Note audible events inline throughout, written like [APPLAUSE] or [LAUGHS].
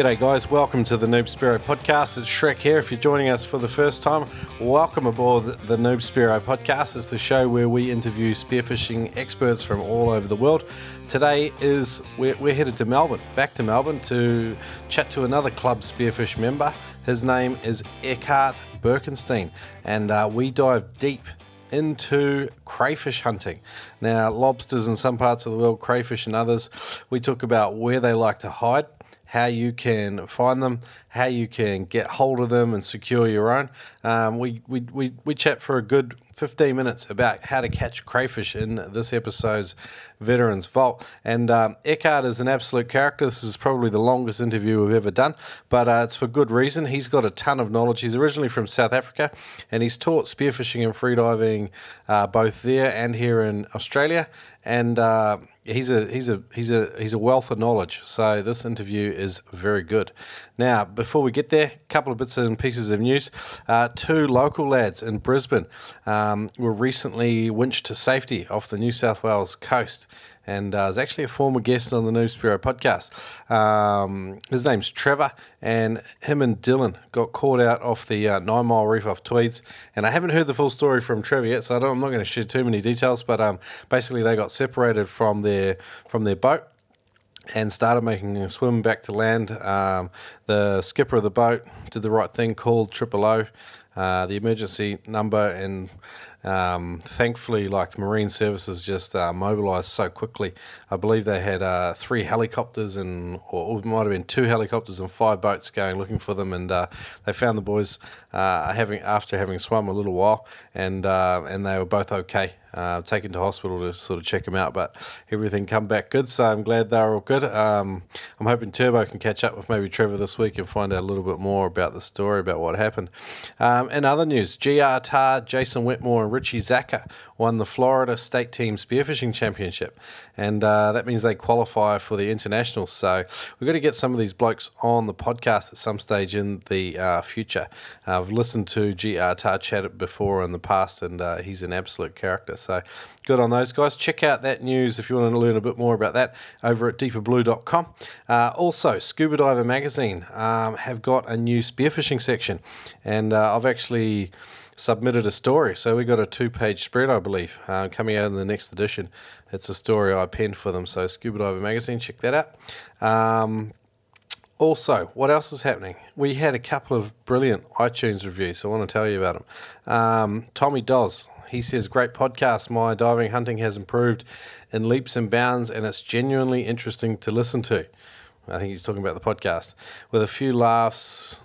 G'day, guys. Welcome to the Noob Spearo podcast. It's Shrek here. If you're joining us for the first time, welcome aboard the Noob Spearo podcast. It's the show where we interview spearfishing experts from all over the world. Today is we're, we're headed to Melbourne, back to Melbourne to chat to another club spearfish member. His name is Eckhart Birkenstein, and uh, we dive deep into crayfish hunting. Now, lobsters in some parts of the world, crayfish in others. We talk about where they like to hide how you can find them, how you can get hold of them and secure your own. Um, we, we, we, we chat for a good 15 minutes about how to catch crayfish in this episode's Veterans Vault. And um, Eckhart is an absolute character. This is probably the longest interview we've ever done, but uh, it's for good reason. He's got a ton of knowledge. He's originally from South Africa and he's taught spearfishing and freediving uh, both there and here in Australia. And uh, he's a he's a he's a he's a wealth of knowledge. So this interview is very good. Now, before we get there, a couple of bits and pieces of news. Uh, two local lads in Brisbane um, were recently winched to safety off the New South Wales coast and uh, is actually a former guest on the Noob Spearo podcast. Um, his name's Trevor, and him and Dylan got caught out off the uh, Nine Mile Reef off Tweeds. And I haven't heard the full story from Trevor yet, so I am not going to share too many details. But um, basically, they got separated from their from their boat and started making a swim back to land. Um, the skipper of the boat did the right thing, called Triple O, uh, the emergency number, and um, thankfully, like the Marine Services just uh, mobilised so quickly. I believe they had uh, three helicopters and, or it might have been two helicopters and five boats going looking for them, and uh, they found the boys uh, having after having swum a little while, and uh, and they were both okay. Uh, taken to hospital to sort of check him out, but everything come back good. So I'm glad they're all good. Um, I'm hoping Turbo can catch up with maybe Trevor this week and find out a little bit more about the story about what happened. Um, in other news, GR Tar, Jason Wetmore, and Richie Zaka won the Florida State Team Spearfishing Championship, and uh, that means they qualify for the international. So we've got to get some of these blokes on the podcast at some stage in the uh, future. I've listened to GR Tar chat before in the past, and uh, he's an absolute character. So good on those guys. Check out that news if you want to learn a bit more about that over at deeperblue.com. Uh, also, Scuba Diver Magazine um, have got a new spearfishing section, and uh, I've actually submitted a story. So we got a two-page spread, I believe, uh, coming out in the next edition. It's a story I penned for them. So Scuba Diver Magazine, check that out. Um, also, what else is happening? We had a couple of brilliant iTunes reviews. So I want to tell you about them. Um, Tommy Doz, he says, Great podcast. My diving hunting has improved in leaps and bounds, and it's genuinely interesting to listen to. I think he's talking about the podcast. With a few laughs,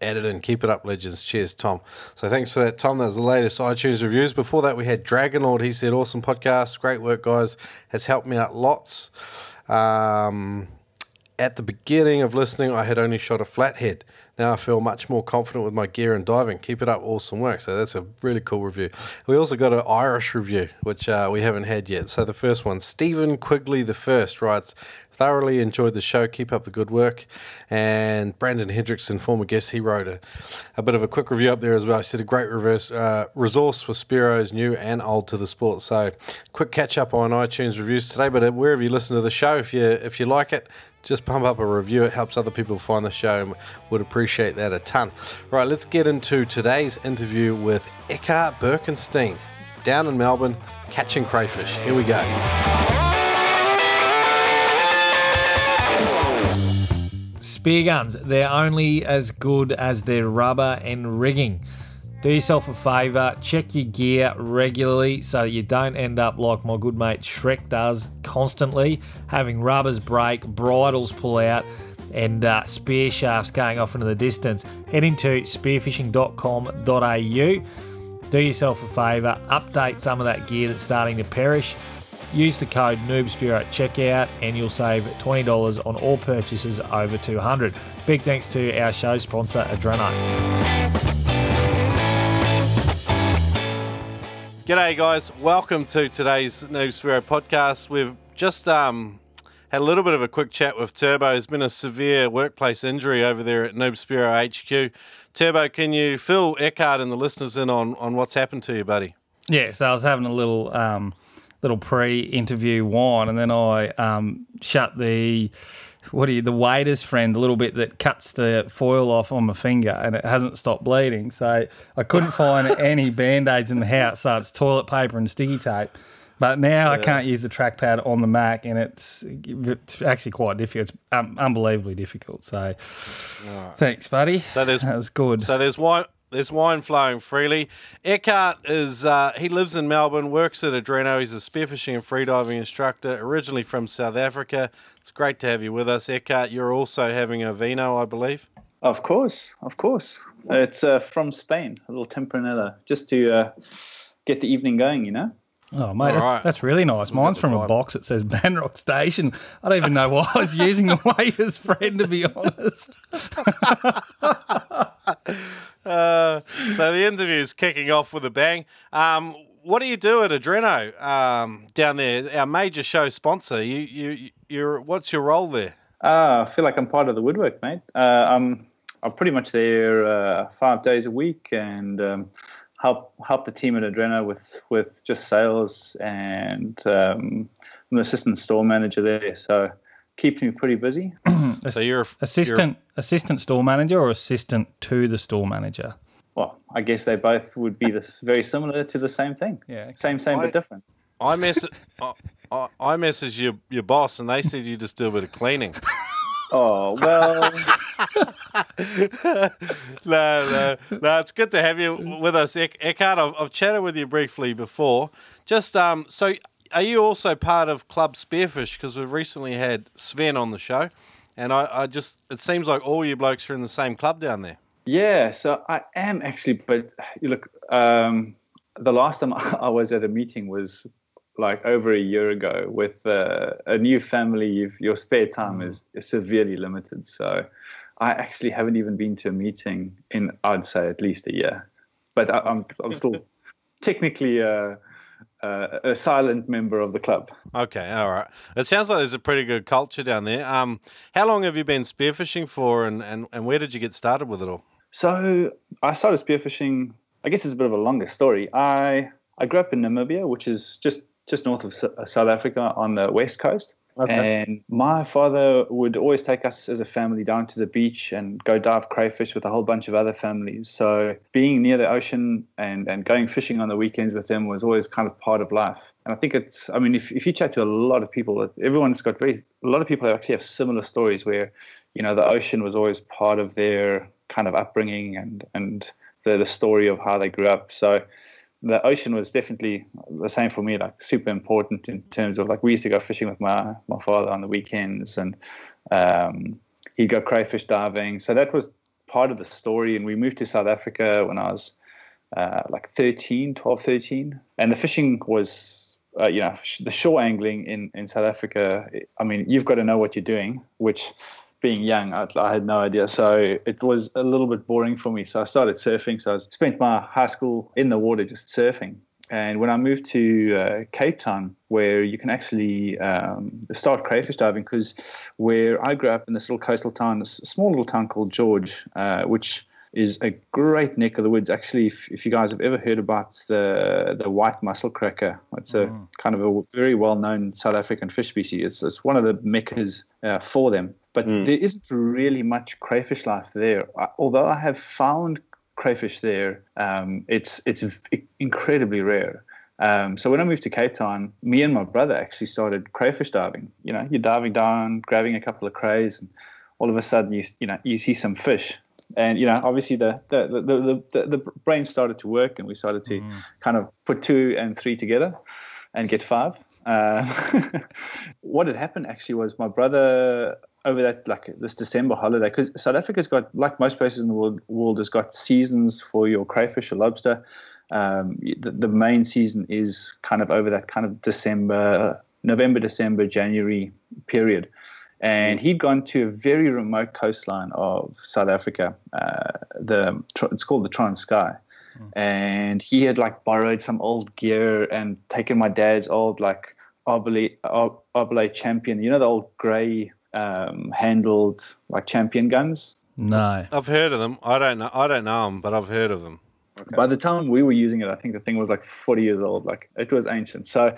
added in. Keep it up, legends. Cheers, Tom. So thanks for that, Tom. That was the latest iTunes reviews. Before that, we had Dragon Lord. He said, awesome podcast. Great work, guys. Has helped me out lots. Um, at the beginning of listening, I had only shot a flathead. Now I feel much more confident with my gear and diving. Keep it up, awesome work. So that's a really cool review. We also got an Irish review, which uh, we haven't had yet. So the first one, Stephen Quigley the first writes, thoroughly enjoyed the show. Keep up the good work. And Brandon Hendrickson, former guest, he wrote a, a bit of a quick review up there as well. He said a great reverse, uh, resource for Spearos, new and old to the sport. So quick catch up on iTunes reviews today. But wherever you listen to the show, if you if you like it, just pump up a review. It helps other people find the show and would appreciate that a ton. Right, let's get into today's interview with Eckhart Birkenstein down in Melbourne catching crayfish. Here we go. Spear guns, they're only as good as their rubber and rigging. Do yourself a favour, check your gear regularly so you don't end up like my good mate Shrek does constantly, having rubbers break, bridles pull out, and uh, spear shafts going off into the distance. Head into spearfishing.com.au, do yourself a favour, update some of that gear that's starting to perish Use the code NoobSpear at checkout and you'll save $20 on all purchases over 200 Big thanks to our show sponsor, Adreno. G'day, guys. Welcome to today's Noob Spearo podcast. We've just um, had a little bit of a quick chat with Turbo. There's been a severe workplace injury over there at Noob Spearo HQ. Turbo, can you fill Eckhart and the listeners in on, on what's happened to you, buddy? Yeah, so I was having a little um, little pre-interview wine, and then I um, shut the what are you, the waiter's friend, the little bit that cuts the foil off on my finger and it hasn't stopped bleeding. So I couldn't find [LAUGHS] any band aids in the house. So it's toilet paper and sticky tape. But now I can't use the trackpad on the Mac, and it's, it's actually quite difficult. It's um, unbelievably difficult. So, thanks, buddy. So there's that was good. So there's wine. There's wine flowing freely. Eckhart is uh, he lives in Melbourne, works at Adreno. He's a spearfishing and freediving instructor, originally from South Africa. It's great to have you with us, Eckhart. You're also having a vino, I believe. Of course, of course. It's uh, from Spain, a little Tempranillo, just to uh, get the evening going, you know. Oh, mate, that's, right. that's really nice. Mine's from a box that says [LAUGHS] Banrock Station. I don't even know why I was using the [LAUGHS] waiter's friend, to be honest. [LAUGHS] Uh, so the interview's kicking off with a bang. Um, what do you do at Adreno um, down there? Our major show sponsor. You, you, you're. What's your role there? Ah, I feel like I'm part of the woodwork, mate. Uh, I'm I'm pretty much there uh, five days a week and um, help help the team at Adreno with with just sales and um, I'm the assistant store manager there, so keeps me pretty busy. [CLEARS THROAT] So you're a- Assistant, assistant store manager or assistant to the store manager? Well, I guess they both would be this very similar to the same thing. Yeah, okay. Same, same, but different. I mess. I, I, I messaged your your boss, and they said you just do a bit of cleaning. Oh well. [LAUGHS] no, no, no. It's good to have you with us, Eck- Eckhart. I've, I've chatted with you briefly before. Just um, so are you also part of Club Spearfish? Because we've recently had Sven on the show, and I, I just it seems like all you blokes are in the same club down there. Yeah, so I am actually, but you look, um, the last time [LAUGHS] I was at a meeting was like over a year ago with uh, a new family. You've, your spare time is, is severely limited. So I actually haven't even been to a meeting in, I'd say, at least a year. But I, I'm, I'm still [LAUGHS] technically a, a, a silent member of the club. Okay, all right. It sounds like there's a pretty good culture down there. Um, how long have you been spearfishing for, and, and, and where did you get started with it all? So I started spearfishing. I guess it's a bit of a longer story. I I grew up in Namibia, which is just just north of uh, South Africa on the west coast. Okay. And my father would always take us as a family down to the beach and go dive crayfish with a whole bunch of other families. So being near the ocean and, and going fishing on the weekends with them was always kind of part of life. And I think it's, I mean, if, if you chat to a lot of people, everyone's got very, a lot of people actually have similar stories where, you know, the ocean was always part of their kind of upbringing and, and the, the story of how they grew up. So the ocean was definitely the same for me, like super important in terms of like we used to go fishing with my my father on the weekends, and um, he'd go crayfish diving. So that was part of the story. And we moved to South Africa when I was uh, like 13, 12, 13, and the fishing was. Uh, you know, the shore angling in, in South Africa, I mean, you've got to know what you're doing, which being young, I, I had no idea. So it was a little bit boring for me. So I started surfing. So I spent my high school in the water just surfing. And when I moved to uh, Cape Town, where you can actually um, start crayfish diving, because where I grew up in this little coastal town, this small little town called George, uh, which is a great neck of the woods. Actually, if, if you guys have ever heard about the the white mussel cracker, it's a kind of a very well known South African fish species. It's, it's one of the meccas uh, for them. But there isn't really much crayfish life there. I- Although I have found crayfish there, um, it's it's v- incredibly rare. Um, so when I moved to Cape Town, me and my brother actually started crayfish diving. You know, you're diving down, grabbing a couple of crays, and all of a sudden you you know you see some fish, and you know obviously the the the the, the, brain started to work, and we started to kind of put two and three together, and get five. Uh, [LAUGHS] what had happened actually was my brother over that like this December holiday because South Africa's got like most places in the world, world has got seasons for your crayfish or lobster. Um, the, the main season is kind of over that kind of December, November, December, January period. And he'd gone to a very remote coastline of South Africa. Uh, the it's called the Transkei, and he had like borrowed some old gear and taken my dad's old like Arbole Ar- Arbole Champion. You know the old grey um, handled like champion guns. No. I've heard of them. I don't know. I don't know them, but I've heard of them. Okay. By the time we were using it, I think the thing was like 40 years old. Like it was ancient. So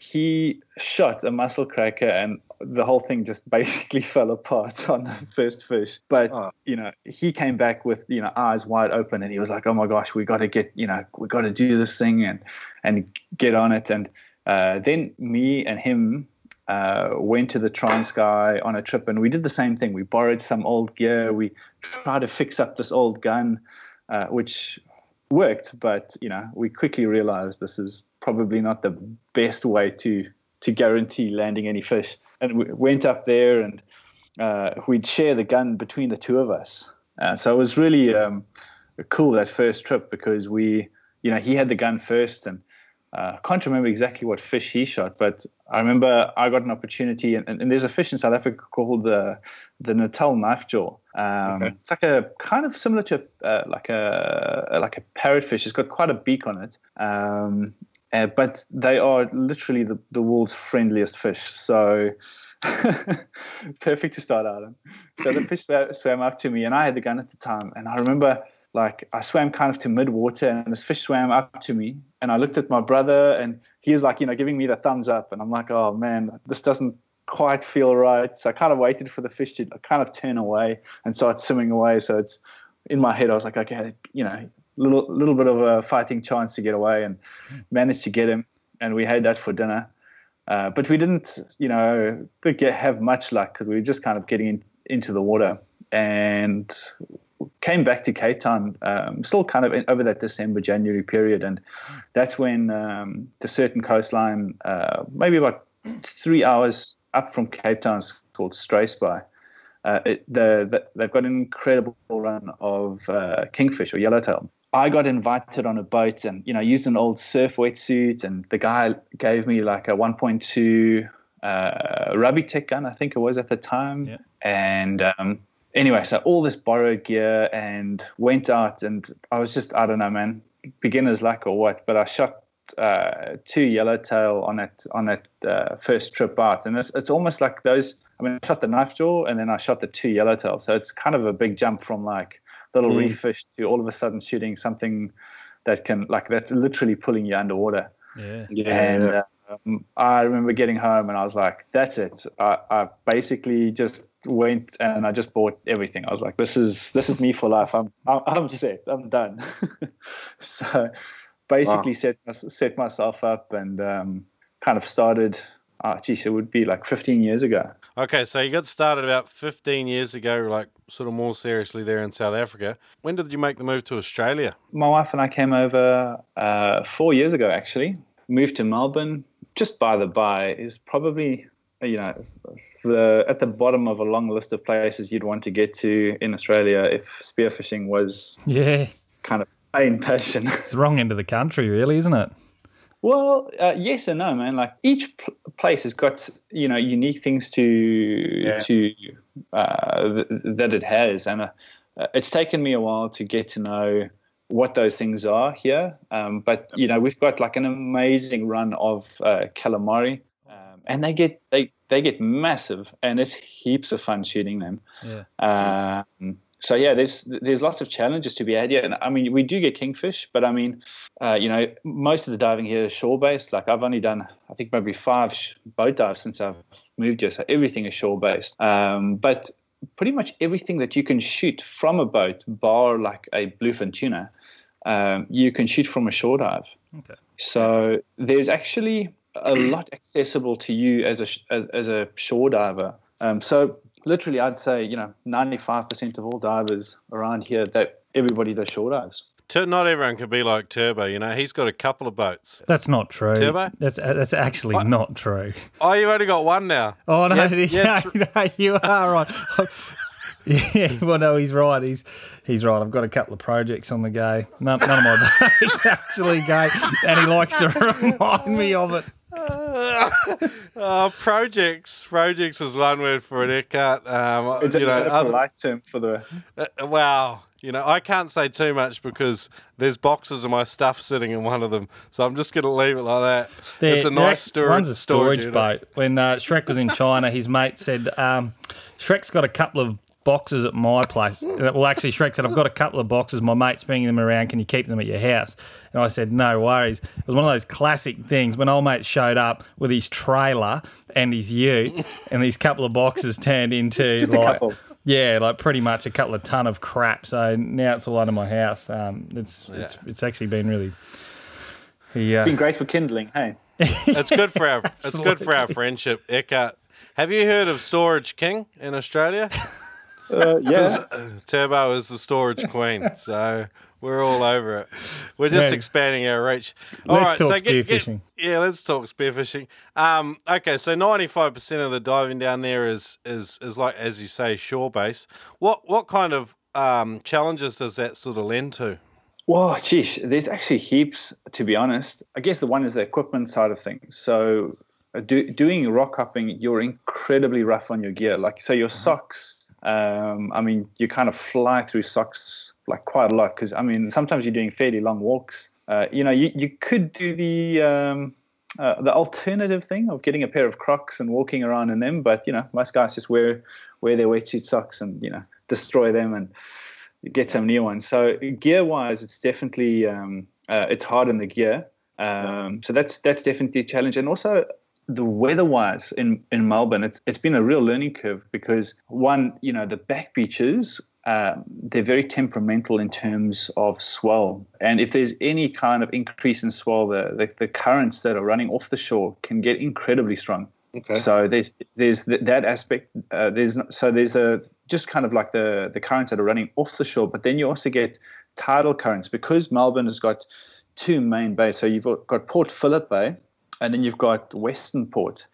he shot a mussel cracker and the whole thing just [LAUGHS] basically fell apart [LAUGHS] on the first fish. But oh. you know, he came back with you know eyes wide open, and he was like, "Oh my gosh, we got to get you know we got to do this thing and and get on it." And uh, then me and him uh, went to the Transkei on a trip, and we did the same thing. We borrowed some old gear. We tried to fix up this old gun, uh, which worked, but you know, we quickly realized this is probably not the best way to to guarantee landing any fish. And we went up there, and uh, we'd share the gun between the two of us. Uh, so it was really um, cool that first trip because we, you know, he had the gun first, and I can't remember exactly what fish he shot, but I remember I got an opportunity, and, and there's a fish in South Africa called the the Natal knife jaw. Um, okay. It's like a kind of similar to uh, like a like a parrotfish. It's got quite a beak on it, um, uh, but they are literally the, the world's friendliest fish. So [LAUGHS] perfect to start out on. So the [CLEARS THROAT] fish swam up to me, and I had the gun at the time, and I remember like I swam kind of to mid water and this fish swam up to me and I looked at my brother and he was like, you know, giving me the thumbs up and I'm like, oh man, this doesn't quite feel right. So I kind of waited for the fish to kind of turn away and start swimming away. So it's in my head, I was like, okay, you know, little little bit of a fighting chance to get away and managed to get him. And we had that for dinner. Uh, but we didn't, you know, get, have much luck because we were just kind of getting in, into the water. And came back to Cape Town, um, still kind of in, over that December January period, and that's when um, the certain coastline, uh, maybe about three hours up from Cape Town, is called Struisbaai. Uh, it, the, the, they've got an incredible run of uh, kingfish or yellowtail. I got invited on a boat and you know used an old surf wetsuit, and the guy gave me like a 1.2 uh, Rubbytech gun, I think it was at the time, yeah. and um, anyway, so all this borrowed gear and went out, and I was just I don't know, man, beginner's luck or what, but I shot uh, two yellowtail on that on that uh, first trip out, and it's it's almost like those. I mean, I shot the knife jaw, and then I shot the two yellowtail, so it's kind of a big jump from like little mm. reef fish to all of a sudden shooting something that can like that's literally pulling you underwater. Yeah, yeah. And, uh, um, I remember getting home and I was like, "That's it." I, I basically just went and I just bought everything. I was like, this is this is me for life. I'm I'm, I'm set. I'm done. [LAUGHS] so basically wow. set set myself up and um, kind of started. Oh, geez, it would be like 15 years ago. Okay, so you got started about 15 years ago, like sort of more seriously there in South Africa. When did you make the move to Australia? My wife and I came over uh, four years ago, actually. Moved to Melbourne. Just by the by, is probably you know, the, at the bottom of a long list of places you'd want to get to in Australia if spearfishing was yeah kind of main passion. [LAUGHS] It's the wrong end of the country, really, isn't it? Well, uh, yes and no, man. Like each pl- place has got you know unique things to yeah. to uh, th- that it has, and uh, it's taken me a while to get to know what those things are here. Um, but you know, we've got like an amazing run of uh, calamari and they get they they get massive, and it's heaps of fun shooting them. Yeah. Um, so yeah, there's there's lots of challenges to be had. Yeah, and I mean we do get kingfish, but I mean, uh, you know, most of the diving here is shore based. Like I've only done, I think maybe five boat dives since I've moved here, so everything is shore based. Um, but pretty much everything that you can shoot from a boat, bar like a bluefin tuna, um, you can shoot from a shore dive. Okay. So there's actually a lot accessible to you as a as, as a shore diver. Um, so literally, I'd say you know 95% of all divers around here that everybody does shore dives. Not everyone can be like Turbo. You know, he's got a couple of boats. That's not true. Turbo. That's uh, that's actually what? not true. Oh, you've only got one now. Oh no, yeah, [LAUGHS] yeah, no you are right. [LAUGHS] Yeah, well, no, he's right. He's he's right. I've got a couple of projects on the go. None, none of my [LAUGHS] boats actually go, and he likes to remind me of it. [LAUGHS] uh, projects. Projects is one word for it, Eckhart. Um, is it, you know, a polite term for the? Uh, wow. You know, I can't say too much because there's boxes of my stuff sitting in one of them, so I'm just going to leave it like that. They're, it's a nice storage. One's a storage, storage boat. When uh, Shrek was in China, his mate said, um, "Shrek's got a couple of boxes at my place. Well, actually, Shrek said, I've got a couple of boxes. My mate's bringing them around. Can you keep them at your house? And I said, no worries. It was one of those classic things when old mate showed up with his trailer and his ute, and these couple of boxes turned into [LAUGHS] Just a like. couple. Yeah, like pretty much a couple of ton of crap. So now it's all under my house. Um, it's it's it's actually been really. Yeah, Been great for kindling, hey. [LAUGHS] It's good for our it's good for our friendship. Eckhart, have you heard of Storage King in Australia? [LAUGHS] Uh, [LAUGHS] yeah. Turbo is the storage queen, [LAUGHS] so we're all over it. We're just Man. expanding our reach. Let's talk spearfishing. yeah, let's talk spearfishing. Um, okay, so ninety five percent of the diving down there is is is like as you say shore base. What what kind of um, challenges does that sort of lend to? Well, geez, there's actually heaps, to be honest. I guess the one is the equipment side of things. So, uh, do, doing rock hopping, you're incredibly rough on your gear. Like, so your socks, um, I mean, you kind of fly through socks like quite a lot because, I mean, sometimes you're doing fairly long walks. Uh, you know, you, you could do the. Um, uh, the alternative thing of getting a pair of Crocs and walking around in them, but you know most guys just wear wear their wetsuit socks and you know destroy them and get some new ones. So gear wise, it's definitely um, uh, it's hard in the gear. Um, so that's that's definitely a challenge, and also the weather wise in in Melbourne, it's it's been a real learning curve because one, you know, the back beaches. Uh, they're very temperamental in terms of swell, and if there's any kind of increase in swell, the, the the currents that are running off the shore can get incredibly strong. Okay. So there's there's th- that aspect. Uh, there's no- so there's a just kind of like the the currents that are running off the shore, but then you also get tidal currents because Melbourne has got two main bays. So you've got got Port Phillip Bay, and then you've got Western Port,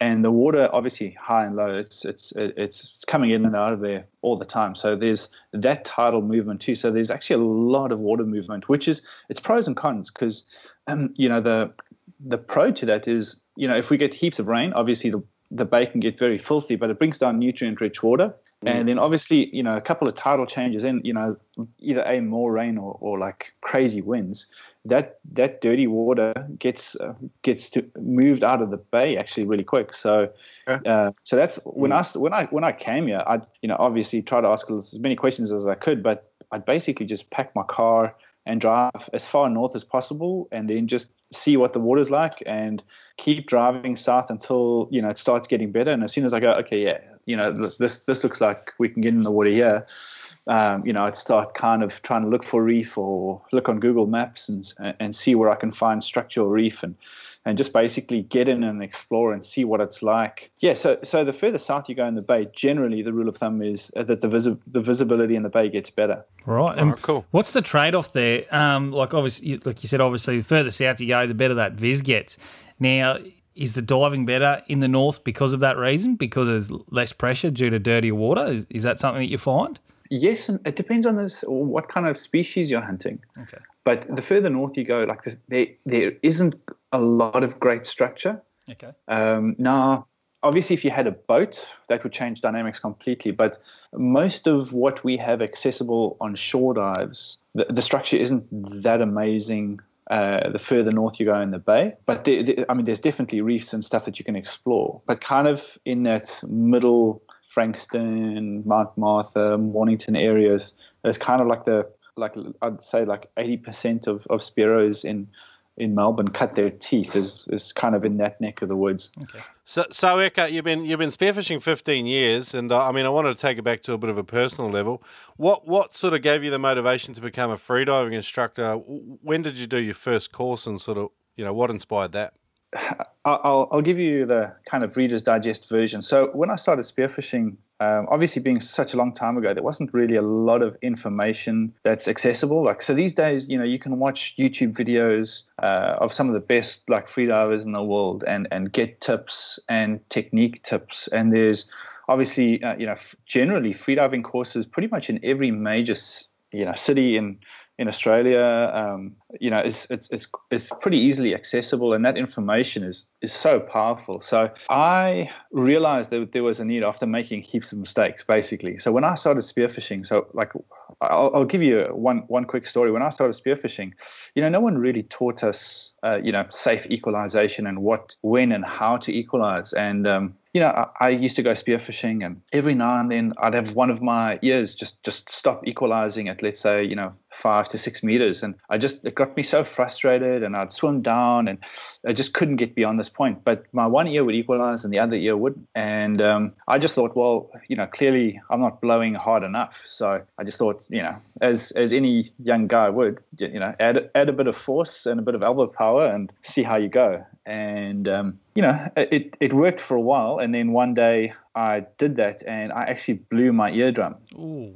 and the water obviously high and low. It's it's it's coming in and out of there all the time. So there's that tidal movement too. So there's actually a lot of water movement, which is it's pros and cons because um, you know the the pro to that is, you know, if we get heaps of rain, obviously the, the bay can get very filthy, but it brings down nutrient rich water. And then obviously, you know, a couple of tidal changes and, you know, either a more rain or, or like crazy winds, that that dirty water gets uh, gets to moved out of the bay actually really quick. So, uh, so that's when I when I when I came here, I you know obviously try to ask as many questions as I could, but I'd basically just pack my car and drive as far north as possible, and then just see what the water's like, and keep driving south until you know it starts getting better. And as soon as I go, okay, yeah, you know this this looks like we can get in the water here. Um, you know, I'd start kind of trying to look for reef or look on Google Maps and and see where I can find structural reef and and just basically get in and explore and see what it's like. Yeah, so so the further south you go in the bay, generally the rule of thumb is uh, that the visi- the visibility in the bay gets better. Right. And Alright, cool. What's the trade off there? Um, like obviously, like you said, obviously, the further south you go, the better that viz gets. Now, is the diving better in the north because of that reason? Because there's less pressure due to dirtier water? Is, is that something that you find? Yes, and it depends on this what kind of species you're hunting. Okay. But the further north you go, like this, there there isn't a lot of great structure. Okay. Um, now, obviously, if you had a boat, that would change dynamics completely. But most of what we have accessible on shore dives, the, the structure isn't that amazing. Uh, the further north you go in the bay, but I mean, there's definitely reefs and stuff that you can explore. But kind of in that middle Frankston, Mount Martha, Mornington areas, there's kind of like the like I'd say like 80% of of Spearos in in Melbourne cut their teeth is is kind of in that neck of the woods. Okay. So, so Eckhart, you've been you've been spearfishing 15 years, and uh, I mean, I wanted to take it back to a bit of a personal level. What what sort of gave you the motivation to become a freediving instructor? When did you do your first course, and sort of you know what inspired that? [SIGHS] I'll, I'll give you the kind of Reader's Digest version. So when I started spearfishing, um, obviously being such a long time ago, there wasn't really a lot of information that's accessible. Like so, these days, you know, you can watch YouTube videos uh, of some of the best like freedivers in the world and and get tips and technique tips. And there's obviously, uh, you know, f- generally freediving courses pretty much in every major you know city in in Australia, um, you know, it's, it's it's it's pretty easily accessible, and that information is is so powerful. So I realized that there was a need after making heaps of mistakes, basically. So when I started spearfishing, so like I'll, I'll give you one one quick story. When I started spearfishing, you know, no one really taught us, uh, you know, safe equalization and what, when, and how to equalize. And um, you know, I, I, used to go spearfishing, and every now and then I'd have one of my ears just just stop equalizing at let's say you know five to six meters, and I just it got me so frustrated, and I'd swim down, and I just couldn't get beyond this point. But my one ear would equalize, and the other ear wouldn't, and um, I just thought, well, you know, clearly I'm not blowing hard enough, so I just thought, you know, as as any young guy would, you know, add add a bit of force and a bit of elbow power, and see how you go, and um, you know, it, it worked for a while. And then one day I did that and I actually blew my eardrum.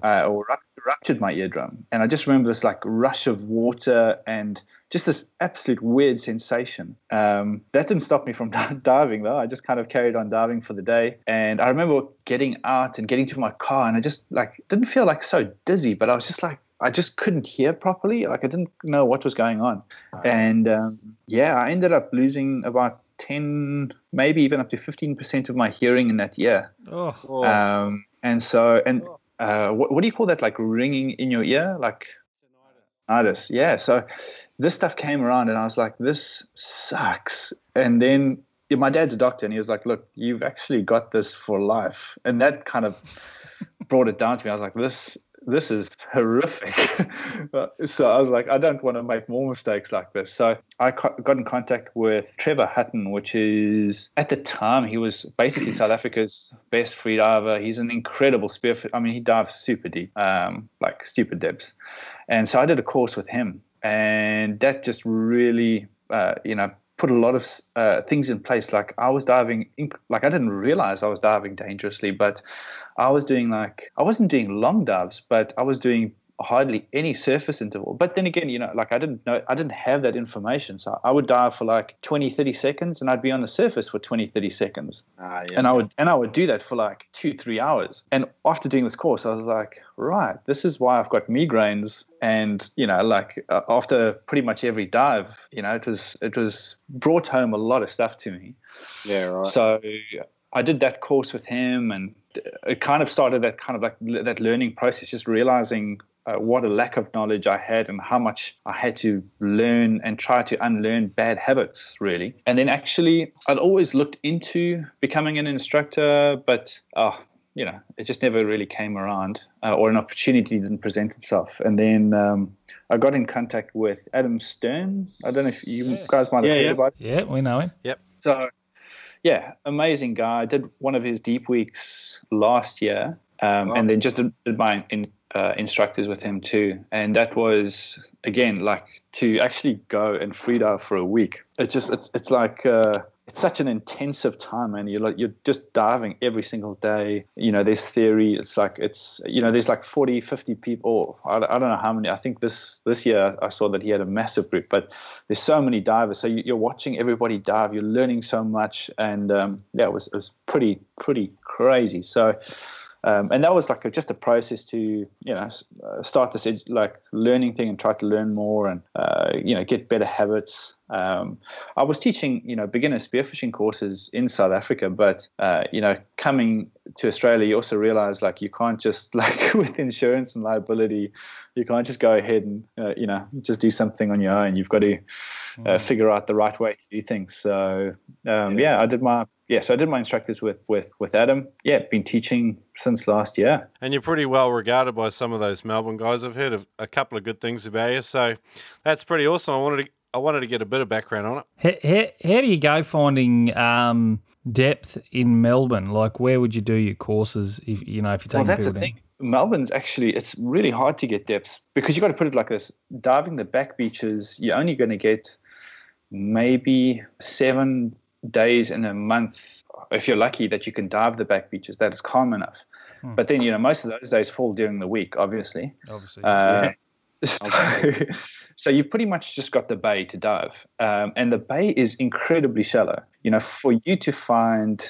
Uh, or ruptured my eardrum. And I just remember this like rush of water and just this absolute weird sensation. Um, that didn't stop me from [LAUGHS] diving though. I just kind of carried on diving for the day. And I remember getting out and getting to my car and I just like didn't feel like so dizzy, but I was just like, I just couldn't hear properly. Like I didn't know what was going on. And um, yeah, I ended up losing about 10, maybe even up to 15% of my hearing in that year. Oh. Um, and so, and uh, what, what, do you call that? Like ringing in your ear? Like tinnitus. Yeah. So this stuff came around and I was like, this sucks. And then my dad's a doctor and he was like, look, you've actually got this for life. And that kind of [LAUGHS] brought it down to me. I was like, this this is horrific. [LAUGHS] so I was like, I don't want to make more mistakes like this. So I got in contact with Trevor Hutton, which is at the time he was basically South Africa's best freediver. He's an incredible spearfish. I mean, he dives super deep, um, like stupid depths. And so I did a course with him, and that just really, uh, you know, put a lot of uh, things in place. Like I was diving, like I didn't realize I was diving dangerously, but I was doing like I wasn't doing long dives, but I was doing hardly any surface interval. But then again, you know, like I didn't know, I didn't have that information. So I would dive for like 20, 30 seconds and I'd be on the surface for 20, 30 seconds. Ah, yeah, and I would, and I would do that for like two, three hours. And after doing this course, I was like, right, this is why I've got migraines. And, you know, like uh, after pretty much every dive, you know, it was, it was brought home a lot of stuff to me. Yeah, right. So I did that course with him and it kind of started that kind of like that learning process, just realizing uh, what a lack of knowledge I had and how much I had to learn and try to unlearn bad habits, really. And then actually, I'd always looked into becoming an instructor, but oh, you know, it just never really came around, uh, or an opportunity didn't present itself. And then um, I got in contact with Adam Stern. I don't know if you yeah. guys might have yeah, heard yeah. about. Yeah, we know him. Yep. So, yeah, amazing guy. I did one of his deep weeks last year, um, wow. and then just did, did my in, uh, instructors with him too, and that was again like to actually go and free dive for a week. It's just it's it's like uh, it's such an intensive time, and you're like you're just diving every single day. You know, there's theory. It's like it's you know there's like 40, 50 people. I, I don't know how many. I think this this year I saw that he had a massive group, but there's so many divers. So you, are watching everybody dive. You're learning so much, and um, yeah, it was it was pretty pretty crazy. So um, and that was like a, just a process to you know uh, start this like learning thing and try to learn more and uh, you know get better habits um, I was teaching, you know, beginner spearfishing courses in South Africa, but uh, you know, coming to Australia, you also realize like you can't just [LAUGHS] like with insurance and liability, you can't just go ahead and uh, you know just do something on your own. You've got to uh, mm. figure out the right way to do things. So um, yeah. yeah, I did my yeah, so I did my instructors with with with Adam. Yeah, been teaching since last year. And you're pretty well regarded by some of those Melbourne guys. I've heard a couple of good things about you, so that's pretty awesome. I wanted to I wanted to get a bit of background on it. How, how, how do you go finding um, depth in Melbourne? Like, where would you do your courses if you know if you're taking well, that's the thing. Melbourne's actually it's really hard to get depth because you've got to put it like this: diving the back beaches, you're only going to get maybe seven days in a month, if you're lucky, that you can dive the back beaches, that is calm enough. Hmm. But then, you know, most of those days fall during the week, obviously. Obviously. Uh, yeah. [LAUGHS] So, so you've pretty much just got the bay to dive. Um, and the bay is incredibly shallow. You know, for you to find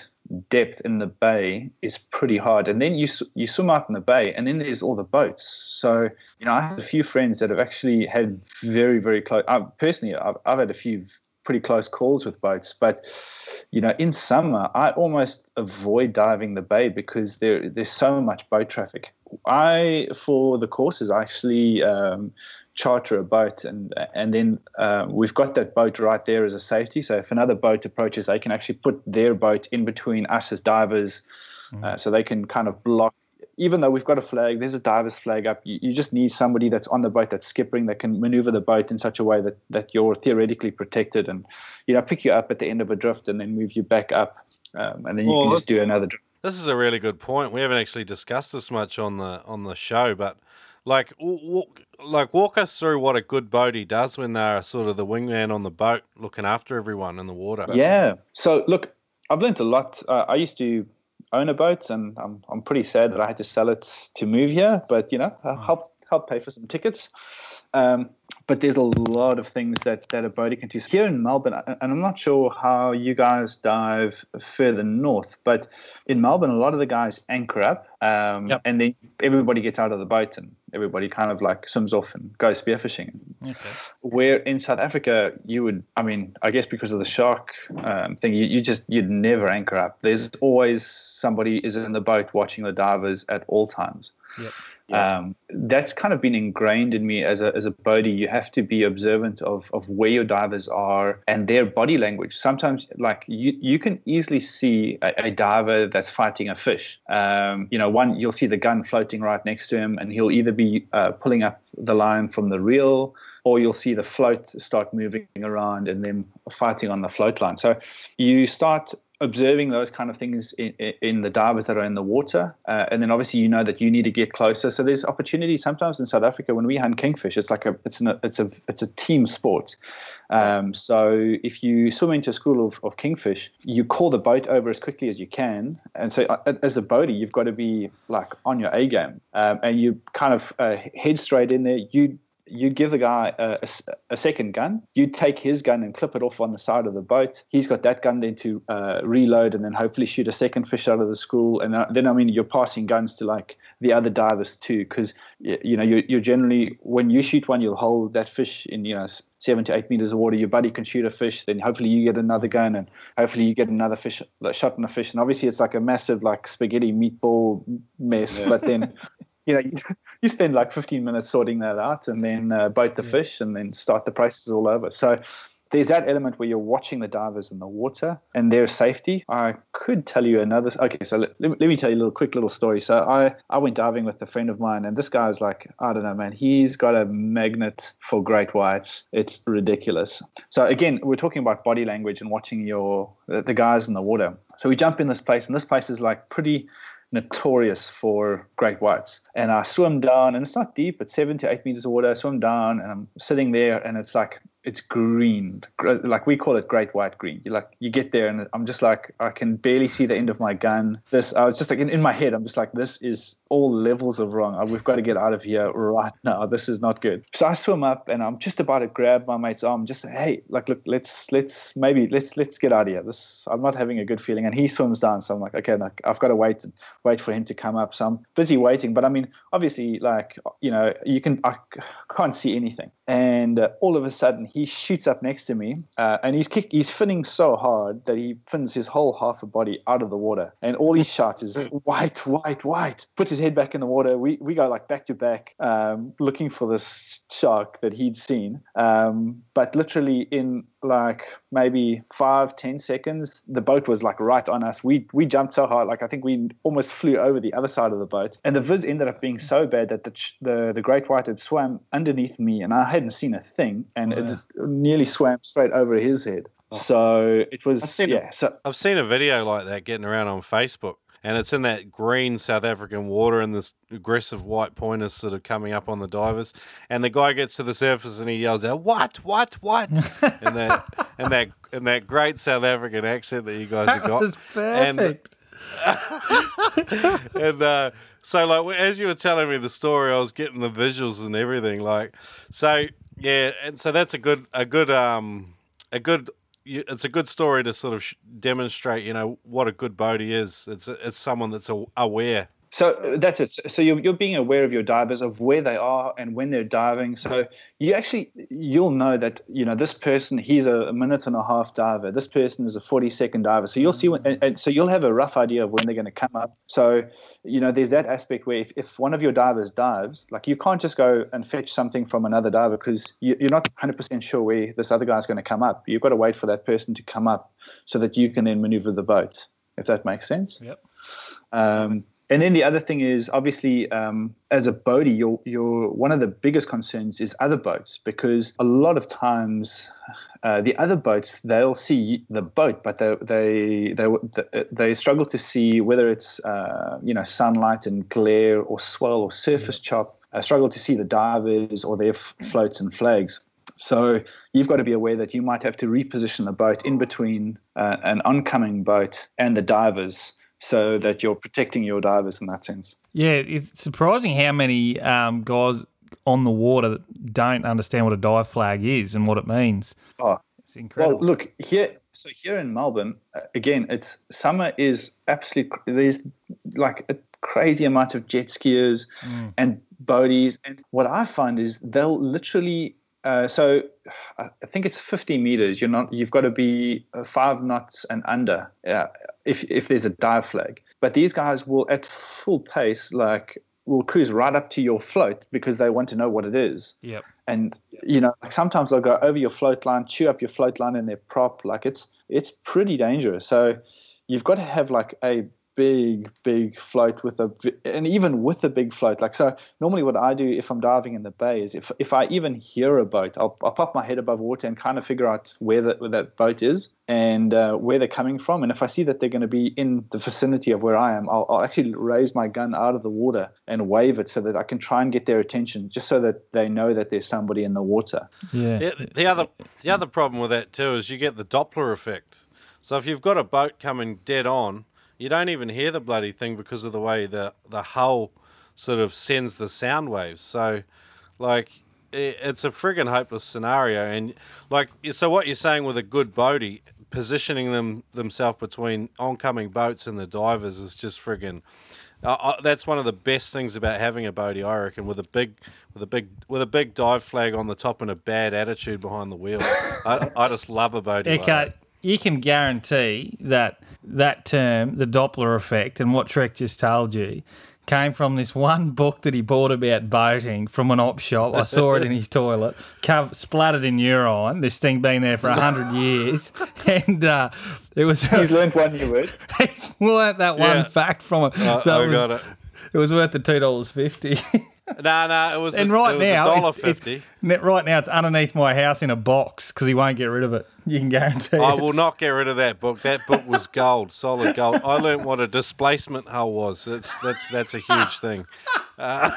depth in the bay is pretty hard. And then you you swim out in the bay, and then there's all the boats. So you know, I have a few friends that have actually had very very close. I, personally, I've, I've had a few pretty close calls with boats. But you know, in summer, I almost avoid diving the bay because there there's so much boat traffic. I for the courses, I actually um, charter a boat, and and then uh, we've got that boat right there as a safety. So if another boat approaches, they can actually put their boat in between us as divers, mm. uh, so they can kind of block even though we've got a flag, there's a diver's flag up. You, you, just need somebody that's on the boat that's skippering that can maneuver the boat in such a way that that you're theoretically protected and you know pick you up at the end of a drift and then move you back up, um, and then you well, can just do another drift. This is a really good point. We haven't actually discussed this much on the on the show, but like walk, like walk us through what a good boatie does when they're sort of the wingman on the boat, looking after everyone in the water. Yeah. So look, I've learned a lot. Uh, I used to own a boat, and I'm I'm pretty sad that I had to sell it to move here. But you know, I helped help pay for some tickets. Um, but there's a lot of things that, that a boatie can do. Here in Melbourne, and I'm not sure how you guys dive further north, but in Melbourne, a lot of the guys anchor up um, yep. and then everybody gets out of the boat and everybody kind of like swims off and goes spearfishing. Okay. Where in South Africa, you would, I mean, I guess because of the shark um, thing, you, you just, you'd never anchor up. There's always somebody is in the boat watching the divers at all times. Yep. Yeah. Um, that's kind of been ingrained in me as a, as a boatie. You have to be observant of, of where your divers are and their body language. Sometimes, like you, you can easily see a, a diver that's fighting a fish. Um, you know, one you'll see the gun floating right next to him, and he'll either be uh, pulling up the line from the reel, or you'll see the float start moving around and then fighting on the float line. So you start observing those kind of things in, in the divers that are in the water. Uh, and then obviously you know that you need to get closer. So there's opportunities sometimes in South Africa when we hunt kingfish. It's like a it's an, it's a it's a team sport. Um, so if you swim into a school of, of kingfish, you call the boat over as quickly as you can. And so uh, as a boatie, you've got to be like on your A game, um, and you kind of uh, head straight in there. You you give the guy a, a, a, second gun. You take his gun and clip it off on the side of the boat. He's got that gun then to uh, reload and then hopefully shoot a second fish out of the school. And uh, then I mean you're passing guns to like the other divers too, because you know you're, you're generally when you shoot one, you'll hold that fish in you know seven to eight meters of water. Your buddy can shoot a fish, then hopefully you get another gun, and hopefully you get another fish shot in a fish. And obviously it's like a massive like spaghetti meatball mess, yeah. but then. [LAUGHS] you know, [LAUGHS] you, spend like 15 minutes sorting that out and then uh, boat the yeah. fish and then start the process all over. So there's that element where you're watching the divers in the water and their safety. I could tell you another. Okay, so let, let me tell you a little quick little story. So I, I went diving with a friend of mine, and this guy's like, I don't know, man, he's got a magnet for great whites. It's ridiculous. So again, we're talking about body language and watching your the guys in the water. So we jump in this place, and this place is like pretty notorious for great whites. And I swim down, and it's not deep, it's seven to eight meters of water. I swim down, and I'm sitting there, and it's like it's green, like we call it great white green. You like you get there, and I'm just like I can barely see the end of my gun. This I was just like in, in my head, I'm just like this is all levels of wrong. Uh, we've got to get out of here right now. This is not good. So I swim up, and I'm just about to grab my mate's arm, just say, hey, like look, let's let's maybe let's let's get out of here. This I'm not having a good feeling. And he swims down, so I'm like, okay, like, I've got to wait wait for him to come up. So I'm busy waiting, but I mean, obviously, like you know, you can I can't see anything, and uh, all of a sudden he shoots up next to me, uh, and he's kick, he's finning so hard that he fins his whole half a body out of the water, and all he shouts is [LAUGHS] white, white, white. Puts his head back in the water. We we go like back to back, um, looking for this shark that he'd seen, um, but literally in like maybe five ten seconds, the boat was like right on us. We we jumped so hard, like I think we almost flew over the other side of the boat, and the viz ended up being so bad that the the, the great white had swam underneath me, and I hadn't seen a thing, and oh, yeah. it nearly swam straight over his head. Oh. So it was yeah. A, so I've seen a video like that getting around on Facebook and it's in that green South African water, and this aggressive white pointers sort of coming up on the divers. And the guy gets to the surface and he yells out, "What? What? What?" [LAUGHS] and that in that in that great South African accent that you guys that have got. Was perfect. And, [LAUGHS] and uh, so, like as you were telling me the story, I was getting the visuals and everything. Like, so yeah, and so that's a good a good um a good it's a good story to sort of demonstrate, you know, what a good boatie is. It's it's someone that's aware. So that's it. So you're, you're being aware of your divers, of where they are and when they're diving. So you actually you'll know that you know this person he's a, minute and a half diver. This person is a 40 second diver. So you'll see when, and, and so you'll have a rough idea of when they're going to come up. So you know there's that aspect where if, if one of your divers dives, like you can't just go and fetch something from another diver because you, you're not 100% sure where this other guy's going to come up. You've got to wait for that person to come up so that you can then maneuver the boat. If that makes sense. Yep. Um, and then the other thing is obviously um, as a boatie, you're, you're one of the biggest concerns is other boats because a lot of times uh, the other boats they'll see the boat, but they they they they struggle to see whether it's uh, you know sunlight and glare or swell or surface yeah. chop. Uh, struggle to see the divers or their f- floats and flags. So you've got to be aware that you might have to reposition the boat in between uh, an oncoming boat and the divers so that you're protecting your divers in that sense. Yeah, it's surprising how many um, guys on the water don't understand what a dive flag is and what it means. Oh, it's incredible. Well, look here. So here in Melbourne, uh, again, it's summer is absolutely there's like a crazy amount of jet skiers mm. and boaties, and what I find is they'll literally uh, so I think it's 50 meters. You're not. You've got to be uh, five knots and under uh, if if there's a dive flag. But these guys will, at full pace, like will cruise right up to your float because they want to know what it is. Yep. And you know, like sometimes they'll go over your float line, chew up your float line in their prop. Like it's it's pretty dangerous. So you've got to have like a big, big float with a, and even with a big float, like so. Normally, what I do if I'm diving in the bay is if if I even hear a boat, I'll, I'll pop my head above water and kind of figure out where that where that boat is and uh, where they're coming from. And if I see that they're going to be in the vicinity of where I am, I'll, I'll actually raise my gun out of the water and wave it so that I can try and get their attention, just so that they know that there's somebody in the water. Yeah. yeah the other the other problem with that too is you get the Doppler effect. So if you've got a boat coming dead on you don't even hear the bloody thing because of the way the the hull sort of sends the sound waves. So, like, it, it's a friggin' hopeless scenario. And like, so what you're saying with a good boatie, positioning them themselves between oncoming boats and the divers is just friggin'. Uh, uh, that's one of the best things about having a boatie, I reckon, with a big, with a big, with a big dive flag on the top and a bad attitude behind the wheel. I, I just love a boatie. Okay, like you can guarantee that that term, the Doppler effect, and what Trek just told you, came from this one [LAUGHS] book that he bought about boating from an op shop. I saw it in his [LAUGHS] toilet, covered, splattered in urine. This thing been there for a hundred [LAUGHS] years, and uh, it was. He's learned one new word. he's learnt that one yeah. fact from it. Uh, so I it was, got it. It was worth the two dollars fifty. [LAUGHS] No, no, it was. And a, right now, it's, fifty. It's, right now, it's underneath my house in a box because he won't get rid of it. You can guarantee. I it. will not get rid of that book. That book was [LAUGHS] gold, solid gold. I learned what a displacement hull was. That's that's that's a huge thing. Uh,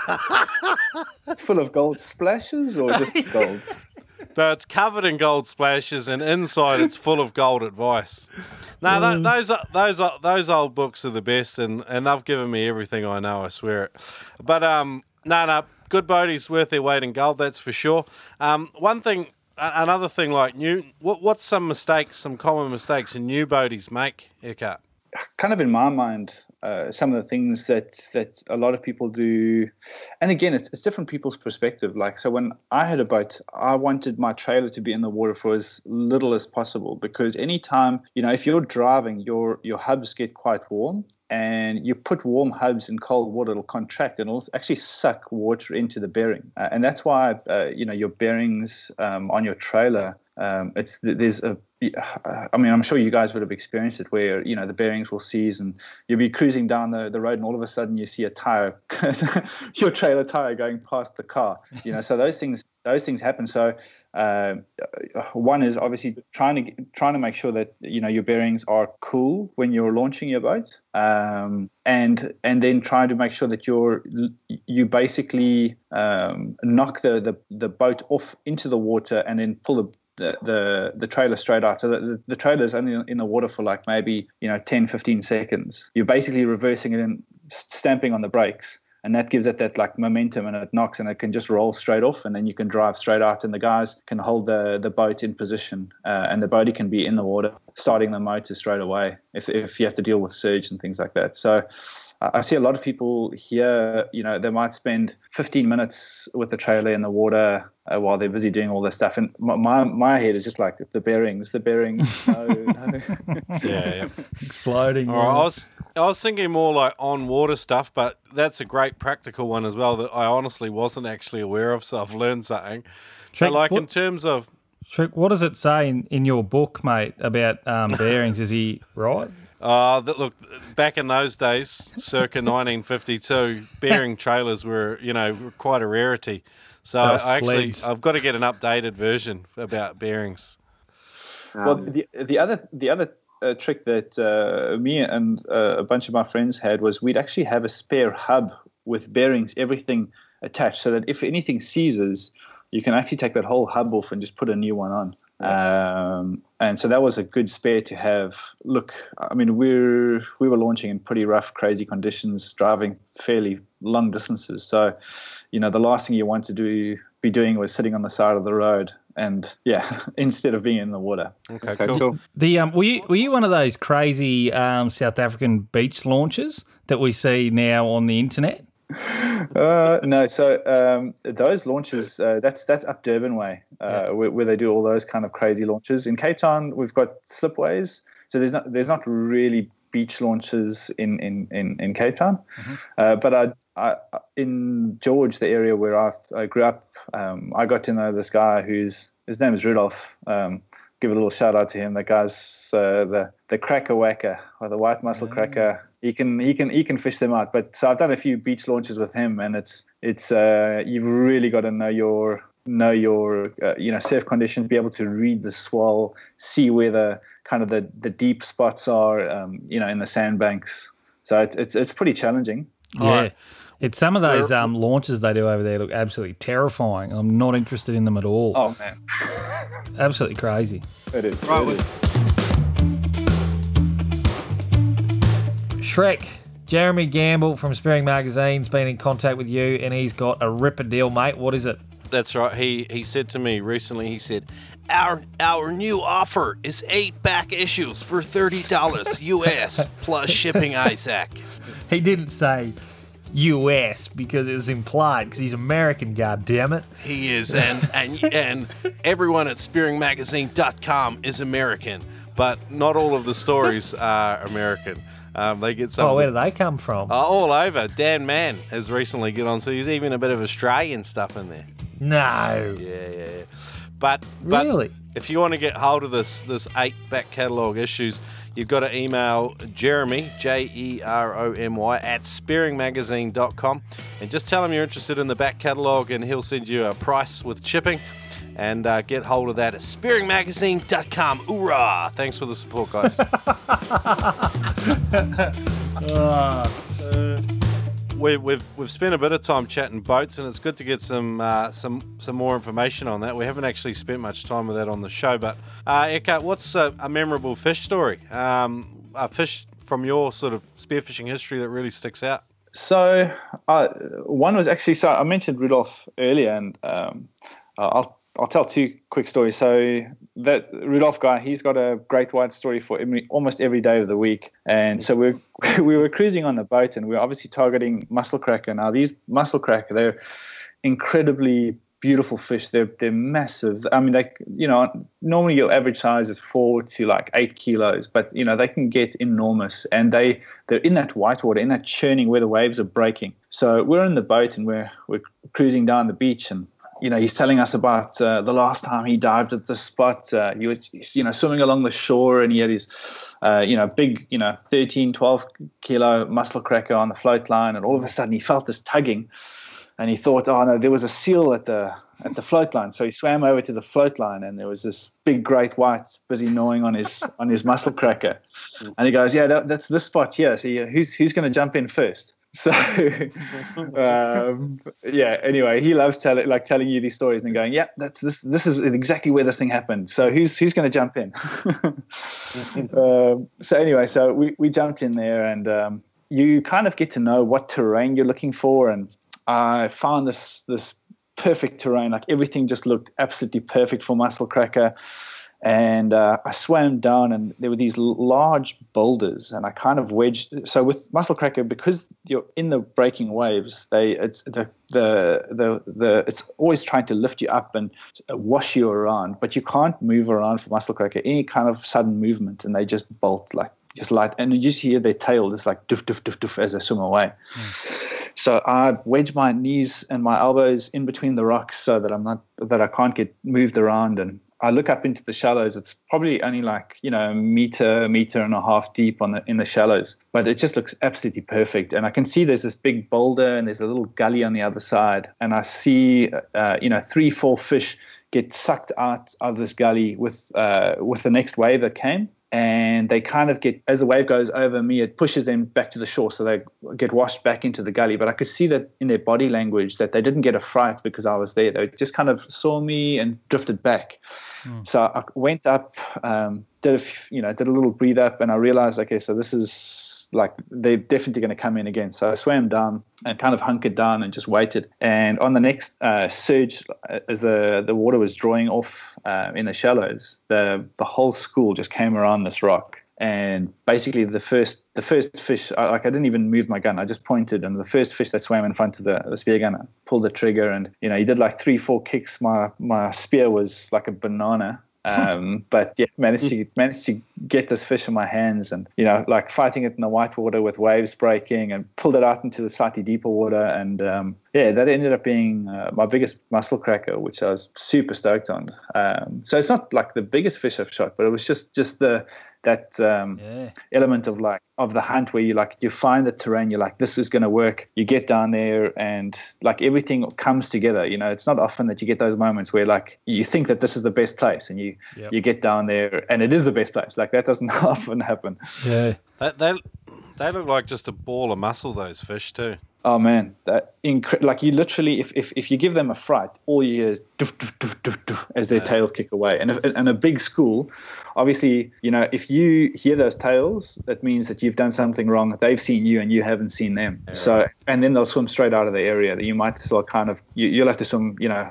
[LAUGHS] it's full of gold splashes or just gold. No, it's covered in gold splashes, and inside it's full of gold advice. No, th- those those those old books are the best, and, and they've given me everything I know. I swear it. But um, no, no, good boaties worth their weight in gold, that's for sure. Um, one thing, another thing, like new, what, what's some mistakes, some common mistakes new boaties make, Eckhart? Kind of in my mind, uh, some of the things that that a lot of people do. And again it's, it's different people's perspective. Like so when i had a boat i wanted my trailer to be in the water for as little as possible because anytime you know if you're driving your your hubs get quite warm and you put warm hubs in cold water it'll contract and it'll actually suck water into the bearing. Uh, and that's why uh, you know your bearings um, on your trailer um, it's there's a I mean, I'm sure you guys would have experienced it where, you know, the bearings will seize and you'll be cruising down the, the road and all of a sudden you see a tire, [LAUGHS] your trailer tire going past the car, you know, so those things, those things happen. So uh, one is obviously trying to, trying to make sure that, you know, your bearings are cool when you're launching your boat. Um, and, and then trying to make sure that you're, you basically um, knock the, the, the boat off into the water and then pull the the, the, the trailer straight out. So the, the trailer is only in the water for like maybe, you know, 10, 15 seconds. You're basically reversing it and stamping on the brakes. And that gives it that like momentum and it knocks and it can just roll straight off and then you can drive straight out and the guys can hold the, the boat in position uh, and the boatie can be in the water, starting the motor straight away if, if you have to deal with surge and things like that. So I see a lot of people here, you know, they might spend 15 minutes with the trailer in the water uh, while they're busy doing all this stuff. And my, my, my head is just like the bearings, the bearings. [LAUGHS] No, no. Yeah, yeah. [LAUGHS] Exploding. All right, I was I was thinking more like on water stuff, but that's a great practical one as well that I honestly wasn't actually aware of, so I've learned something. Trick, but like in terms of Trick, what does it say in, in your book, mate, about um, [LAUGHS] bearings? Is he right? Uh that look back in those days, circa [LAUGHS] 1952, bearing trailers were you know quite a rarity. So They I actually sleds. I've got to get an updated version about bearings. well, the the other the other uh, trick that uh, me and uh, a bunch of my friends had was we'd actually have a spare hub with bearings, everything attached, so that if anything seizes, you can actually take that whole hub off and just put a new one on. Um, and so that was a good spare to have. Look, I mean, we're we were launching in pretty rough, crazy conditions, driving fairly long distances. So, you know, the last thing you want to do be doing was sitting on the side of the road, and yeah, [LAUGHS] instead of being in the water. Okay, cool. The um, were you were you one of those crazy um, South African beach launches that we see now on the internet? Uh, no, so um, those launches, uh, that's that's up Durban way, uh, where, where they do all those kind of crazy launches. In Cape Town, we've got slipways, so there's not there's not really beach launches in in in, in Cape Town, uh, but I, I in George, the area where I I grew up, um, I got to know this guy who's his name is Rudolph. Um, give a little shout out to him. That guy's uh, the the cracker whacker or the white mussel cracker. He can he can he can fish them out. But so I've done a few beach launches with him, and it's it's uh, you've really got to know your know your uh, you know surf conditions, be able to read the swell, see where the kind of the the deep spots are, um, you know, in the sandbanks. So it's it's it's pretty challenging. Yeah. It's some of those um, launches they do over there look absolutely terrifying. I'm not interested in them at all. Oh man, [LAUGHS] Absolutely crazy. it is. Right, it well- is. Shrek, Jeromy Gamble from Spearing Magazine's been in contact with you and he's got a ripper deal, mate. What is it? That's right. He he said to me recently. He said, "Our our new offer is eight back issues for thirty dollars [LAUGHS] US plus shipping." Isaac. He didn't say US because it was implied because he's American, God damn it. He is, and and and everyone at SpearingMagazine.com is American, but not all of the stories are American. Um, they get some Oh, where do they come from? uh, all over. Dan Mann has recently get on, so there's even a bit of Australian stuff in there. no. Yeah, yeah, yeah. But, but Really? if you want to get hold of this this eight back catalogue issues, you've got to email Jeromy J E R O M Y at spearingmagazine.com and just tell him you're interested in the back catalogue, and he'll send you a price with shipping. And uh, get hold of that at spearingmagazine.com. Hoorah! Thanks for the support, guys. [LAUGHS] [LAUGHS] we, we've we've spent a bit of time chatting boats, and it's good to get some uh, some some more information on that. We haven't actually spent much time with that on the show, but uh, Eka, what's a, a memorable fish story? Um, a fish from your sort of spearfishing history that really sticks out. So uh, one was actually so I mentioned Rudolph earlier, and um, I'll I'll tell two quick stories. So that Rudolph guy, he's got a great white story for every, almost every day of the week, and so we [LAUGHS] we were cruising on the boat, and we are obviously targeting mussel cracker. Now these mussel cracker, they're incredibly beautiful fish. They're they're massive. I mean, they you know normally your average size is four to like eight kilos, but you know they can get enormous, and they they're in that whitewater, in that churning where the waves are breaking. So we're in the boat and we're we're cruising down the beach and. You know, he's telling us about uh, the last time he dived at this spot. Uh, he was, you know, swimming along the shore, and he had his, uh, you know, big, you know, 13, 12 kilo mussel cracker on the float line, and all of a sudden he felt this tugging, and he thought, oh no, there was a seal at the at the float line. So he swam over to the float line, and there was this big great white busy gnawing on his on his mussel cracker. And he goes, yeah, that, that's this spot here. So who's who's going to jump in first? So [LAUGHS] um, yeah. Anyway, he loves telling like telling you these stories and going, yeah, that's this this is exactly where this thing happened. So who's who's going to jump in? [LAUGHS] um, so anyway, so we we jumped in there and. Um, you kind of get to know what terrain you're looking for, and I found this this perfect terrain. Like everything just looked absolutely perfect for mussel cracker. And uh, I swam down, and there were these large boulders, and I kind of wedged. So with mussel cracker, because you're in the breaking waves, they it's the the the the it's always trying to lift you up and wash you around, but you can't move around for mussel cracker any kind of sudden movement, and they just bolt like just light, and you just hear their tail just like doof doof doof doof as they swim away. Mm. So I wedge my knees and my elbows in between the rocks so that I'm not that I can't get moved around and I look up into the shallows. It's probably only like you know a meter, meter and a half deep on the in the shallows, but it just looks absolutely perfect. And I can see there's this big boulder and there's a little gully on the other side, and I see uh, you know three, four fish get sucked out of this gully with uh, with the next wave that came and they kind of get as the wave goes over me it pushes them back to the shore so they get washed back into the gully. But i could see that in their body language that they didn't get a fright because i was there. They just kind of saw me and drifted back. Mm. so i went up um, did a, you know did a little breathe up and i realized okay so this is like they're definitely going to come in again. So i swam down and kind of hunkered down and just waited. And on the next uh, surge uh, as the the water was drawing off uh, in the shallows the the whole school just came around this rock. And basically the first the first fish I, like I didn't even move my gun. I just pointed and the first fish that swam in front of the, the spear gun pulled the trigger. And you know he did like three four kicks. My my spear was like a banana um, but yeah, managed to managed to get this fish in my hands, and you know, like fighting it in the white water with waves breaking, and pulled it out into the slightly deeper water, and um, yeah, that ended up being uh, my biggest mussel cracker, which I was super stoked on. Um, so it's not like the biggest fish I've shot, but it was just just the that um, yeah. element of like of the hunt where you like you find the terrain you're like this is going to work you get down there and like everything comes together you know it's not often that you get those moments where like you think that this is the best place and you yep. you get down there and it is the best place like that doesn't [LAUGHS] often happen yeah that, they, they look like just a ball of muscle those fish too Oh man, that incre- like you literally, if, if if you give them a fright, all you hear is doof, doof, doof, doof, doof, as their yeah. tails kick away. And if, and a big school, obviously, you know, if you hear those tails, that means that you've done something wrong. They've seen you and you haven't seen them. Yeah. So and then they'll swim straight out of the area. You might as well kind of you, you'll have to swim. You know,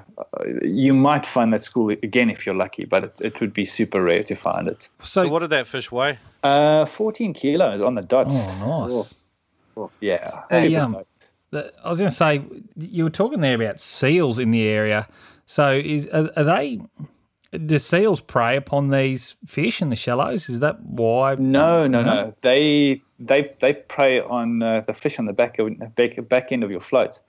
you might find that school again if you're lucky, but it, it would be super rare to find it. So, so what did that fish weigh? Uh, 14 kilos on the dot. Oh, nice. Oh, yeah. Hey, um, I was going to say you were talking there about seals in the area. So is are, are, they? Do seals prey upon these fish in the shallows? Is that why? No, no, no. no. They they they prey on uh, the fish on the back of, back back end of your float.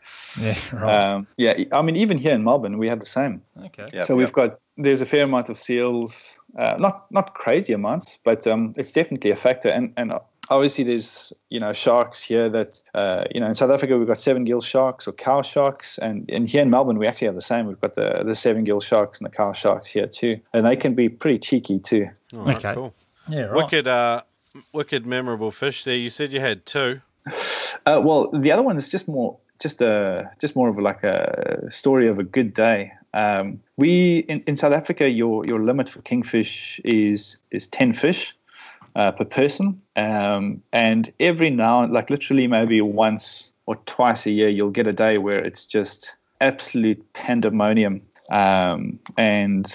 Yeah, [LAUGHS] right. Um, yeah, I mean even here in Melbourne we have the same. Okay. Yep, so we've got there's a fair amount of seals, uh, not not crazy amounts, but um, it's definitely a factor. And and obviously there's you know sharks here that uh, you know in South Africa we've got seven gill sharks or cow sharks. And, and here in Melbourne we actually have the same. We've got the the seven gill sharks and the cow sharks here too. And they can be pretty cheeky too. Okay. cool. Yeah right. wicked uh wicked memorable fish there. You said you had two. [LAUGHS] Uh, well the other one is just more just a just more of like a story of a good day. Um, we in, in South Africa your your limit for kingfish is is 10 fish uh, per person. Um, and every now, like literally maybe once or twice a year, you'll get a day where it's just absolute pandemonium. Um, and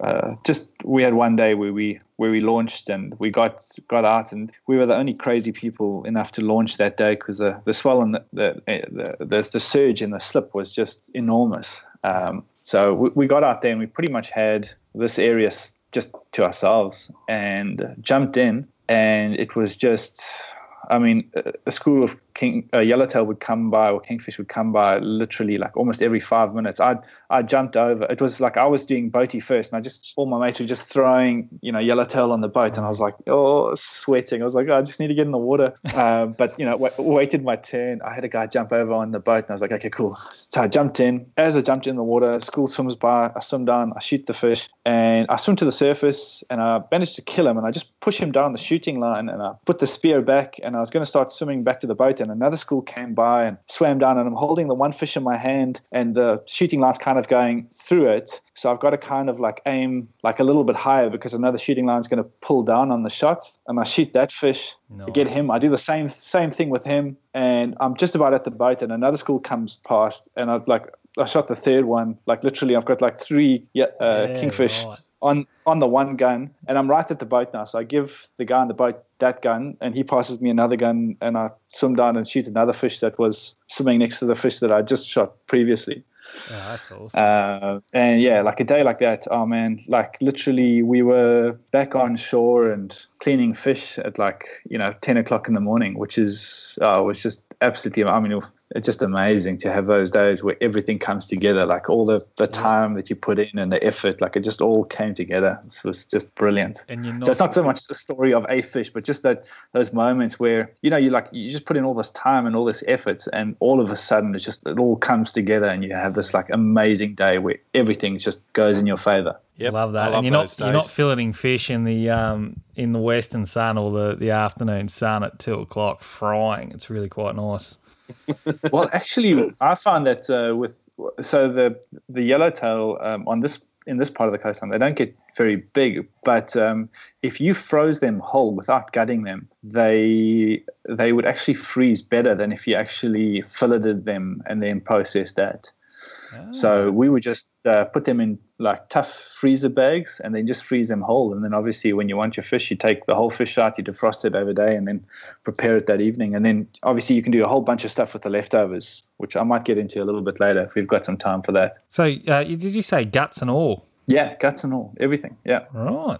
uh, just we had one day where we where we launched and we got got out and we were the only crazy people enough to launch that day because the the swell and the the, the the, surge in the slip was just enormous. Um, so we, we got out there and we pretty much had this area just to ourselves and jumped in. And it was just I mean, a school of king uh, yellowtail would come by or kingfish would come by literally like almost every five minutes. I I jumped over. It was like I was doing boaty first, and I just all my mates were just throwing you know yellowtail on the boat, and I was like oh sweating. I was like oh, I just need to get in the water. [LAUGHS] Um, but you know w- waited my turn. I had a guy jump over on the boat, and I was like okay cool. So I jumped in. As I jumped in the water, school swims by. I swim down. I shoot the fish, and I swim to the surface, and I managed to kill him. And I just push him down the shooting line, and I put the spear back, and I was going to start swimming back to the boat, and another school came by and swam down, and I'm holding the one fish in my hand, and the shooting line's kind of going through it. So I've got to kind of like aim like a little bit higher because another shooting line's going to pull down on the shot, and I shoot that fish, no. get him. I do the same same thing with him, and I'm just about at the boat, and another school comes past, and I've like I shot the third one. Like literally, I've got like three uh, yeah, kingfish. Right on on the one gun, and I'm right at the boat now. So I give the guy on the boat that gun, and he passes me another gun, and I swim down and shoot another fish that was swimming next to the fish that I just shot previously. Oh, that's awesome. Uh, and yeah, like a day like that, oh man, like literally we were back on shore and cleaning fish at like, you know, 10 o'clock in the morning, which is, it was just absolutely, I mean, it's just amazing to have those days where everything comes together, like all the, the time that you put in and the effort, like it just all came together. It was just brilliant. And you're not, So it's not so much the story of a fish, but just that those moments where you know you like you just put in all this time and all this effort, and all of a sudden it's just it all comes together, and you have this like amazing day where everything just goes in your favor. Yep, love that. I love and you're not those you're not filleting fish in the um in the western sun or the, the afternoon sun at two o'clock frying. It's really quite nice. Well, actually, I found that uh, with so the the yellowtail um, on this in this part of the coastline, they don't get very big. But um, if you froze them whole without gutting them, they they would actually freeze better than if you actually filleted them and then processed that. So we would just uh, put them in like tough freezer bags and then just freeze them whole. And then obviously when you want your fish, you take the whole fish out, you defrost it over day and then prepare it that evening. And then obviously you can do a whole bunch of stuff with the leftovers, which I might get into a little bit later if we've got some time for that. So uh, did you say guts and all? Yeah, guts and all, everything. Yeah. Right.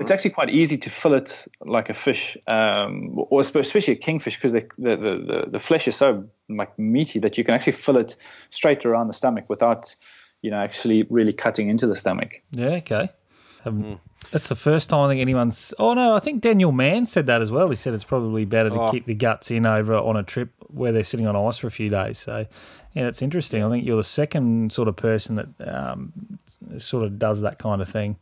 It's actually quite easy to fillet like a fish, um, or especially a kingfish, because the, the, the, the flesh is so like meaty that you can actually fillet straight around the stomach without, you know, actually really cutting into the stomach. Yeah. Okay. Um, That's the first time I think anyone's. Oh no, I think Daniel Mann said that as well. He said it's probably better to Oh. keep the guts in over on a trip where they're sitting on ice for a few days. So yeah, that's interesting. I think you're the second sort of person that um, sort of does that kind of thing.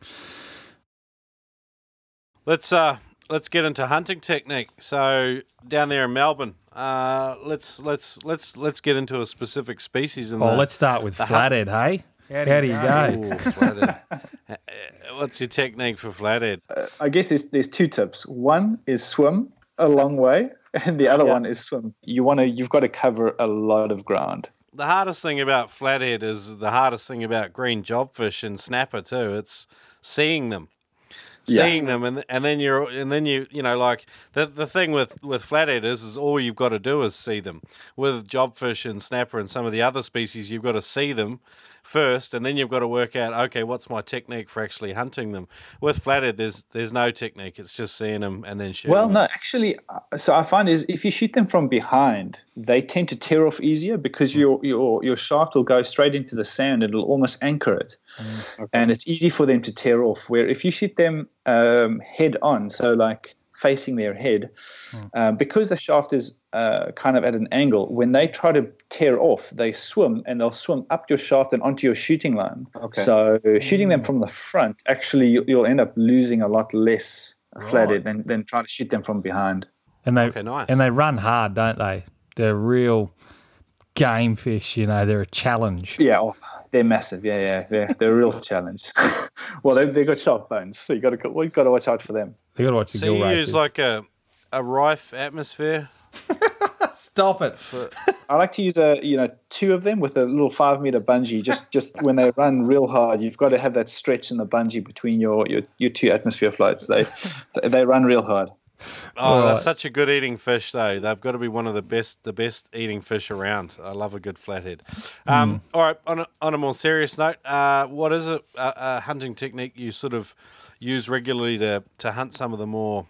Let's uh let's get into hunting technique. So down there in Melbourne, uh, let's let's let's let's get into a specific species. In Oh, the, let's start with the hu- flathead. Hey, how do you go? Ooh, flathead. Uh, [LAUGHS] What's your technique for flathead? I guess there's there's two tips. One is swim a long way, [LAUGHS] and the other one is swim. You want to you've got to cover a lot of ground. The hardest thing about flathead is the hardest thing about green jobfish and snapper too. It's seeing them. Yeah. Seeing them and and then you're and then you you know like the the thing with with flathead is is all you've got to do is see them. With jobfish and snapper and some of the other species, you've got to see them first, and then you've got to work out okay, what's my technique for actually hunting them. With flathead, there's there's no technique. It's just seeing them and then shooting. Well, them. no, actually, uh, so I find is if you shoot them from behind, they tend to tear off easier because your your your shaft will go straight into the sand and it'll almost anchor it, and it's easy for them to tear off. Where if you shoot them um, head on, so like facing their head, uh, because the shaft is uh, kind of at an angle, when they try to tear off, they swim and they'll swim up your shaft and onto your shooting line. Okay. So shooting them from the front, actually, you- you'll end up losing a lot less flathead than, than trying to shoot them from behind. And they Okay, nice. and they run hard, don't they? They're real game fish. You know, they're a challenge. Yeah, oh, they're massive. Yeah, yeah, they're, they're a real [LAUGHS] challenge. [LAUGHS] well, they, they've got sharp bones, so you got to well, you got to watch out for them. They got to watch the so gill you races. use like a a Riffe atmosphere. [LAUGHS] Stop it. I like to use a you know two of them with a little five meter bungee. Just just when they run real hard, you've got to have that stretch in the bungee between your your, your two atmosphere flights. They they run real hard. Oh, Right. that's such a good eating fish, though. They've got to be one of the best, the best eating fish around. I love a good flathead. Um, All right, on a, on a more serious note, uh, what is a, a, a hunting technique you sort of use regularly to to hunt some of the more,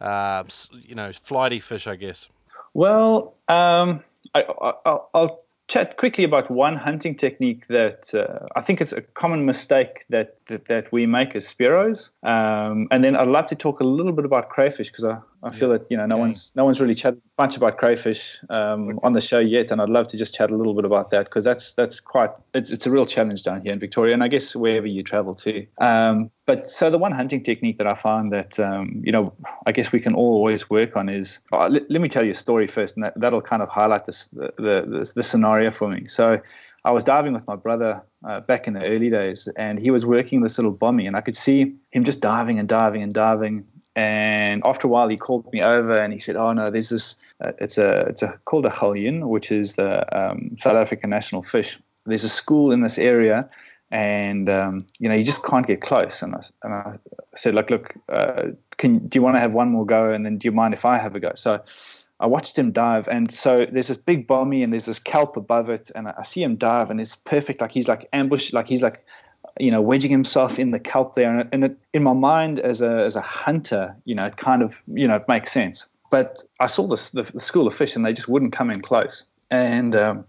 uh, you know, flighty fish? I guess. Well, um, I, I, I'll, I'll chat quickly about one hunting technique that uh, I think it's a common mistake that that, that we make as Spearos. Um, and then I'd love to talk a little bit about crayfish because I, I feel that you know no Okay. one's no one's really chatted much about crayfish um, on the show yet, and I'd love to just chat a little bit about that because that's that's quite it's it's a real challenge down here in Victoria, and I guess wherever you travel to. Um, but so the one hunting technique that I find that um, you know I guess we can all always work on is uh, let, let me tell you a story first, and that, that'll kind of highlight this the, the the scenario for me. So I was diving with my brother uh, back in the early days, and he was working this little bommy, and I could see him just diving and diving and diving. And after a while, he called me over and he said, "Oh no, there's this. Uh, it's a it's a called a galjoen, which is the um, South African national fish. There's a school in this area." and um, you know you just can't get close. And I, and I said, look, look, uh, can do you want to have one more go, and then do you mind if I have a go? So I watched him dive, and so there's this big bommy, and there's this kelp above it, and I see him dive, and it's perfect. Like he's like ambushed, like he's like you know wedging himself in the kelp there, and, and it, in my mind as a as a hunter, you know, it kind of you know it makes sense. But I saw this the, the school of fish, and they just wouldn't come in close, and um,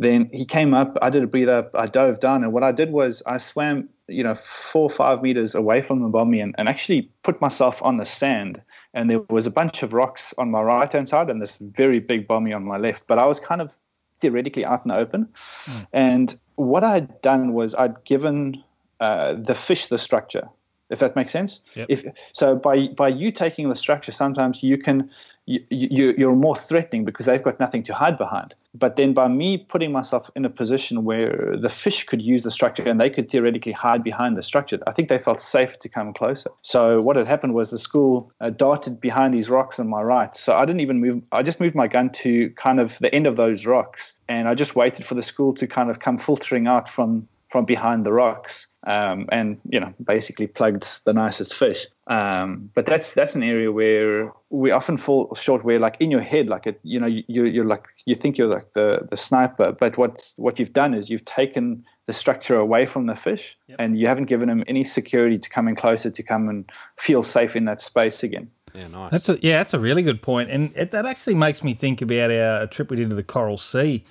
then he came up, I did a breathe up, I dove down, and what I did was I swam, you know, four or five meters away from the bommy and, and actually put myself on the sand. And there was a bunch of rocks on my right hand side and this very big bommy on my left. But I was kind of theoretically out in the open. Mm. And what I'd done was I'd given uh, the fish the structure if that makes sense. Yep. If so, by by you taking the structure, sometimes you can you, you you're more threatening because they've got nothing to hide behind. But then by me putting myself in a position where the fish could use the structure and they could theoretically hide behind the structure, I think they felt safe to come closer. So what had happened was the school uh, darted behind these rocks on my right. So I didn't even move. I just moved my gun to kind of the end of those rocks, and I just waited for the school to kind of come filtering out from from behind the rocks um, and you know basically plugged the nicest fish. Um, but that's that's an area where we often fall short. Where like in your head, like it, you know, you you're like you think you're like the the sniper, but what what you've done is you've taken the structure away from the fish, yep. and you haven't given them any security to come in closer to come and feel safe in that space again. Yeah, nice. That's a, yeah, that's a really good point, and it, that actually makes me think about our trip we did to the Coral Sea,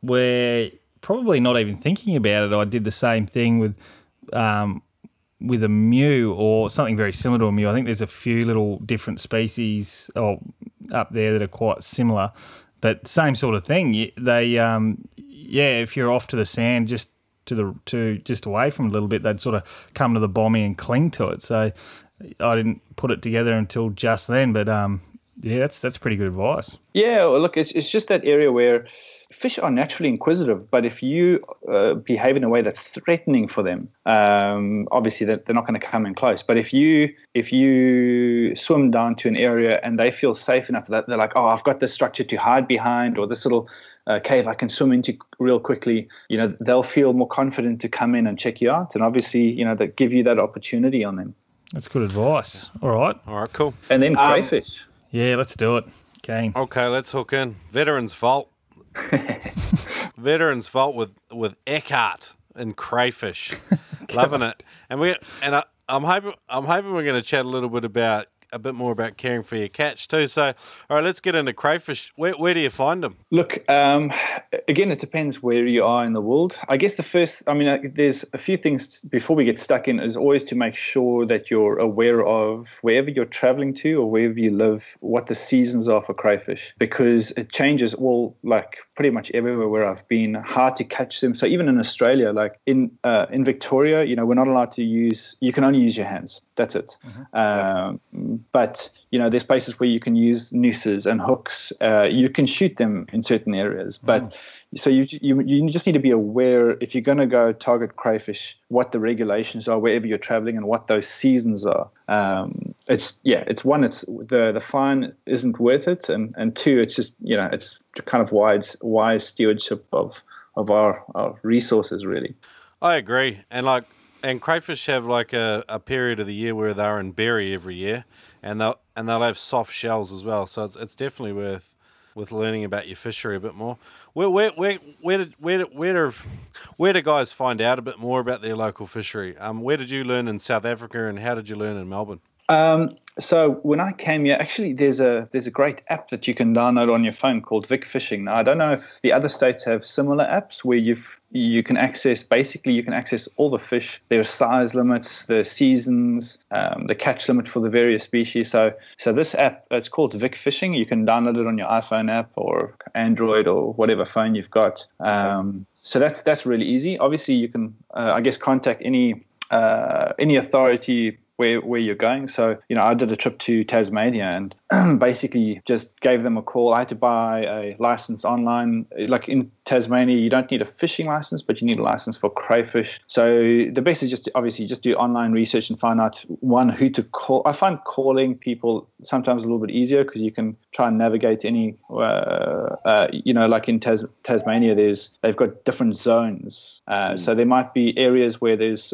where probably not even thinking about it, I did the same thing with um, with a mew or something very similar to a mew. I think there's a few little different species oh, up there that are quite similar, but same sort of thing. They, um, yeah, if you're off to the sand, just to the to just away from a little bit, they'd sort of come to the bommy and cling to it. So I didn't put it together until just then, but um, yeah, that's that's pretty good advice. Yeah, well, look, it's it's just that area where fish are naturally inquisitive, but if you uh, behave in a way that's threatening for them, um, obviously they're, they're not going to come in close. But if you if you swim down to an area and they feel safe enough that they're like, oh, I've got this structure to hide behind, or this little uh, cave I can swim into real quickly, you know, they'll feel more confident to come in and check you out, and obviously, you know, that give you that opportunity on them. That's good advice. All right. All right. Cool. And then um, crayfish. Um, yeah, let's do it. Game. Okay, let's hook in. Veterans Vault [LAUGHS] Veterans Vault with with Eckhart and crayfish, [LAUGHS] loving it. And we and I, I'm hoping I'm hoping we're going to chat a little bit about a bit more about caring for your catch too. So, all right, let's get into crayfish. Where, where do you find them? Look, um, again, it depends where you are in the world. I guess the first, I mean, uh, there's a few things before we get stuck in is always to make sure that you're aware of wherever you're traveling to or wherever you live, what the seasons are for crayfish, because it changes all like pretty much everywhere where I've been, hard to catch them. So even in Australia, like in uh, in Victoria, you know, we're not allowed to use. You can only use your hands. That's it. Mm-hmm. Um, but you know, there's places where you can use nooses and hooks. Uh, you can shoot them in certain areas, but mm. so you, you you just need to be aware if you're going to go target crayfish, what the regulations are wherever you're traveling and what those seasons are. Um, it's yeah, it's one, it's the the fine isn't worth it, and and two, it's just you know, it's kind of wise wise stewardship of of our, our resources really. I agree, and like and crayfish have like a, a period of the year where they're in berry every year, and they'll and they'll have soft shells as well. So it's it's definitely worth with learning about your fishery a bit more. Where where where where did where where do, where do guys find out a bit more about their local fishery? Um, where did you learn in South Africa, and how did you learn in Melbourne? Um, so when I came here, actually, there's a there's a great app that you can download on your phone called Vic Fishing. Now I don't know if the other states have similar apps where you've you can access basically you can access all the fish, their size limits, the seasons, um, the catch limit for the various species. So so this app it's called Vic Fishing. You can download it on your iPhone app or Android or whatever phone you've got. Um, so that's that's really easy. Obviously, you can uh, I guess contact any uh, any authority where where you're going. So you know, I did a trip to Tasmania and [CLEARS THROAT] basically just gave them a call. I had to buy a license online. Like in Tasmania, you don't need a fishing license, but you need a license for crayfish. So the best is just to, obviously just do online research and find out one who to call. I find calling people sometimes a little bit easier because you can try and navigate any. Uh, uh, you know, like in Tas- Tasmania, there's they've got different zones. Uh, mm. So there might be areas where there's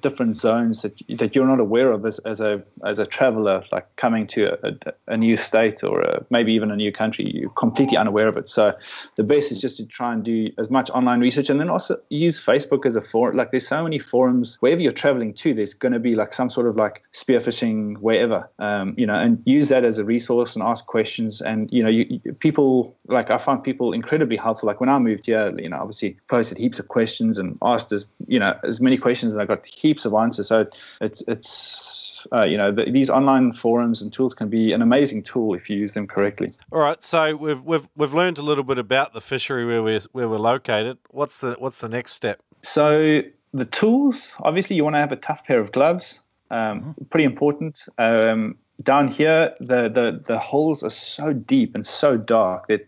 different zones that that you're not aware of as, as a as a traveler, like coming to a, a new state or a, maybe even a new country. You're completely unaware of it. So the best is just to try and do as much online research and then also use Facebook as a forum. Like there's so many forums wherever you're traveling to, there's going to be like some sort of like spearfishing wherever, um, you know, and use that as a resource and ask questions. And, you know, you, you, people, like I find people incredibly helpful. Like when I moved here, you know, obviously posted heaps of questions and asked as, you know, as many questions and I got heaps of answers. So it's, it's, uh, you know, the, these online forums and tools can be an amazing tool if you use them correctly. All right, so we've we've we've learned a little bit about the fishery where we're where we're located. What's the what's the next step? So the tools, obviously, you want to have a tough pair of gloves. Um, mm-hmm. Pretty important. Um, down here, the, the the holes are so deep and so dark that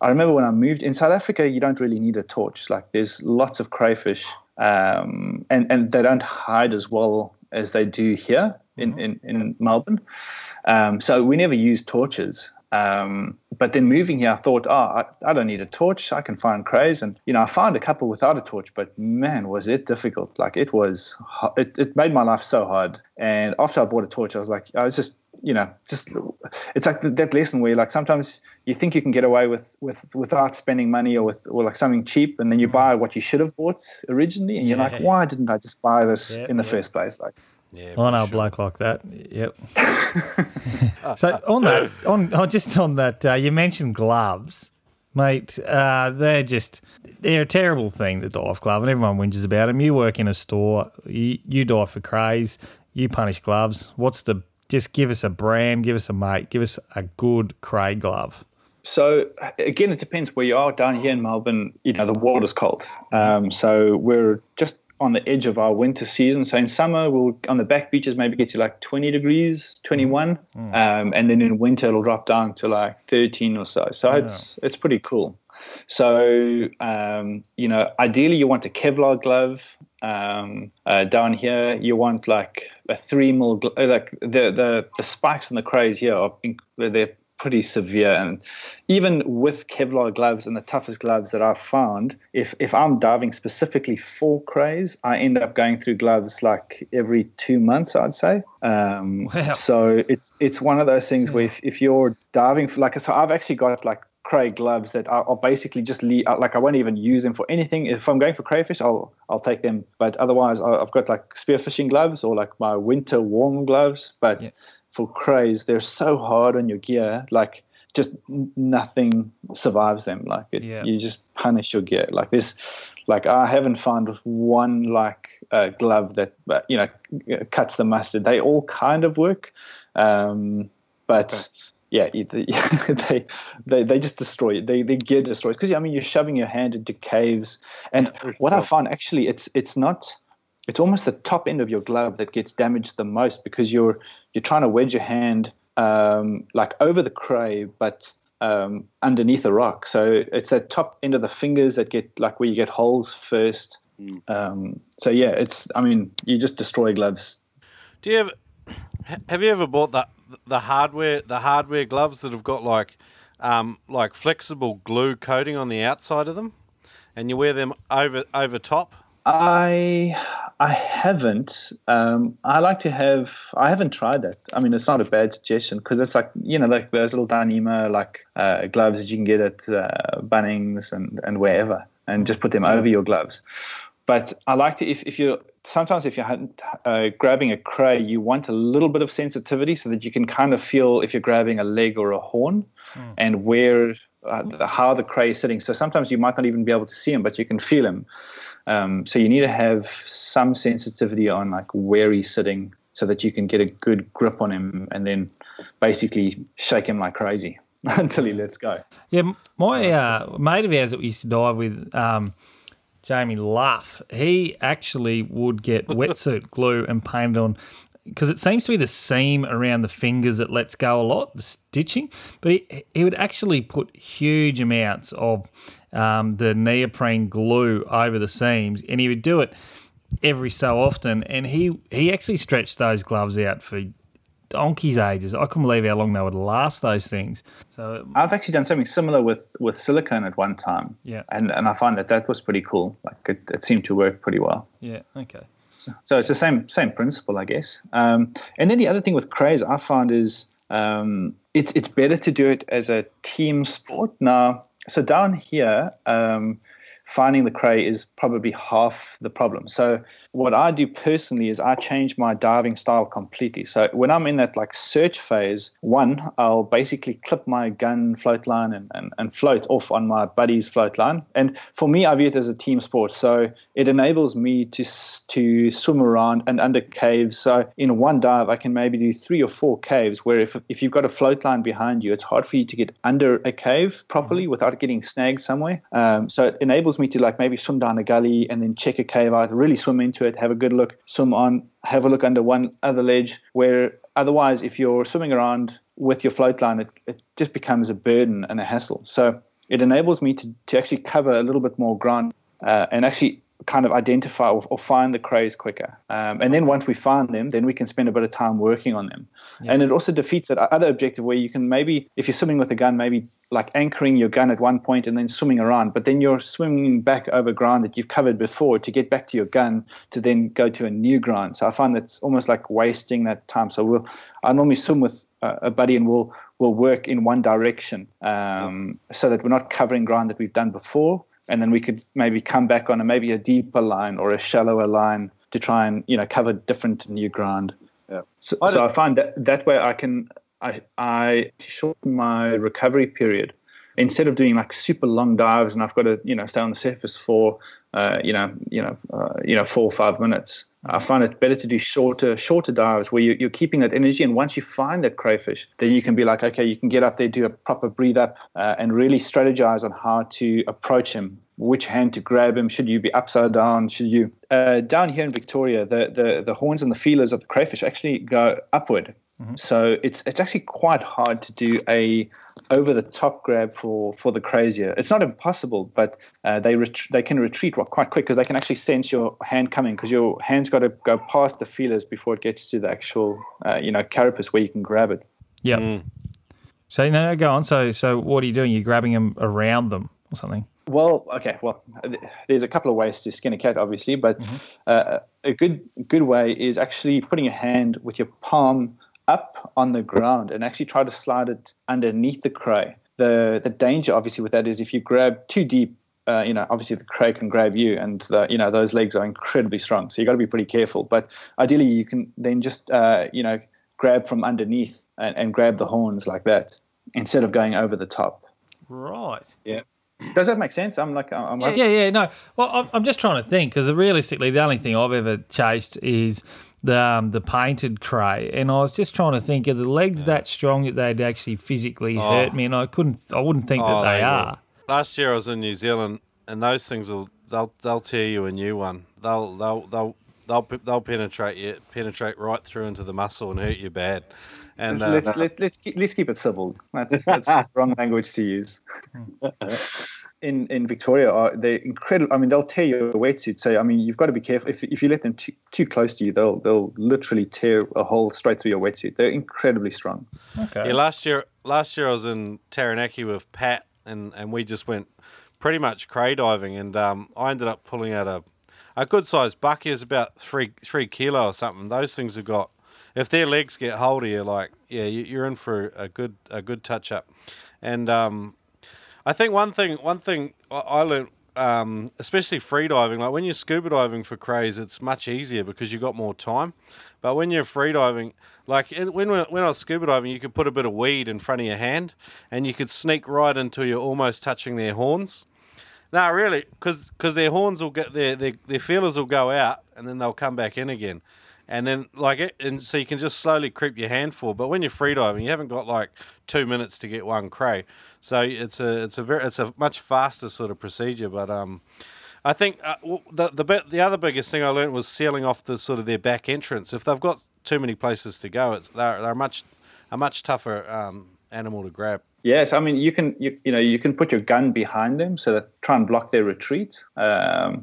I remember when I moved in South Africa, you don't really need a torch. Like there's lots of crayfish, um, and and they don't hide as well as they do here in, mm-hmm. in, in Melbourne. Um, so we never used torches. Um, but then moving here, I thought, oh, I, I, don't need a torch. I can find crays. And, you know, I found a couple without a torch, but man, was it difficult. Like it was, it, it made my life so hard. And after I bought a torch, I was like, I was just, you know, just, it's like that lesson where like sometimes you think you can get away with, with, without spending money or with, or like something cheap. And then you mm-hmm. buy what you should have bought originally. And you're yeah. like, why didn't I just buy this yeah, in the yeah. first place? Like, yeah, I know sure. bloke like that. Yep. [LAUGHS] [LAUGHS] so on that, on, on just on that, uh, you mentioned gloves, mate. Uh, they're just they're a terrible thing, the dive glove, and everyone whinges about them. You work in a store, you, you dive for crays, you punish gloves. What's the just give us a brand, give us a mate, give us a good cray glove. So again, it depends where you are. Down here in Melbourne, you know the water's cold, um, so we're just on the edge of our winter season. So in summer, we'll on the back beaches maybe get to like 20 degrees, 21, mm. um, and then in winter it'll drop down to like 13 or so. So yeah. it's it's pretty cool. So um, you know, ideally you want a Kevlar glove. Um, uh, down here, you want like a three mil. Gl- like the the the spikes and the crays here are they're pretty severe. And even with Kevlar gloves and the toughest gloves that I've found, if, if I'm diving specifically for crays, I end up going through gloves like every two months, I'd say. Um, wow. So it's it's one of those things yeah. where if, if you're diving for like, so I've actually got like cray gloves that are, are basically just leave, uh, like I won't even use them for anything. If I'm going for crayfish, I'll I'll take them. But otherwise, I've got like spearfishing gloves or like my winter warm gloves. But yeah for crays, they're so hard on your gear, like just nothing survives them. Like it, yeah. you just punish your gear. Like this, like I haven't found one like uh, glove that uh, you know cuts the mustard. They all kind of work, um, but. Okay. Yeah, [LAUGHS] they, they they just destroy it. They they gear destroys because I mean you're shoving your hand into caves, and yeah, what I find actually it's it's not it's almost the top end of your glove that gets damaged the most because you're you're trying to wedge your hand um, like over the cray, but um, underneath a rock. So it's that top end of the fingers that get like where you get holes first. Mm. Um, so yeah, it's I mean you just destroy gloves. Do you ever have you ever bought that the hardware the hardware gloves that have got like um, like flexible glue coating on the outside of them, and you wear them over over top? I I haven't. Um, I like to have. I haven't tried that. I mean, it's not a bad suggestion because it's like you know, like those little Dyneema like uh, gloves that you can get at uh, Bunnings and and wherever, and just put them over your gloves. But I like to if if you're sometimes if you're uh, grabbing a cray, you want a little bit of sensitivity so that you can kind of feel if you're grabbing a leg or a horn, mm. and where uh, how the cray is sitting. So sometimes you might not even be able to see him, but you can feel him. Um, so you need to have some sensitivity on like where he's sitting so that you can get a good grip on him and then basically shake him like crazy [LAUGHS] until he lets go. Yeah, my uh, mate of ours that we used to dive with, um, Jamie Luff, he actually would get [LAUGHS] wetsuit glue and paint on because it seems to be the seam around the fingers that lets go a lot, the stitching. But he, he would actually put huge amounts of um, the neoprene glue over the seams, and he would do it every so often. And he he actually stretched those gloves out for donkey's ages. I couldn't believe how long they would last those things. So I've actually done something similar with with silicone at one time. Yeah. and and I find that that was pretty cool. Like it, it seemed to work pretty well. yeah, okay. So, so it's the same same principle, I guess. Um, and then the other thing with crays I find is um, it's it's better to do it as a team sport. Now, so down here, um, finding the cray is probably half the problem. So what I do personally is I change my diving style completely. So when I'm in that like search phase, one, I'll basically clip my gun float line and, and, and float off on my buddy's float line. And for me, I view it as a team sport. So it enables me to to swim around and under caves. So in one dive, I can maybe do three or four caves where if, if you've got a float line behind you, it's hard for you to get under a cave properly without getting snagged somewhere. Um, so it enables me to like maybe swim down a gully and then check a cave out, really swim into it, have a good look, swim on, have a look under one other ledge. Where otherwise, if you're swimming around with your float line, it, it just becomes a burden and a hassle. So it enables me to, to actually cover a little bit more ground uh, and actually kind of identify or, or find the crays quicker. Um, and then once we find them, then we can spend a bit of time working on them. Yeah. And it also defeats that other objective where you can maybe, if you're swimming with a gun, maybe like anchoring your gun at one point and then swimming around, but then you're swimming back over ground that you've covered before to get back to your gun to then go to a new ground. So I find that's almost like wasting that time. So we'll, I normally swim with a buddy and we'll, we'll work in one direction um, so that we're not covering ground that we've done before and then we could maybe come back on a maybe a deeper line or a shallower line to try and you know cover different new ground. Yeah. So, I, so I find that that way I can I I shorten my recovery period instead of doing like super long dives and I've got to you know stay on the surface for uh, you know you know uh, you know four or five minutes. I find it better to do shorter shorter dives where you, are keeping that energy, and once you find that crayfish, then you can be like, okay, you can get up there, do a proper breathe up, uh, and really strategize on how to approach him. Which hand to grab him? Should you be upside down? Should you uh, down here in Victoria? The, the the horns and the feelers of the crayfish actually go upward. Mm-hmm. So it's it's actually quite hard to do a over the top grab for for the crazier. It's not impossible, but uh, they ret- they can retreat quite quick because they can actually sense your hand coming because your hand's got to go past the feelers before it gets to the actual uh, you know carapace where you can grab it. Yeah. Mm. So no, go on. So so what are you doing? You're grabbing them around them or something? Well, okay. Well, there's a couple of ways to skin a cat, obviously, but mm-hmm. uh, a good good way is actually putting your hand with your palm up on the ground and actually try to slide it underneath the cray. The the danger obviously with that is if you grab too deep, uh, you know, obviously the cray can grab you, and the, you know those legs are incredibly strong. So you got to be pretty careful. But ideally, you can then just uh, you know grab from underneath and, and grab the horns like that instead of going over the top. Right. Yeah. Does that make sense? I'm like, I'm yeah, yeah, yeah, No, well, I'm just trying to think because realistically, the only thing I've ever chased is the um, the painted cray, and I was just trying to think of the legs yeah. that strong that they'd actually physically oh. hurt me, and I couldn't, I wouldn't think oh, that they, they are. Last year I was in New Zealand, and those things will they'll they'll tear you a new one. They'll they'll they'll they'll they'll penetrate you penetrate right through into the muscle and hurt you bad. And let's uh, let's, let's keep, let's keep it civil. That's that's wrong language to use. [LAUGHS] in in Victoria are they incredible. I mean, they'll tear your wetsuit. So I mean, you've got to be careful. If if you let them too, too close to you, they'll they'll literally tear a hole straight through your wetsuit. They're incredibly strong. Okay. Yeah. Last year, last year I was in Taranaki with Pat, and and we just went pretty much cray diving, and um, I ended up pulling out a a good sized buck. Is about three three kilo or something. Those things have got. If their legs get hold of you, like yeah, you're in for a good a good touch up, and um, I think one thing one thing I learned, um, especially free diving, like when you're scuba diving for crays, it's much easier because you've got more time. But when you're free diving, like when when I was scuba diving, you could put a bit of weed in front of your hand, and you could sneak right until you're almost touching their horns. No, really, because their horns will get their, their their feelers will go out, and then they'll come back in again and then like it, and so you can just slowly creep your hand forward. But when you're freediving, you haven't got like two minutes to get one cray, so it's a it's a very it's a much faster sort of procedure. But um, I think uh, the the the other biggest thing I learned was sealing off the sort of their back entrance. If they've got too many places to go, it's they're they're much a much tougher um, animal to grab. Yes, I mean you can you, you know you can put your gun behind them so that try and block their retreat, um,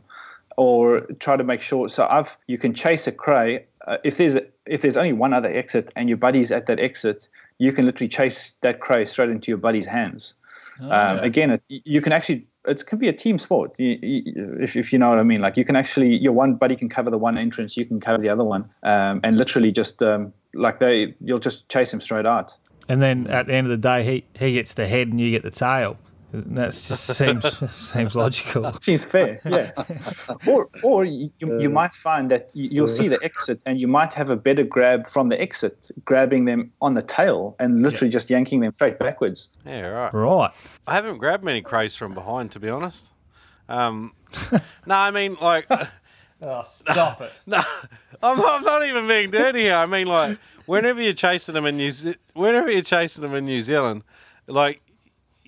or try to make sure. So I've you can chase a cray uh, if there's if there's only one other exit and your buddy's at that exit, you can literally chase that crow straight into your buddy's hands. Oh, um, yeah. Again, it, you can actually it can be a team sport if, if you know what I mean. Like you can actually your one buddy can cover the one entrance, you can cover the other one, um, and literally just um, like they you'll just chase him straight out. And then at the end of the day, he he gets the head and you get the tail. That just seems [LAUGHS] seems logical. Seems fair, yeah. [LAUGHS] or or you, you might find that you'll see the exit and you might have a better grab from the exit, grabbing them on the tail and literally yeah. just yanking them straight backwards. Yeah, right. Right. I haven't grabbed many crays from behind, to be honest. Um, [LAUGHS] no, I mean like. Oh, stop it! no, I'm, I'm not even being dirty here. I mean, like, whenever you're chasing them in New, whenever you're chasing them in New Zealand, like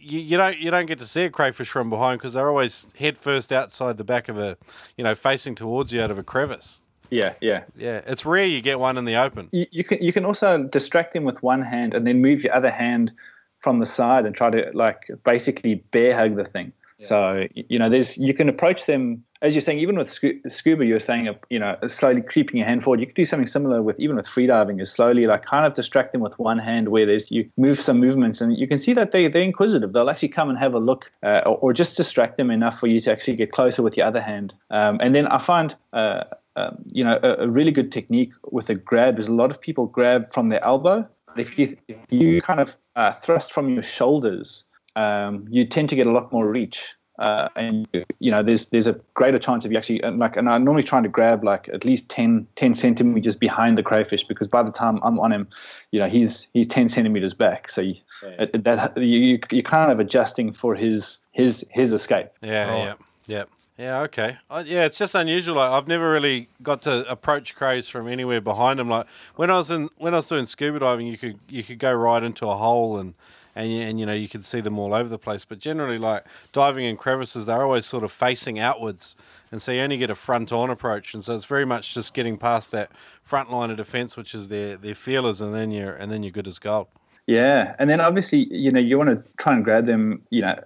you, you don't you don't get to see a crayfish from behind because they're always head first outside the back of a, you know, facing towards you out of a crevice. Yeah, yeah, yeah. It's rare you get one in the open. You, you can you can also distract them with one hand and then move your other hand from the side and try to like basically bear hug the thing. So you know, there's you can approach them as you're saying. Even with scuba, you're saying you know slowly creeping your hand forward. You could do something similar with even with freediving. Is slowly like kind of distract them with one hand, where there's you move some movements, and you can see that they they're inquisitive. They'll actually come and have a look, uh, or, or, just distract them enough for you to actually get closer with your other hand. Um, and then I find. Uh, um, you know, a, a, really good technique with a grab is a lot of people grab from their elbow. If you if you kind of uh, thrust from your shoulders, um, you tend to get a lot more reach. Uh, and you know there's there's a greater chance of you actually and like and I'm normally trying to grab like at least 10, 10 centimeters behind the crayfish because by the time I'm on him, you know he's he's ten centimeters back. So you, yeah. that you you're kind of adjusting for his his his escape. Yeah, right. yeah, yeah. Yeah, okay. Uh, yeah, it's just unusual. Like, I've never really got to approach crays from anywhere behind them. Like when I was in when I was doing scuba diving, you could you could go right into a hole and and and you know you can see them all over the place. But generally, like diving in crevices, they're always sort of facing outwards, and so you only get a front-on approach, and so it's very much just getting past that front line of defence, which is their their feelers, and then you're and then you're good as gold. Yeah, and then obviously, you know, you want to try and grab them, you know,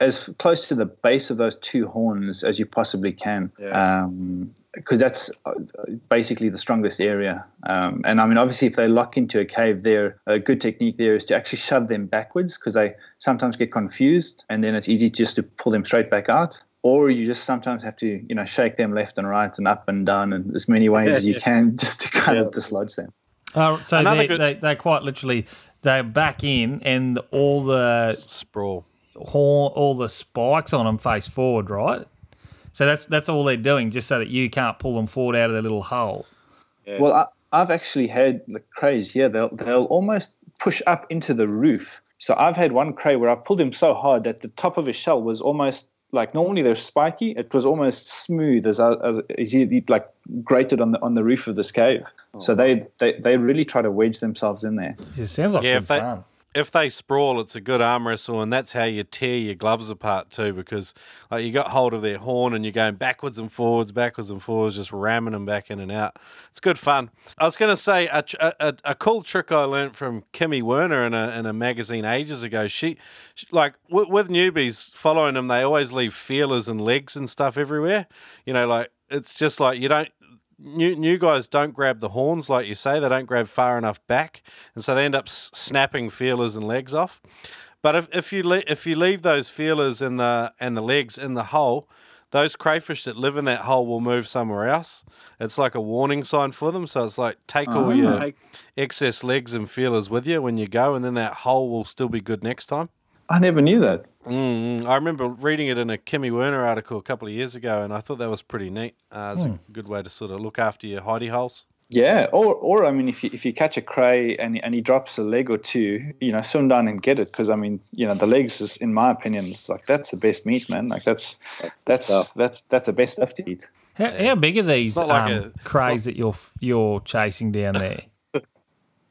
as close to the base of those two horns as you possibly can, because yeah. um, that's uh, basically the strongest area. Um, and I mean, obviously, if they lock into a cave, there a good technique there is to actually shove them backwards because they sometimes get confused, and then it's easy just to pull them straight back out or you just sometimes have to you know shake them left and right and up and down and as many ways as you [LAUGHS] can just to kind yeah. of dislodge them. Uh, so they, good... they, they quite literally they're back in, and all the sprawl, horn, all the spikes on them face forward, right? So that's that's all they're doing, just so that you can't pull them forward out of their little hole. Yeah. Well, I, have actually had the crays. Yeah, they'll they'll almost push up into the roof. So I've had one cray where I pulled him so hard that the top of his shell was almost like normally they're spiky. It was almost smooth as uh, as, as he like grated on the on the roof of this cave. Oh. So they, they they really try to wedge themselves in there. It sounds like yeah, if they, fun if they sprawl, it's a good arm wrestle, and that's how you tear your gloves apart too. Because like you got hold of their horn and you're going backwards and forwards, backwards and forwards, just ramming them back in and out. It's good fun. I was going to say a, a, a, cool trick I learned from Kimi Werner in a in a magazine ages ago. She, she like with, with newbies following them, they always leave feelers and legs and stuff everywhere. You know, like it's just like you don't new new guys don't grab the horns like you say. They don't grab far enough back, and so they end up snapping feelers and legs off. But if, if you le- if you leave those feelers and the and the legs in the hole, those crayfish that live in that hole will move somewhere else. It's like a warning sign for them. So it's like take all oh, your excess legs and feelers with you when you go, and then that hole will still be good next time. I never knew that. Mm, I remember reading it in a Kimi Werner article a couple of years ago, and I thought that was pretty neat. Uh, it's mm. a hmm. good way to sort of look after your hidey holes. Yeah, or or I mean, if you if you catch a cray and and he drops a leg or two, you know, swim down and get it because I mean, you know, the legs is, in my opinion, it's like that's the best meat, man. Like that's that's that's that's, that's the best stuff to eat. How, how big are these like um, a, crays that you're you're chasing down there?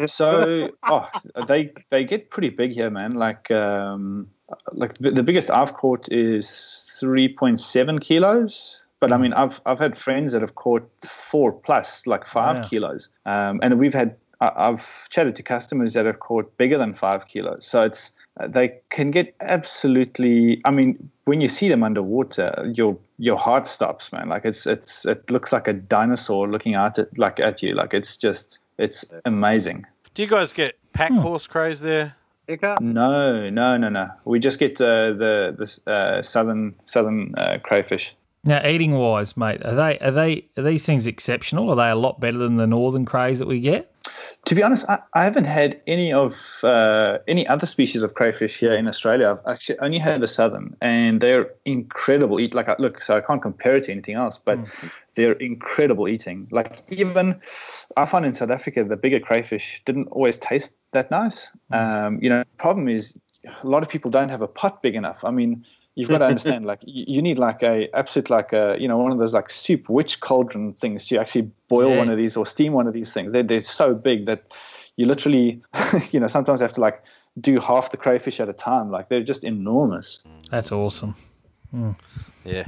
So oh, they they get pretty big here, man. Like um, like the biggest I've caught is three point seven kilos. But I mm. mean, I've I've had friends that have caught four plus, like five yeah. kilos, um, and we've had I've chatted to customers that have caught bigger than five kilos. So it's they can get absolutely. I mean, when you see them underwater, your your heart stops, man. Like it's it's it looks like a dinosaur looking at it like at you. Like it's just it's amazing. Do you guys get pack horse crays there? Eka? No, no, no, no. We just get uh, the the uh, southern southern uh, crayfish. Now, eating wise, mate, are they are they are these things exceptional? Are they a lot better than the northern crays that we get? To be honest, I, I haven't had any of uh, any other species of crayfish here in Australia. I've actually only had the southern, and they're incredible. Eat like look, so I can't compare it to anything else, but mm. they're incredible eating. Like even I find in South Africa, the bigger crayfish didn't always taste that nice. Mm. Um, you know, the problem is a lot of people don't have a pot big enough. I mean, you've got to [LAUGHS] understand like you need like a absolute like a you know one of those like soup witch cauldron things to actually boil yeah. one of these or steam one of these things. They're, they're so big that you literally [LAUGHS] you know sometimes have to like do half the crayfish at a time. Like they're just enormous. That's awesome. Mm. yeah.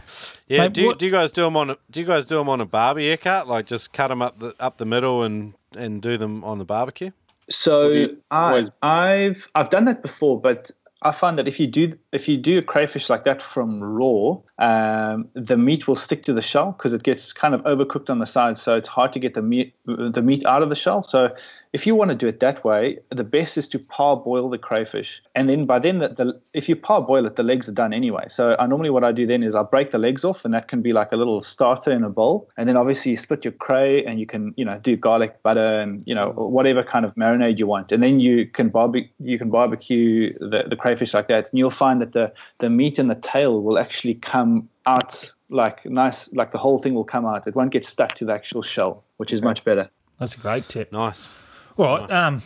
Yeah Mate, do, you, do you guys do them on a, do you guys do them on a barbie cut like just cut them up the up the middle and and do them on the barbecue? So I, I've I've done that before, but I find that if you do if you do a crayfish like that from raw, um, the meat will stick to the shell because it gets kind of overcooked on the side, so it's hard to get the meat the meat out of the shell. So if you want to do it that way, the best is to parboil the crayfish, and then by then the, the if you parboil it, the legs are done anyway. So I normally what I do then is I break the legs off, and that can be like a little starter in a bowl, and then obviously you split your cray, and you can you know do garlic butter and you know whatever kind of marinade you want, and then you can barbecue you can barbecue the, the crayfish like that, and you'll find that the the meat and the tail will actually come out like nice, like the whole thing will come out. It won't get stuck to the actual shell, which is much better. That's a great tip. Nice. All right. Nice. Um,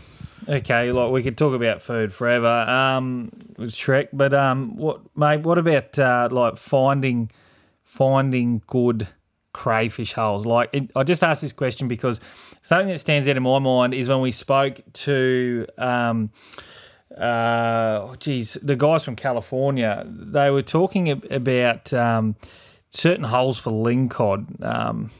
okay. Like we could talk about food forever. Um, with Shrek, but um, what, mate? What about uh, like finding finding good crayfish holes? Like, it, I just asked this question because something that stands out in my mind is when we spoke to um uh, oh, geez, the guys from California, they were talking about um, certain holes for lingcod. Um,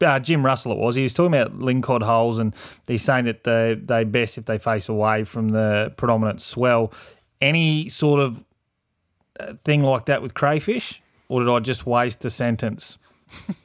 uh, Jim Russell, it was. He was talking about lingcod holes, and he's saying that they they best if they face away from the predominant swell. Any sort of uh, thing like that with crayfish, or did I just waste a sentence?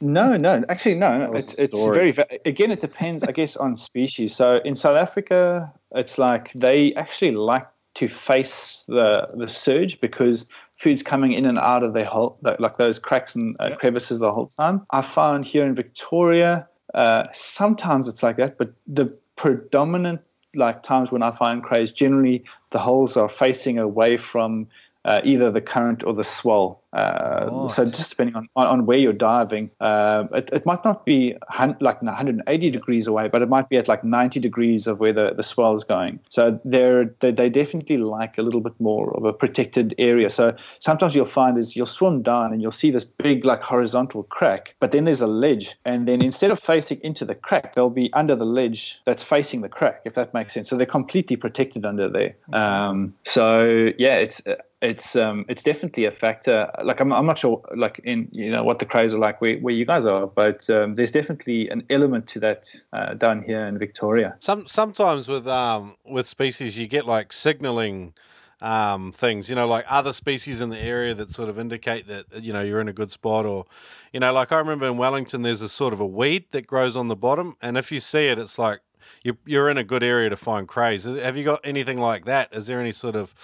No, no, actually, no. It's it's very again. It depends, I guess, on species. So in South Africa, it's like they actually like to face the the surge because food's coming in and out of their hole, like those cracks and uh, crevices the whole time. I found here in Victoria, uh, sometimes it's like that, but the predominant like times when I find crays, generally the holes are facing away from uh, either the current or the swell. Uh, so just depending on, on, where you're diving, uh, it, it, might not be hun- like 180 degrees away, but it might be at like 90 degrees of where the, the swell is going. So they're, they, they definitely like a little bit more of a protected area. So sometimes you'll find is you'll swim down and you'll see this big like horizontal crack, but then there's a ledge. And then instead of facing into the crack, they'll be under the ledge that's facing the crack, if that makes sense. So they're completely protected under there. Um, so yeah, it's it's um, it's definitely a factor. Like I'm, I'm not sure, like in you know what the crays are like where, where you guys are, but um, there's definitely an element to that uh, down here in Victoria. Some sometimes with um with species you get like signaling um, things, you know, like other species in the area that sort of indicate that, you know, you're in a good spot or, you know, like I remember in Wellington, there's a sort of a weed that grows on the bottom. And if you see it, it's like you're, you're in a good area to find crays. Have you got anything like that? Is there any sort of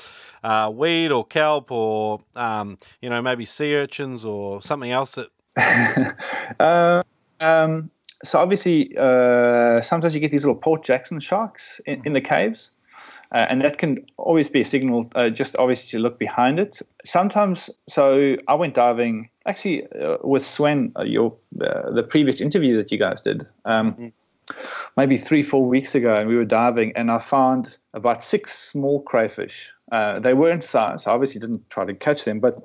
uh, weed or kelp or um, you know maybe sea urchins or something else that? [LAUGHS] uh, um, so obviously, uh, sometimes you get these little Port Jackson sharks in, in the caves. Uh, and that can always be a signal, uh, just obviously to look behind it. Sometimes, so I went diving actually uh, with Swen, uh, your uh, the previous interview that you guys did. Um, mm-hmm maybe three, four weeks ago, and we were diving, and I found about six small crayfish. Uh, they weren't size, I obviously didn't try to catch them. But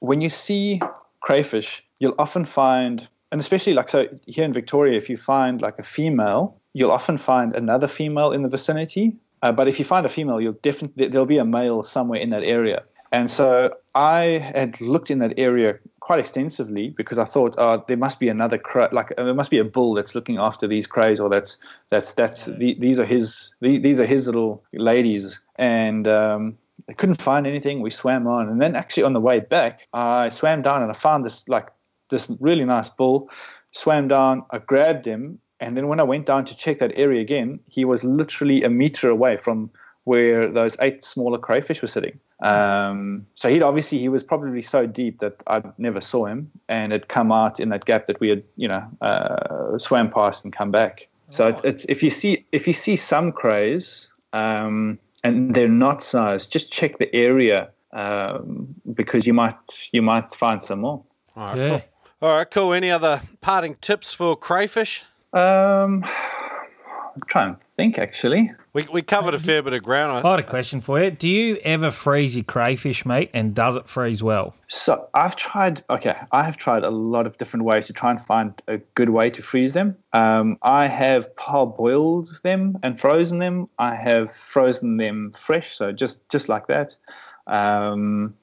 when you see crayfish, you'll often find, and especially like so here in Victoria, if you find like a female, you'll often find another female in the vicinity. Uh, but if you find a female, you'll definitely there'll be a male somewhere in that area. And so I had looked in that area quite extensively because I thought uh, there must be another cray, like uh, there must be a bull that's looking after these crays, or that's that's that's the, these are his these, these are his little ladies, and um, I couldn't find anything. We swam on, and then actually on the way back, I swam down and I found this like this really nice bull. Swam down, I grabbed him, and then when I went down to check that area again, he was literally a meter away from where those eight smaller crayfish were sitting. Um, so he'd obviously he was probably so deep that I never saw him, and had come out in that gap that we had you know uh, swam past and come back. So it, it's if you see if you see some crays um, and they're not sized, just check the area um, because you might you might find some more. All right, Yeah. cool. All right, cool. Any other parting tips for crayfish? Um, I'm trying to think actually. We, we covered a [LAUGHS] fair bit of ground. I had a question for you. Do you ever freeze your crayfish meat and does it freeze well? So I've tried. Okay, I have tried a lot of different ways to try and find a good way to freeze them. Um, I have parboiled them and frozen them. I have frozen them fresh, so just just like that. Um,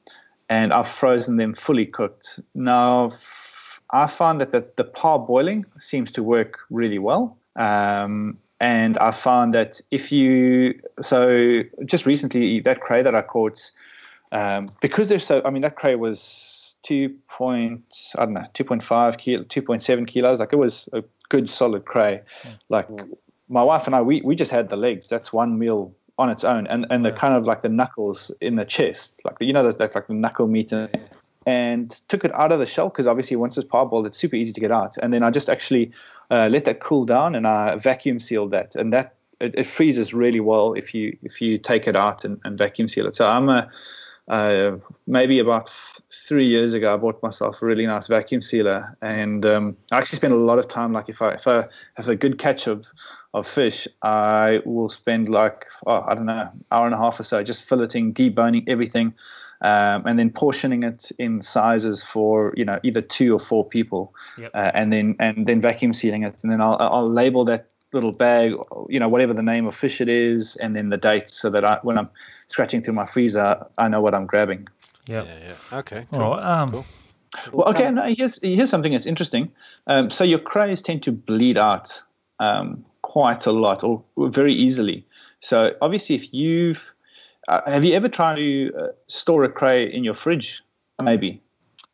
and I've frozen them fully cooked. Now f- I find that the, the parboiling seems to work really well. Um, and I found that if you so just recently that cray that I caught um, because they're so. I mean, that cray was two point. I don't know, two point five kilo, two point seven kilos. Like it was a good solid cray. Like my wife and I, we we just had the legs. That's one meal on its own, and and the kind of like the knuckles in the chest, like the, you know, that's, that's like the knuckle meat. And, and took it out of the shell because obviously once it's parboiled, it's super easy to get out. And then I just actually uh, let that cool down and I vacuum sealed that, and that it, it freezes really well if you if you take it out and, and vacuum seal it. So I'm a uh, maybe about three years ago, I bought myself a really nice vacuum sealer, and um, I actually spend a lot of time. Like if I if I have a good catch of of fish, I will spend like oh, I don't know hour and a half or so just filleting, deboning everything, um, and then portioning it in sizes for you know either two or four people, Yep. uh, and then and then vacuum sealing it, and then I'll I'll label that little bag, you know, whatever the name of fish it is, and then the date, so that I, when I'm scratching through my freezer, I know what I'm grabbing. Yep. Yeah, yeah. Okay. Cool. All right. Um, Well, okay, no, here's here's something that's interesting. Um, so your crays tend to bleed out um, quite a lot, or, or very easily. So obviously, if you've uh, have you ever tried to uh, store a cray in your fridge? Maybe.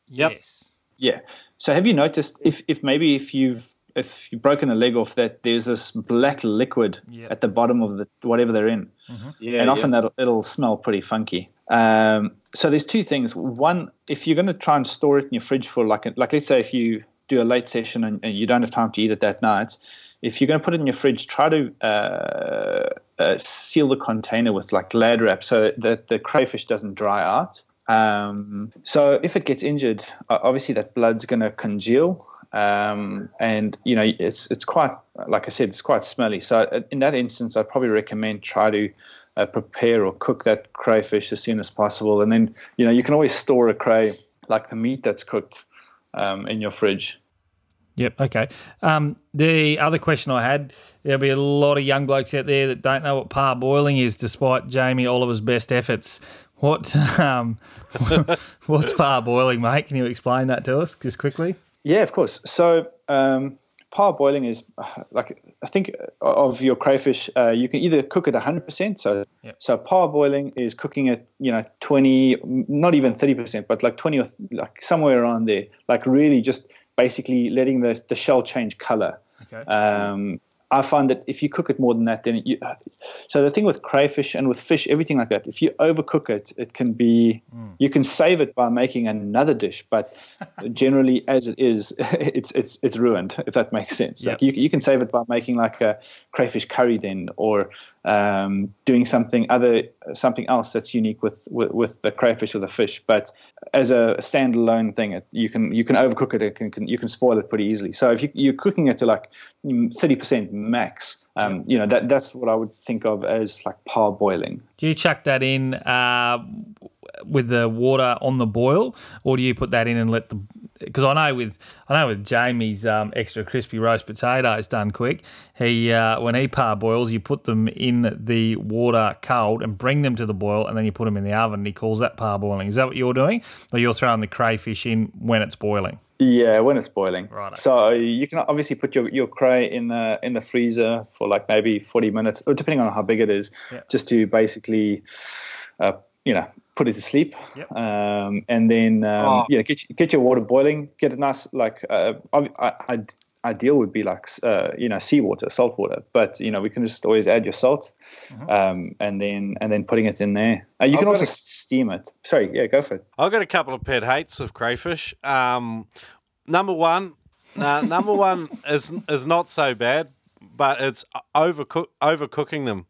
Yes. Yeah. So have you noticed if, if maybe if you've if you've broken a leg off that there's this black liquid Yep. at the bottom of the whatever they're in, Yeah, and often yeah. that'll it'll smell pretty funky. Um, so there's two things. One, if you're going to try and store it in your fridge for like a, like let's say if you do a late session and, and you don't have time to eat it that night, if you're going to put it in your fridge, try to uh, uh, seal the container with like glad wrap so that the crayfish doesn't dry out. Um, so if it gets injured, obviously that blood's going to congeal, um, and you know it's it's quite like I said, it's quite smelly. So uh, in that instance, I'd probably recommend try to uh, prepare or cook that crayfish as soon as possible, and then you know you can always store a cray like the meat that's cooked um, in your fridge. Yep. Okay. Um, the other question I had there'll be a lot of young blokes out there that don't know what parboiling is, despite Jamie Oliver's best efforts. What um, [LAUGHS] what's parboiling, mate? Can you explain that to us just quickly? Yeah, of course. So um, parboiling is uh, like I think of your crayfish. Uh, you can either cook it 100%. So Yep. so parboiling is cooking it, you know, 20, not even 30%, but like 20 or like somewhere around there. Like really just basically letting the, the shell change color. Okay. Um, I find that if you cook it more than that, then you. So the thing with crayfish and with fish, everything like that, if you overcook it, it can be. You can save it by making another dish, but [LAUGHS] generally, as it is, [LAUGHS] it's it's it's ruined. If that makes sense. Like you you can save it by making like a crayfish curry then, or um, doing something other something else that's unique with, with with the crayfish or the fish. But as a standalone thing, it, you can you can overcook it. it can, can, you can spoil it pretty easily. So if you, you're cooking it to like thirty percent max, um, you know that that's what I would think of as like parboiling. Do you chuck that in uh, with the water on the boil, or do you put that in and let the because I know with I know with Jamie's um, extra crispy roast potatoes done quick. He uh, when he parboils, you put them in the water cold and bring them to the boil, and then you put them in the oven. And he calls that parboiling. Is that what you're doing, or you're throwing the crayfish in when it's boiling? Yeah, when it's boiling. Right. So you can obviously put your, your cray in the in the freezer for like maybe forty minutes, or depending on how big it is, Yeah. just to basically, uh, you know, put it to sleep. Yep. Um, and then um, Oh. yeah, get get your water boiling. Get a nice. Like uh, I, I, I ideal would be like uh, you know seawater, salt water. But you know we can just always add your salt, um, and then and then putting it in there. Uh, you I've can also a- steam it. Sorry, yeah, go for it. I've got a couple of pet hates of crayfish. Um, number one, nah, number one [LAUGHS] is is not so bad, but it's overcook overcooking them.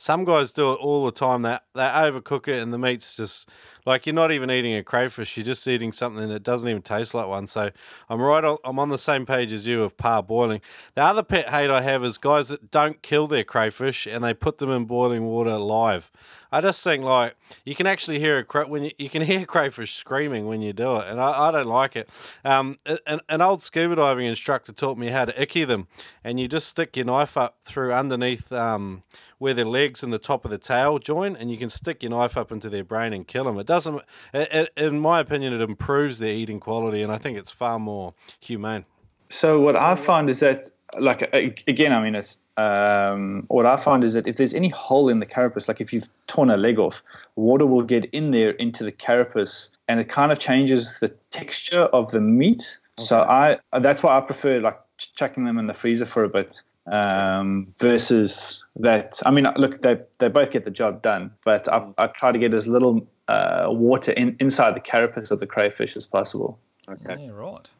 Some guys do it all the time. They they overcook it, and the meat's just like you're not even eating a crayfish. You're just eating something that doesn't even taste like one. So I'm right. On, I'm on the same page as you of parboiling. The other pet hate I have is guys that don't kill their crayfish and they put them in boiling water live. I just think like you can actually hear a cra- when you, you can [LAUGHS] hear crayfish screaming when you do it, and I, I don't like it. Um, an, an old scuba diving instructor taught me how to iki them, and you just stick your knife up through underneath um, where their legs and the top of the tail join, and you can stick your knife up into their brain and kill them. It doesn't, it, it, in my opinion, it improves their eating quality, and I think it's far more humane. So what I find is that, like again, I mean, it's um, what I find is that if there's any hole in the carapace, like if you've torn a leg off, water will get in there into the carapace, and it kind of changes the texture of the meat. So I that's why I prefer like chucking them in the freezer for a bit um, versus that. I mean, look, they they both get the job done, but I, I try to get as little uh, water in, inside the carapace of the crayfish as possible. Okay, Yeah, right.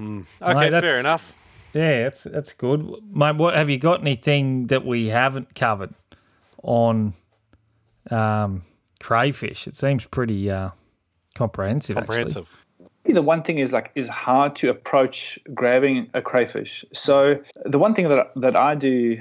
okay, that's- fair enough. Yeah, that's that's good, mate. What have you got? Anything that we haven't covered on um, crayfish? It seems pretty uh, comprehensive. actually. Comprehensive. the one thing is like is hard to approach grabbing a crayfish. So the one thing that that I do,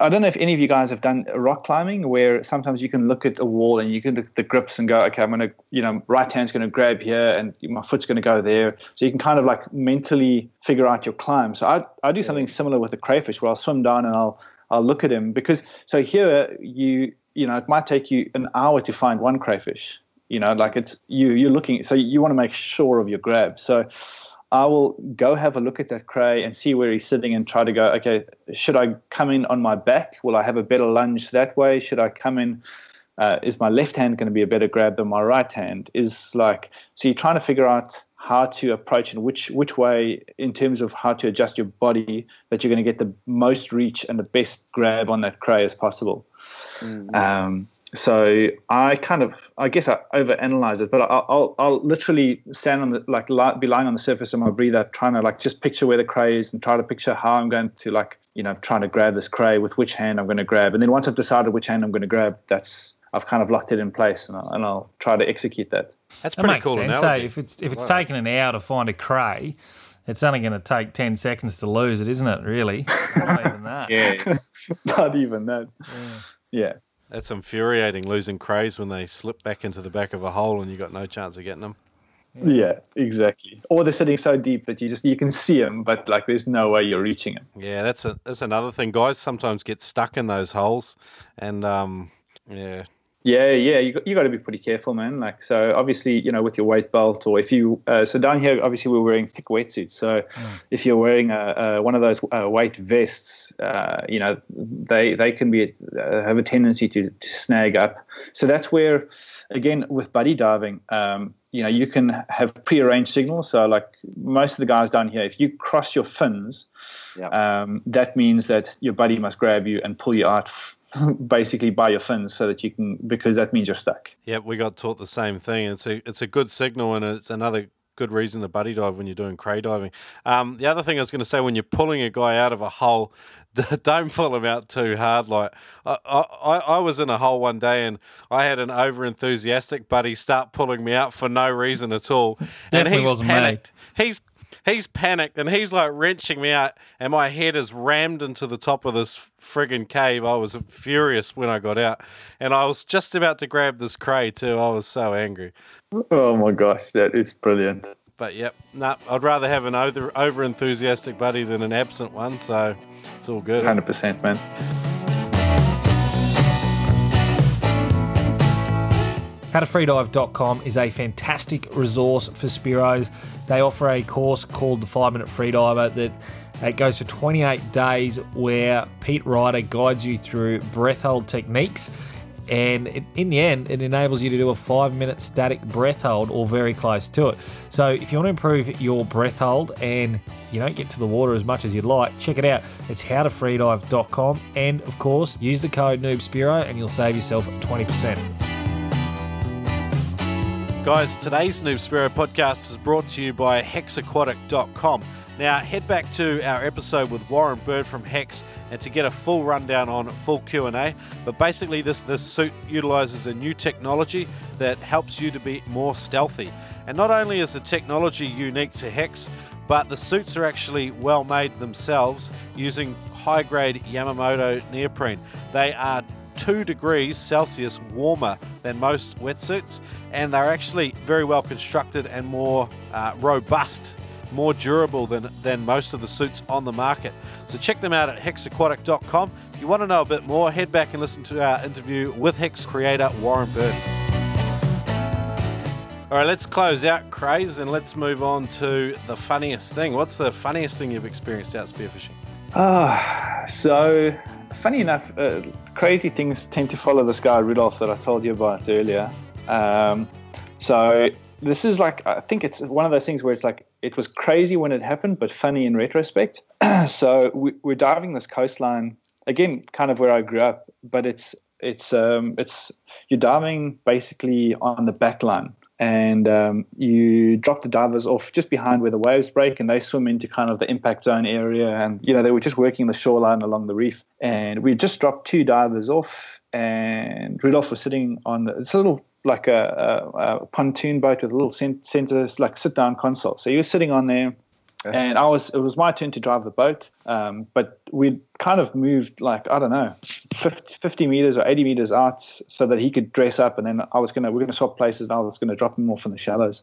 I don't know if any of you guys have done rock climbing, where sometimes you can look at a wall and you can look at the grips and go, okay, I'm gonna, you know, right hand's gonna grab here and my foot's gonna go there. So you can kind of like mentally figure out your climb. So I I do something similar with a crayfish, where I'll swim down and I'll I'll look at him because so here you you know it might take you an hour to find one crayfish you know like it's you you're looking so you want to make sure of your grab so i will go have a look at that cray and see where he's sitting and try to go okay should i come in on my back? Will i have a better lunge that way? Should i come in uh, is my left hand going to be a better grab than my right hand? Is like so you're trying to figure out how to approach and which which way in terms of how to adjust your body that you're going to get the most reach and the best grab on that cray as possible. Um, so I kind of, I guess I overanalyze it, but I'll, I'll, I'll literally stand on the, like, li- be lying on the surface of my breather, trying to like just picture where the cray is and try to picture how I'm going to like, you know, trying to grab this cray with which hand I'm going to grab. And then once I've decided which hand I'm going to grab, that's, I've kind of locked it in place and I'll, and I'll try to execute that. That's pretty makes cool sense. analogy. So if it's if it's taken an hour to find a cray, it's only going to take ten seconds to lose it, isn't it? Really? [LAUGHS] Not even that. Yeah. [LAUGHS] Not even that. Yeah. That's infuriating losing crays when they slip back into the back of a hole and you got no chance of getting them. Yeah, exactly. Or they're sitting so deep that you just, you can see them, but like there's no way you're reaching them. Yeah, that's a that's another thing. Guys sometimes get stuck in those holes, and um, yeah, Yeah, yeah, you got, you got to be pretty careful, man. Like, so obviously, you know, with your weight belt, or if you, uh, so down here, obviously, we're wearing thick wetsuits. So if you're wearing a, a, one of those uh, weight vests, uh, you know, they they can be uh, have a tendency to, to snag up. So that's where, again, with buddy diving, um, you know, you can have prearranged signals. So like most of the guys down here, if you cross your fins, um, that means that your buddy must grab you and pull you out. F- [LAUGHS] Basically, by your fins, so that you can, because that means you're stuck. Yep, we got taught the same thing. It's a it's a good signal and it's another good reason to buddy dive when you're doing cray diving. Um, the other thing I was going to say when you're pulling a guy out of a hole, [LAUGHS] don't pull him out too hard. Like I, I, I was in a hole one day and I had an over enthusiastic buddy start pulling me out for no reason at all, and Definitely he's wasn't me. panicked. He's he's panicked and he's like wrenching me out, and my head is rammed into the top of this friggin' cave. I was furious when I got out, and I was just about to grab this cray too. I was so angry. Oh my gosh, that is brilliant. but yep, no, I'd rather have an over, over enthusiastic buddy than an absent one. So it's all good. Hundred percent, man. HowToFreedive.com is a fantastic resource for Spearos. They offer a course called the 5 Minute Freediver that it goes for 28 days where Pete Ryder guides you through breath hold techniques. And in the end, it enables you to do a five minute static breath hold or very close to it. So, if you want to improve your breath hold and you don't get to the water as much as you'd like, check it out. It's howtofreedive.com. And of course, use the code NoobSpearo and you'll save yourself 20%. Guys, today's Noob Spearo podcast is brought to you by hexaquatic.com. Now, head back to our episode with Warren Bird from Hex and to get a full rundown on full Q&A. But basically, this, this suit utilizes a new technology that helps you to be more stealthy. And not only is the technology unique to Hex, but the suits are actually well made themselves using high grade Yamamoto neoprene. They are two degrees Celsius warmer than most wetsuits, and they're actually very well constructed and more uh, robust, more durable than, than most of the suits on the market. So check them out at hexaquatic.com. If you want to know a bit more, head back and listen to our interview with Hex creator Warren Bird. All right, let's close out crays and let's move on to the funniest thing. What's the funniest thing you've experienced out spearfishing? Ah, so funny enough, uh, crazy things tend to follow this guy Rudolph that I told you about earlier. Um, so this is like I think it's one of those things where it's like it was crazy when it happened, but funny in retrospect. [CLEARS THROAT] so we, we're diving this coastline again, kind of where I grew up, but it's it's um, it's you're diving basically on the back line and um, you drop the divers off just behind where the waves break and they swim into kind of the impact zone area and you know they were just working the shoreline along the reef. And we just dropped two divers off and Rudolph was sitting on it's a little like a, a, a pontoon boat with a little center like sit down console. So he was sitting on there and I was it was my turn to drive the boat, um, but we kind of moved like I don't know, 50, 50, meters or eighty meters out so that he could dress up, and then I was gonna we're gonna swap places, and I was gonna drop him off in the shallows.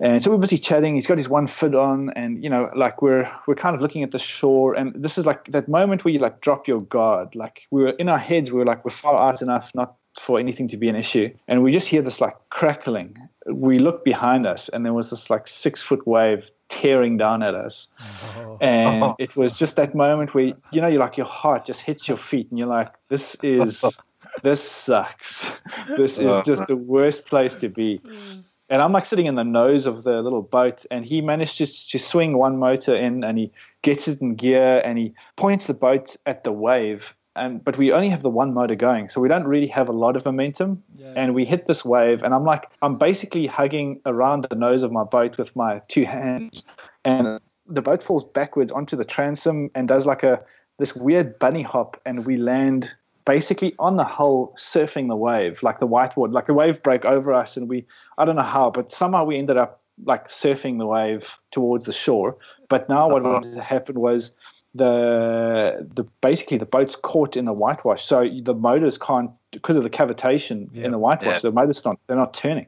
And so we're busy chatting. He's got his one foot on, and you know, like we're we're kind of looking at the shore, and this is like that moment where you like drop your guard. Like we were in our heads, we were like we're far out enough not for anything to be an issue, and we just hear this like crackling. We look behind us, and there was this like six foot wave tearing down at us. Oh. And [LAUGHS] it was just that moment where, you know, you're like, your heart just hits your feet and you're like, this is, [LAUGHS] this sucks. This is just the worst place to be. Mm. And I'm like sitting in the nose of the little boat, and he managed to, to swing one motor in and he gets it in gear and he points the boat at the wave and but we only have the one motor going, so we don't really have a lot of momentum. Yeah. And we hit this wave, and I'm like, I'm basically hugging around the nose of my boat with my two hands, and the boat falls backwards onto the transom and does like a this weird bunny hop, and we land basically on the hull, surfing the wave, like the whiteboard, like the wave broke over us, and we I don't know how, but somehow we ended up like surfing the wave towards the shore. But now uh-huh. what happened was the the basically the boat's caught in the whitewash, so the motors can't because of the cavitation in the whitewash. The motors not they're not turning.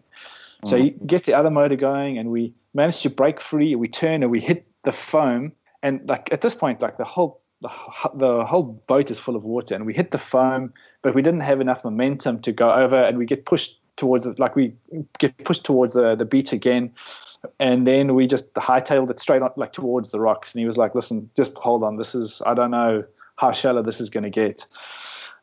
Mm. So you get the other motor going, and we managed to break free. We turn and we hit the foam, and like at this point, like the whole the, the whole boat is full of water, and we hit the foam, but we didn't have enough momentum to go over, and we get pushed towards it, like we get pushed towards the the beach again and then we just hightailed it straight on, like towards the rocks. And he was like, "Listen, just hold on. This is I don't know how shallow this is going to get."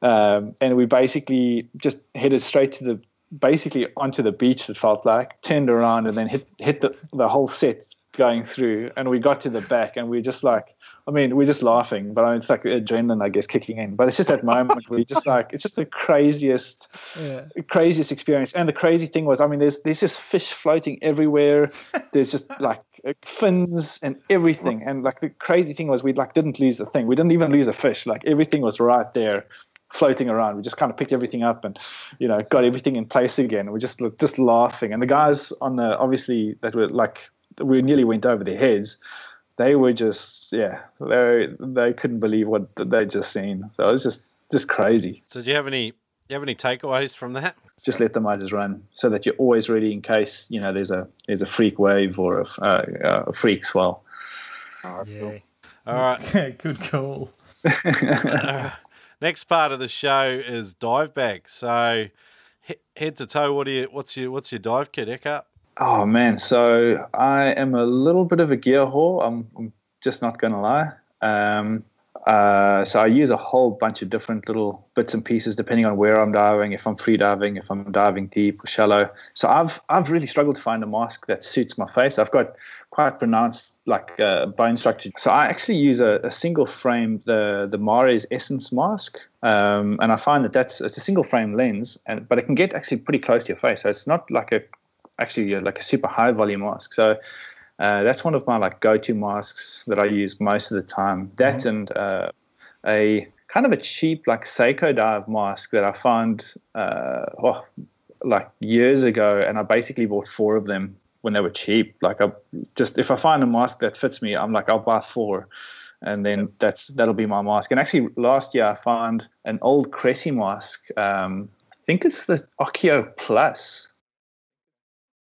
Um, and we basically just headed straight to the basically onto the beach. It felt like turned around and then hit hit the the whole set going through. And we got to the back, and we are just like I mean, we're just laughing, but it's like adrenaline, I guess, kicking in. But it's just that moment where you just [LAUGHS] like it's just the craziest, yeah. craziest experience. And the crazy thing was, I mean, there's there's just fish floating everywhere. There's just [LAUGHS] like uh, fins and everything. And like the crazy thing was, we like didn't lose the thing. We didn't even lose a fish. Like everything was right there, floating around. We just kind of picked everything up and you know got everything in place again. We're just just laughing. And the guys on the obviously that were like we nearly went over their heads they were just yeah they they couldn't believe what they'd just seen. So it was just just crazy. So do you have any do you have any takeaways from that? Just let the motors run, so that you're always ready in case you know there's a there's a freak wave or a, uh, a freak swell. Yeah. All right. [LAUGHS] Good call. [LAUGHS] Next part of the show is dive bag. So he- head to toe, what do you? What's your what's your dive kit, Eckhart? Oh man, so I am a little bit of a gear whore. I'm, I'm just not gonna lie. Um, uh, so I use a whole bunch of different little bits and pieces depending on where I'm diving, if I'm free diving, if I'm diving deep or shallow. So I've I've really struggled to find a mask that suits my face. I've got quite pronounced like uh, bone structure. So I actually use a, a single frame, the the Mares Essence mask, um, and I find that that's it's a single frame lens, and but it can get actually pretty close to your face. So it's not like a actually uh, like a super high volume mask. So uh, that's one of my like go-to masks that I use most of the time. That and uh, a kind of a cheap like Seiko dive mask that I found uh, oh, like years ago, and I basically bought four of them when they were cheap. Like I just if I find a mask that fits me, I'm like I'll buy four. And then that's that'll be my mask. And actually, last year I found an old Cressi mask. Um, I think it's the Occhio Plus.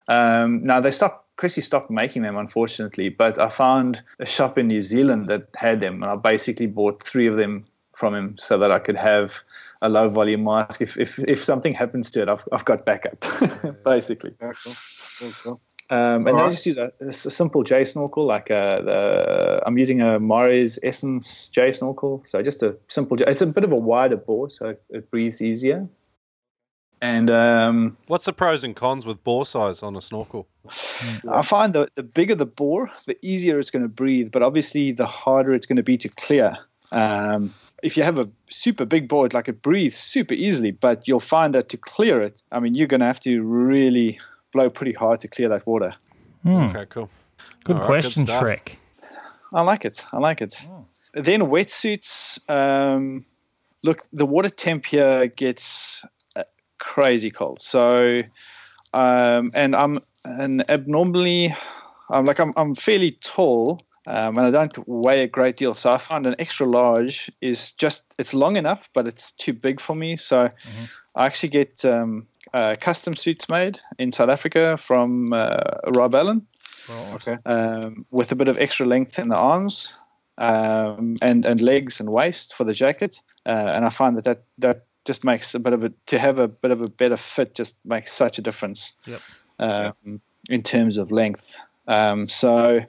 Um, now they stopped. Cressi stopped making them, unfortunately. But I found a shop in New Zealand that had them, and I basically bought three of them from him so that I could have a low volume mask. If if if something happens to it, I've I've got backup, [LAUGHS] basically. Very cool. Very cool. Um, and then I just use a, a simple J snorkel, like uh the I'm using a Mares Essence J snorkel. So just a simple. J, it's a bit of a wider bore, so it breathes easier. And um, What's the pros and cons with bore size on a snorkel? I find that the bigger the bore, the easier it's going to breathe, but obviously the harder it's going to be to clear. Um, if you have a super big bore, like it breathes super easily, but you'll find that to clear it, I mean, you're going to have to really blow pretty hard to clear that water. Okay, cool. Good All right, question, good. Shrek. I like it. I like it. Then wetsuits. Um, look, the water temp here gets crazy cold. So, um, and I'm an abnormally, I'm like I'm I'm fairly tall. Um, and I don't weigh a great deal, so I find an extra large is just it's long enough, but it's too big for me. So I actually get um, uh, custom suits made in South Africa from uh, Rob Allen Okay. um, with a bit of extra length in the arms um, and and legs and waist for the jacket. Uh, and I find that, that that just makes a bit of a to have a bit of a better fit just makes such a difference. Yep. Um, in terms of length. Um, so.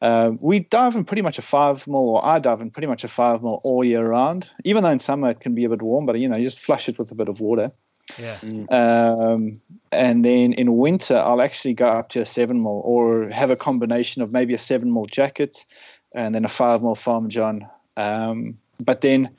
Uh, we dive in pretty much a five mil, or I dive in pretty much a five mil all year round. Even though in summer it can be a bit warm, but you know, you just flush it with a bit of water. Yeah. Um, and then in winter, I'll actually go up to a seven mil or have a combination of maybe a seven mil jacket and then a five mil farm john. Um, but then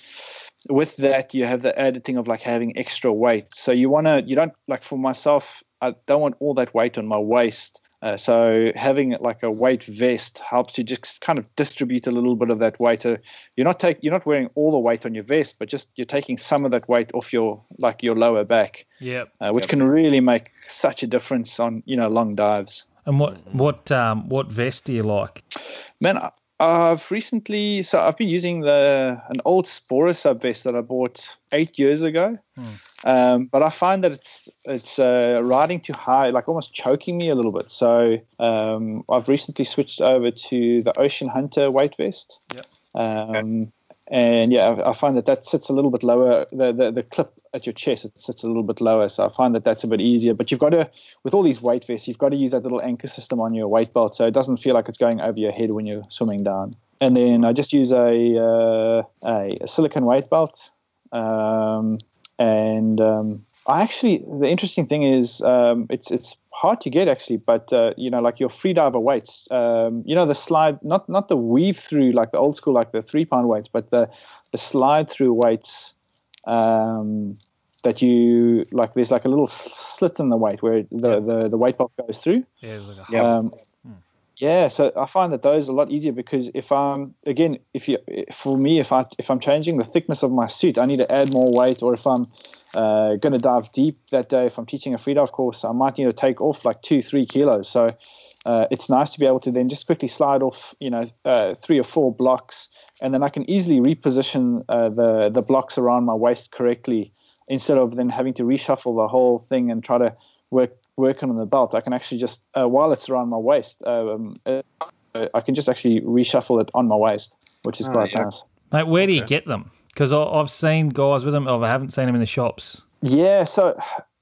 with that, you have the added thing of like having extra weight. So you want to, you don't like for myself, I don't want all that weight on my waist. Uh, so having like a weight vest helps you just kind of distribute a little bit of that weight. So you're not take you're not wearing all the weight on your vest, but just you're taking some of that weight off your like your lower back Yeah, uh, which can really make such a difference on you know long dives. And what what um what vest do you like? Man, I've recently so I've been using the an old Spora sub vest that I bought eight years ago, um, but I find that it's it's uh, riding too high, like almost choking me a little bit. So um, I've recently switched over to the Ocean Hunter weight vest. Yep. Um, and yeah, I, find that that sits a little bit lower. The, the the clip at your chest it sits a little bit lower, so I find that that's a bit easier. But you've got to, with all these weight vests, you've got to use that little anchor system on your weight belt, so it doesn't feel like it's going over your head when you're swimming down. And then I just use a uh, a, a silicone weight belt, um, and um, I actually the interesting thing is um, it's it's hard to get actually, but uh, you know like your freediver weights, um, you know the slide not not the weave through like the old school like the three pound weights, but the the slide through weights um, that you like. There's like a little slit in the weight where the the, the weight box goes through. Yeah, like a Yeah. Yeah, so I find that those are a lot easier because if I'm again, if you for me, if I if I'm changing the thickness of my suit, I need to add more weight, or if I'm uh, going to dive deep that day, if I'm teaching a free dive course, I might need to take off like two, three kilos. So uh, it's nice to be able to then just quickly slide off, you know, uh, three or four blocks, and then I can easily reposition uh, the the blocks around my waist correctly instead of then having to reshuffle the whole thing and try to work work on the belt, I can actually just uh, while it's around my waist, um, uh, I can just actually reshuffle it on my waist, which is Ah, quite yeah. nice. Mate, where do you get them? Because I've seen guys with them. Oh, I haven't seen them in the shops. Yeah, so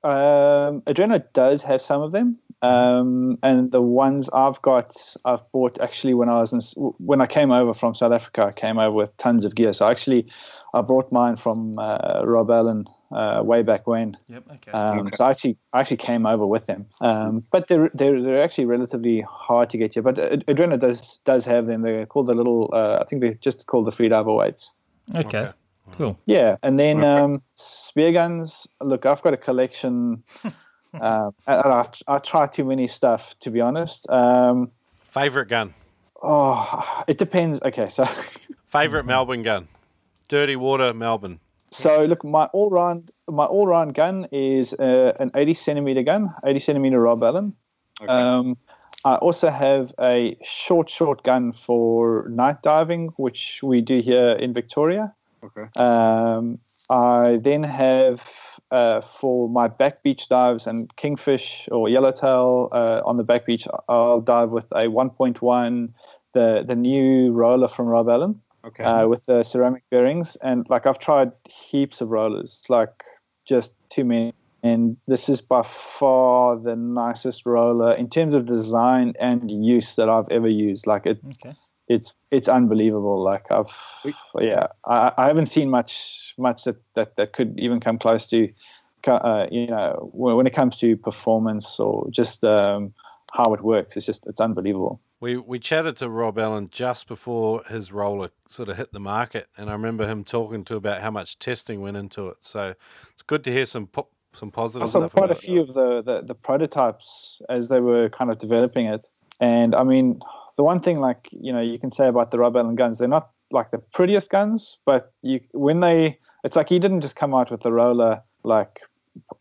um, Adreno does have some of them, um, and the ones I've got, I've bought actually when I was in, when I came over from South Africa. I came over with tons of gear, so actually I brought mine from uh, Rob Allen uh, way back when. Yep. Okay. Um, So I actually I actually came over with them, um, but they're, they're they're actually relatively hard to get here. But Ad- Adreno does does have them. They're called the little. Uh, I think they're just called the freediver weights. okay. okay. Cool. Yeah, and then um, spear guns. Look, I've got a collection. [LAUGHS] uh, and I, I try too many stuff to be honest. Um, Favorite gun. oh, it depends. Okay, so [LAUGHS] Favorite Melbourne gun. Dirty Water, Melbourne. So look, my all round my all round gun is uh, an 80 centimeter gun, 80 centimeter Rob Allen. Um, I also have a short short gun for night diving, which we do here in Victoria. Okay. Um, I then have uh, for my back beach dives and kingfish or yellowtail uh, on the back beach, I'll dive with a 1.1, the the new roller from Rob Allen Okay. uh, with the ceramic bearings. And like I've tried heaps of rollers, like just too many. And this is by far the nicest roller in terms of design and use that I've ever used. Like it, Okay. it's it's unbelievable. Like I've yeah, I, I haven't seen much much that, that, that could even come close to uh, you know when when it comes to performance or just um, how it works. It's just it's unbelievable. We we chatted to Rob Allen just before his roller sort of hit the market, and I remember him talking to about how much testing went into it. So it's good to hear some po- some positive I saw quite a about it. few of the, the the prototypes as they were kind of developing it, and I mean the one thing like you know you can say about the Rob Allen guns, they're not like the prettiest guns, but you when they it's like he didn't just come out with the roller like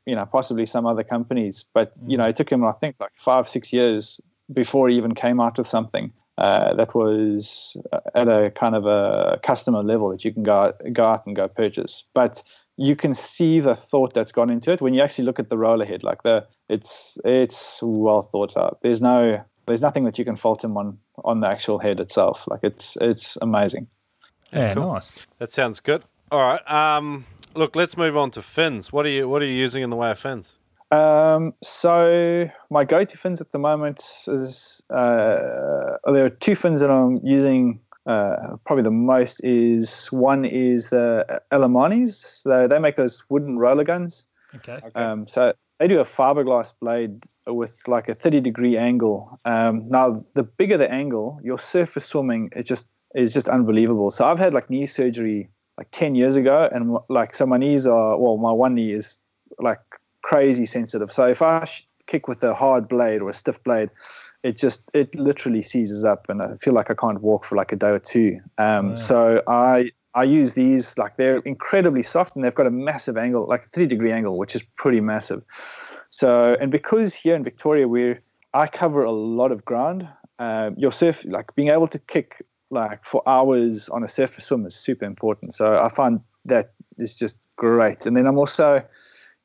you know possibly some other companies, but you mm. know it took him I think like five six years before he even came out with something uh, that was at a kind of a customer level that you can go go out and go purchase. But you can see the thought that's gone into it when you actually look at the roller head. Like the it's it's well thought out. There's no there's nothing that you can fault him on on the actual head itself. Like it's it's amazing. Yeah. cool. Nice. That sounds good. All right. Um, look, let's move on to fins. What are you What are you using in the way of fins? Um, so my go-to fins at the moment is uh, there are two fins that I'm using. Uh, probably the most is one is the Elamanis. So they make those wooden roller guns. Okay. Um, so they do a fiberglass blade with like a 30 degree angle. Um, now, the bigger the angle, your surface swimming is just is just unbelievable. So I've had like knee surgery like 10 years ago, and like so my knees are well, my one knee is like crazy sensitive. So if I sh- kick with a hard blade or a stiff blade, it just it literally seizes up, and I feel like I can't walk for like a day or two. Um, So I I use these like they're incredibly soft and they've got a massive angle, like a three degree angle, which is pretty massive. So and because here in Victoria we're I cover a lot of ground. Um, your surf like being able to kick like for hours on a surface swim is super important. So I find that is just great. And then I'm also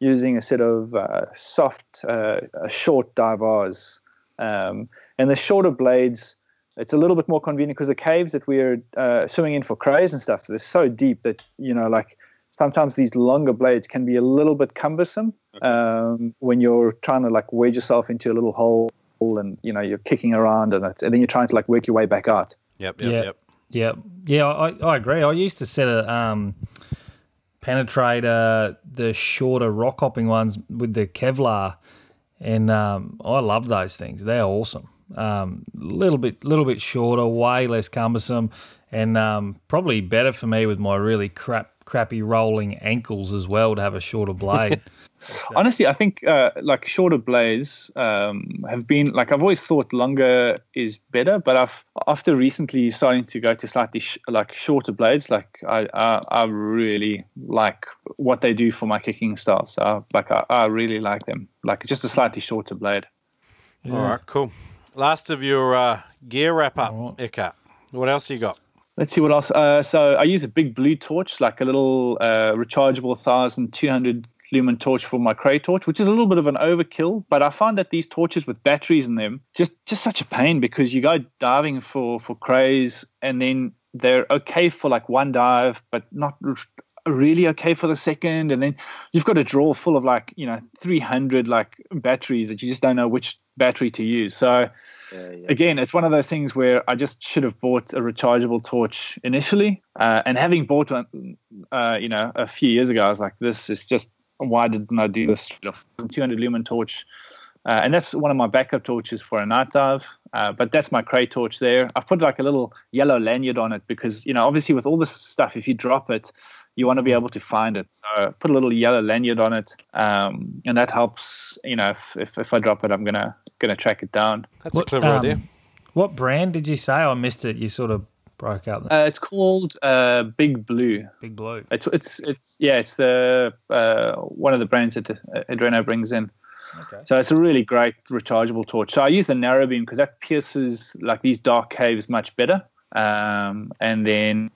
using a set of uh, soft, uh, uh, short divers. Um, and the shorter blades, it's a little bit more convenient because the caves that we're uh, swimming in for crays and stuff, they're so deep that, you know, like sometimes these longer blades can be a little bit cumbersome um, when you're trying to like wedge yourself into a little hole and, you know, you're kicking around and, it, and then you're trying to like work your way back out. Yep, yep, Yeah. yep. Yeah, yeah, I, I agree. I used to set a um, penetrator, the shorter rock hopping ones with the Kevlar, and um, I love those things. They're awesome. Um, little bit, little bit shorter, way less cumbersome, and um, probably better for me with my really crap, crappy rolling ankles as well to have a shorter blade. [LAUGHS] Honestly, I think uh, like shorter blades um, have been like I've always thought longer is better, but I've after recently starting to go to slightly sh- like shorter blades, like I, I I really like what they do for my kicking style. So like I, I really like them, like just a slightly shorter blade. All right, cool. Last of your uh, gear wrap up, Eckhart. What else you got? Let's see what else. Uh, so I use a big blue torch, like a little uh, rechargeable 1200 lumen torch for my cray torch, which is a little bit of an overkill. But I find that these torches with batteries in them just just such a pain because you go diving for for crays and then they're okay for like one dive, but not really okay for the second and then you've got a drawer full of like you know 300 like batteries that you just don't know which battery to use so yeah, yeah. again it's one of those things where i just should have bought a rechargeable torch initially uh, and having bought one uh, you know a few years ago i was like this is just why didn't i do this 200 lumen torch uh, and that's one of my backup torches for a night dive. Uh, but that's my cray torch there. I've put like a little yellow lanyard on it because, you know, obviously with all this stuff, if you drop it, you want to be able to find it. So I put a little yellow lanyard on it, um, and that helps. You know, if, if, if I drop it, I'm gonna gonna track it down. That's what, a clever um, idea. What brand did you say? I missed it. You sort of broke up. Uh, it's called uh, Big Blue. Big Blue. It's it's it's yeah. It's the uh, one of the brands that Adreno brings in. Okay. So it's a really great rechargeable torch. So I use the narrow beam because that pierces like these dark caves much better. Um, and then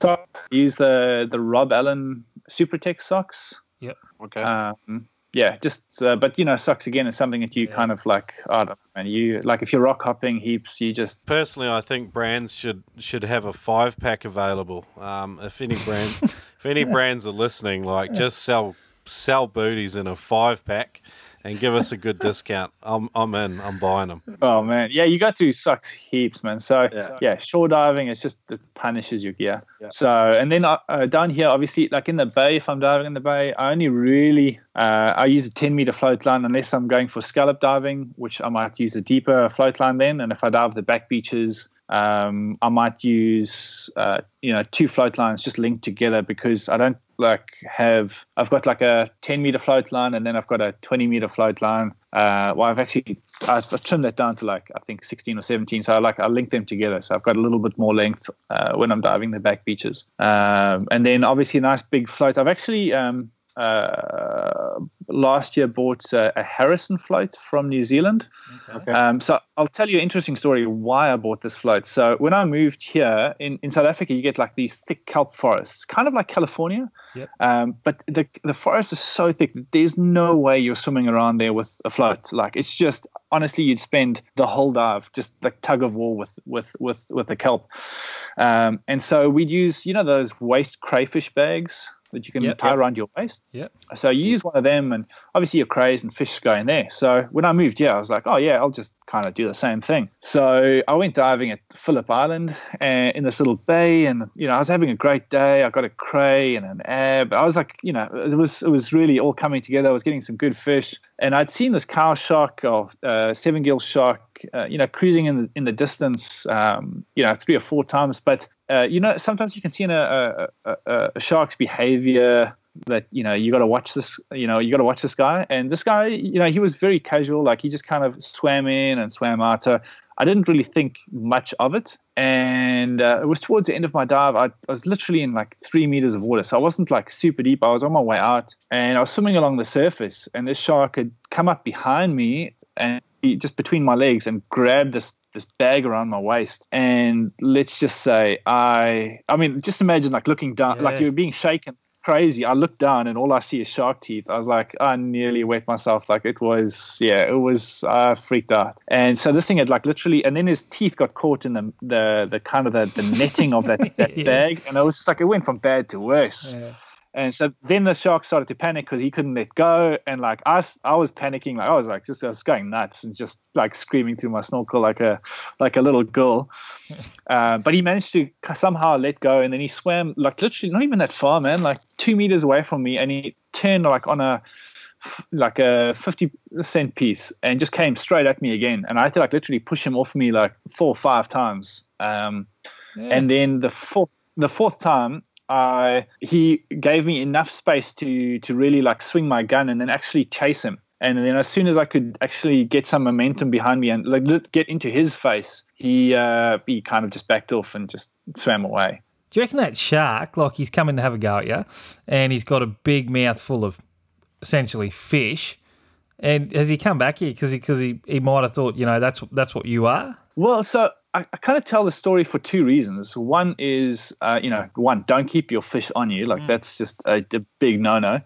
sock. Use the the Rob Allen Supertech socks. Yep. Okay. Um, yeah, just uh, but you know, socks again is something that you yeah. kind of like. I don't know, man. You like if you're rock hopping heaps, you just personally, I think brands should should have a five pack available. Um, if any brand, [LAUGHS] if any brands are listening, like just sell sell booties in a five pack and give us a good [LAUGHS] discount. I'm I'm in. I'm buying them. Oh man, yeah, you go through sucks heaps, man. So yeah, yeah shore diving is just it punishes your gear. Yeah. So and then uh, uh, down here, obviously, like in the bay, if I'm diving in the bay, I only really uh, I use a 10 meter float line unless I'm going for scallop diving, which I might use a deeper float line then. And if I dive the back beaches, um, I might use uh, you know two float lines just linked together because I don't like have I've got like a 10 meter float line and then I've got a 20 meter float line. Uh, well, I've actually I've trimmed that down to like I think 16 or 17. So I like I link them together. So I've got a little bit more length uh, when I'm diving the back beaches. Um, and then obviously a nice big float. I've actually um, uh, last year bought a, a, Harrison float from New Zealand. Okay. Um, so I'll tell you an interesting story why I bought this float. So when I moved here in, in South Africa, you get like these thick kelp forests, kind of like California. Yep. Um, but the the forest is so thick that there's no way you're swimming around there with a float. Like it's just honestly, you'd spend the whole dive just like tug of war with with with with the kelp. Um, and so we'd use you know those waste crayfish bags that you can yep, tie yep. around your waist. Yeah. So you use one of them, and obviously your crays and fish go in there. So when I moved, yeah, I was like, oh yeah, I'll just kind of do the same thing. So I went diving at Phillip Island and uh, in this little bay, and you know I was having a great day. I got a cray and an ab. I was like, you know, it was it was really all coming together. I was getting some good fish, and I'd seen this cow shark or uh, seven gill shark uh, you know, cruising in the in the distance, um, you know, three or four times. But uh, you know, sometimes you can see in a, a, a, a shark's behavior that you know you got to watch this. You know, you got to watch this guy. And this guy, you know, he was very casual. Like he just kind of swam in and swam out. So I didn't really think much of it. And uh, it was towards the end of my dive. I, I, was literally in like three meters of water. So I wasn't like super deep. I was on my way out and I was swimming along the surface. And this shark had come up behind me and just between my legs and grabbed this this bag around my waist. And let's just say i i mean just imagine like looking down yeah. like you're being shaken crazy. I looked down and all i see is shark teeth. I was like i nearly wet myself. Like it was yeah it was i freaked out. And so this thing had like literally and then his teeth got caught in the the, the kind of the, the netting of that, [LAUGHS] that yeah. bag. And it was just like it went from bad to worse. Yeah. And so then the shark started to panic because he couldn't let go. And like I, I was panicking, like I was like just I was going nuts and just like screaming through my snorkel like a like a little girl. [LAUGHS] uh, but he managed to somehow let go, and then he swam like literally not even that far, man, like two meters away from me, and he turned like on a like a 50 cent piece and just came straight at me again and i had to like literally push him off me like four or five times um, yeah. and then the fourth the fourth time uh, he gave me enough space to to really like swing my gun and then actually chase him. And then as soon as I could actually get some momentum behind me and like get into his face, he uh, he kind of just backed off and just swam away. Do you reckon that shark, like he's coming to have a go at you, and he's got a big mouth full of essentially fish, and has he come back here because he because he, he might have thought you know that's that's what you are? Well, so I, I kind of tell the story for two reasons. One is, uh, you know, one, don't keep your fish on you. Like, mm. that's just a, a big no no.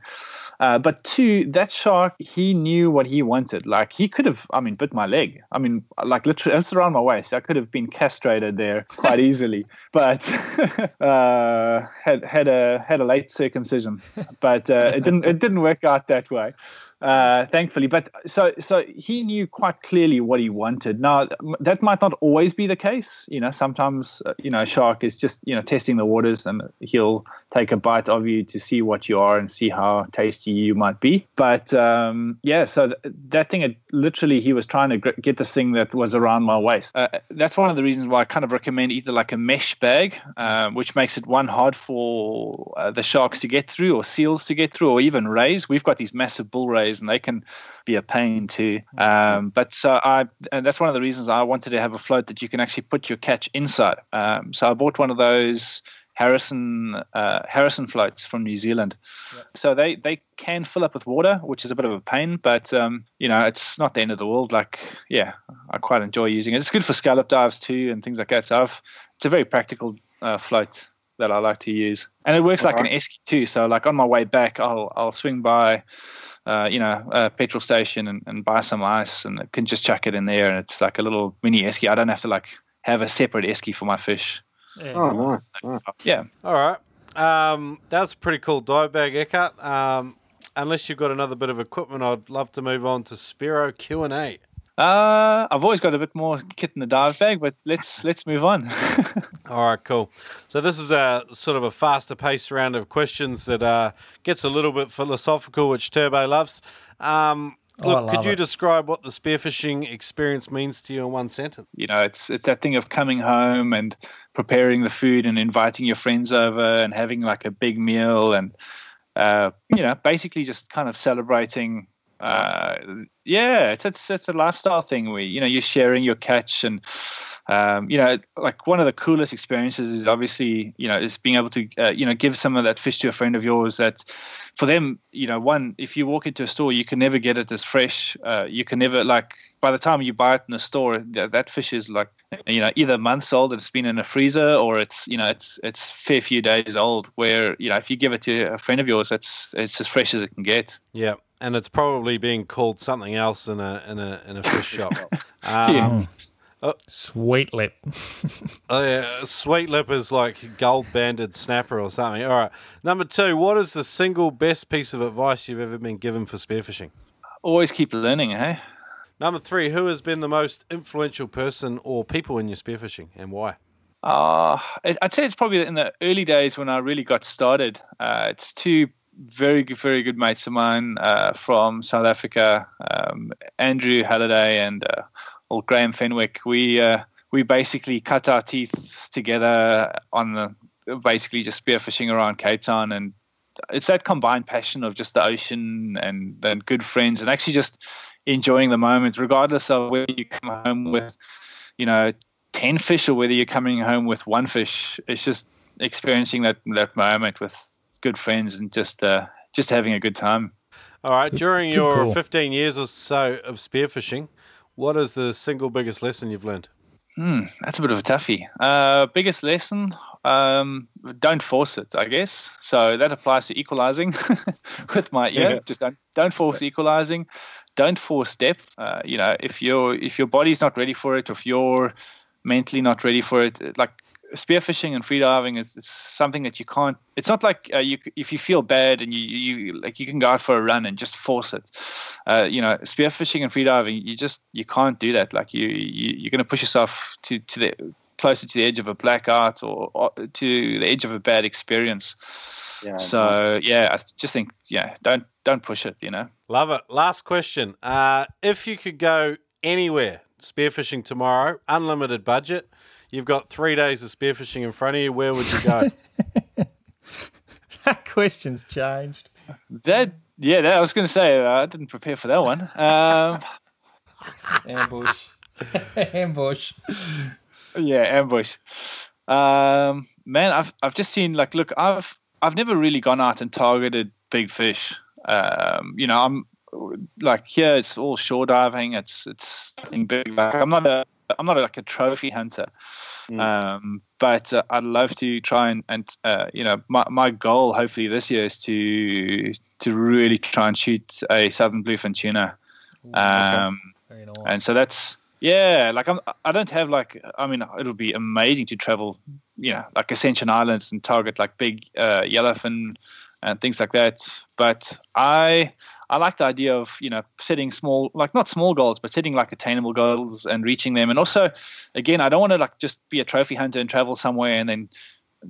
Uh, but two, that shark, he knew what he wanted. Like he could have, I mean, bit my leg. I mean, like literally, it's around my waist. I could have been castrated there quite [LAUGHS] easily, but [LAUGHS] uh, had had a had a late circumcision. But uh, it didn't it didn't work out that way uh, thankfully. But so so he knew quite clearly what he wanted. Now that might not always be the case. You know, sometimes uh, you know a shark is just you know testing the waters and he'll take a bite of you to see what you are and see how tasty you might be. But um, yeah, so th- that thing, it, literally, he was trying to get this thing that was around my waist. Uh, that's one of the reasons why I kind of recommend either like a mesh bag, uh, which makes it one hard for uh, the sharks to get through, or seals to get through, or even rays. We've got these massive bull rays, and they can be a pain too. Um, but so I, and that's one of the reasons I wanted to have a float that you can actually put your catch inside. Um, so I bought one of those Harrison uh, Harrison floats from New Zealand. Yeah. So they they can fill up with water, which is a bit of a pain, but um, you know it's not the end of the world. Like yeah, I quite enjoy using it. It's good for scallop dives too and things like that. So I've, it's a very practical uh, float that I like to use, and it works All like right. an esky too. So like on my way back, I'll I'll swing by. Uh, you know, a petrol station and, and buy some ice and can just chuck it in there and it's like a little mini esky. I don't have to like have a separate esky for my fish. Yeah, oh, nice. nice. Yeah. All right. Um, that's a pretty cool dive bag, Eckhart. Um, unless you've got another bit of equipment, I'd love to move on to Spearo Q and A. Uh, I've always got a bit more kit in the dive bag, but let's let's move on. [LAUGHS] All right, cool. So this is a sort of a faster paced round of questions that uh, gets a little bit philosophical, which Turbo loves. Um, Oh, Look, could you it. describe what the spearfishing experience means to you in one sentence? You know, it's it's that thing of coming home and preparing the food and inviting your friends over and having like a big meal and uh, you know, basically just kind of celebrating. Uh, yeah, it's it's it's a lifestyle thing. We you know you're sharing your catch and um, you know, like one of the coolest experiences is obviously, you know, is being able to, uh, you know, give some of that fish to a friend of yours that for them, you know, one, if you walk into a store, you can never get it as fresh. Uh, you can never, like, by the time you buy it in the store, that, that fish is like, you know, either months old and it's been in a freezer or it's, you know, it's, it's fair few days old where, you know, if you give it to a friend of yours, it's, it's as fresh as it can get. Yeah. And it's probably being called something else in a, in a, in a fish shop. [LAUGHS] Um, yeah. Oh. Sweet lip. [LAUGHS] oh yeah, sweet lip is like gold banded snapper or something. All right. Number two, what is the single best piece of advice you've ever been given for spearfishing? Always keep learning, hey? Number three, who has been the most influential person or people in your spearfishing and why? Uh, I'd say it's probably in the early days when I really got started. Uh, it's two very good, very good mates of mine uh, from South Africa, um, Andrew Halliday and uh, old Graham Fenwick, we uh, we basically cut our teeth together on the basically just spearfishing around Cape Town, and it's that combined passion of just the ocean and and good friends, and actually just enjoying the moment, regardless of whether you come home with, you know, ten fish or whether you're coming home with one fish. It's just experiencing that that moment with good friends and just uh, just having a good time. All right. During your 15 years or so of spearfishing, what is the single biggest lesson you've learned? Hmm, that's a bit of a toughie. Uh, biggest lesson: um, don't force it. I guess so. That applies to equalizing [LAUGHS] with my yeah. yeah. Just don't don't force equalizing. Don't force depth. Uh, you know, if your if your body's not ready for it, if you're mentally not ready for it, like spearfishing and freediving it's, it's something that you can't it's not like uh, you if you feel bad and you you like you can go out for a run and just force it. Uh, you know spearfishing and freediving you just you can't do that. Like you, you you're going to push yourself to to the closer to the edge of a blackout or, or to the edge of a bad experience. Yeah, so yeah i just think yeah don't don't push it you know? Love it. Last question. Uh, if you could go anywhere spearfishing tomorrow unlimited budget You've got three days of spearfishing in front of you. Where would you go? [LAUGHS] that question's changed. That yeah, that, I was going to say uh, I didn't prepare for that one. Um, [LAUGHS] ambush, [LAUGHS] ambush. Yeah, ambush. Um, man, I've I've just seen like look, I've I've never really gone out and targeted big fish. Um, you know, I'm like here it's all shore diving. It's it's nothing big. Like I'm not a I'm not like a trophy hunter, mm. um, but uh, I'd love to try and and uh, you know my my goal hopefully this year is to to really try and shoot a southern bluefin tuna. Um, okay. nice. And so that's yeah, like I'm, I don't have like, I mean, it'll be amazing to travel, you know, like Ascension Islands and target like big uh, yellowfin and things like that. But I, I like the idea of you know setting small, like not small goals, but setting like attainable goals and reaching them. And also, again, I don't want to like just be a trophy hunter and travel somewhere and then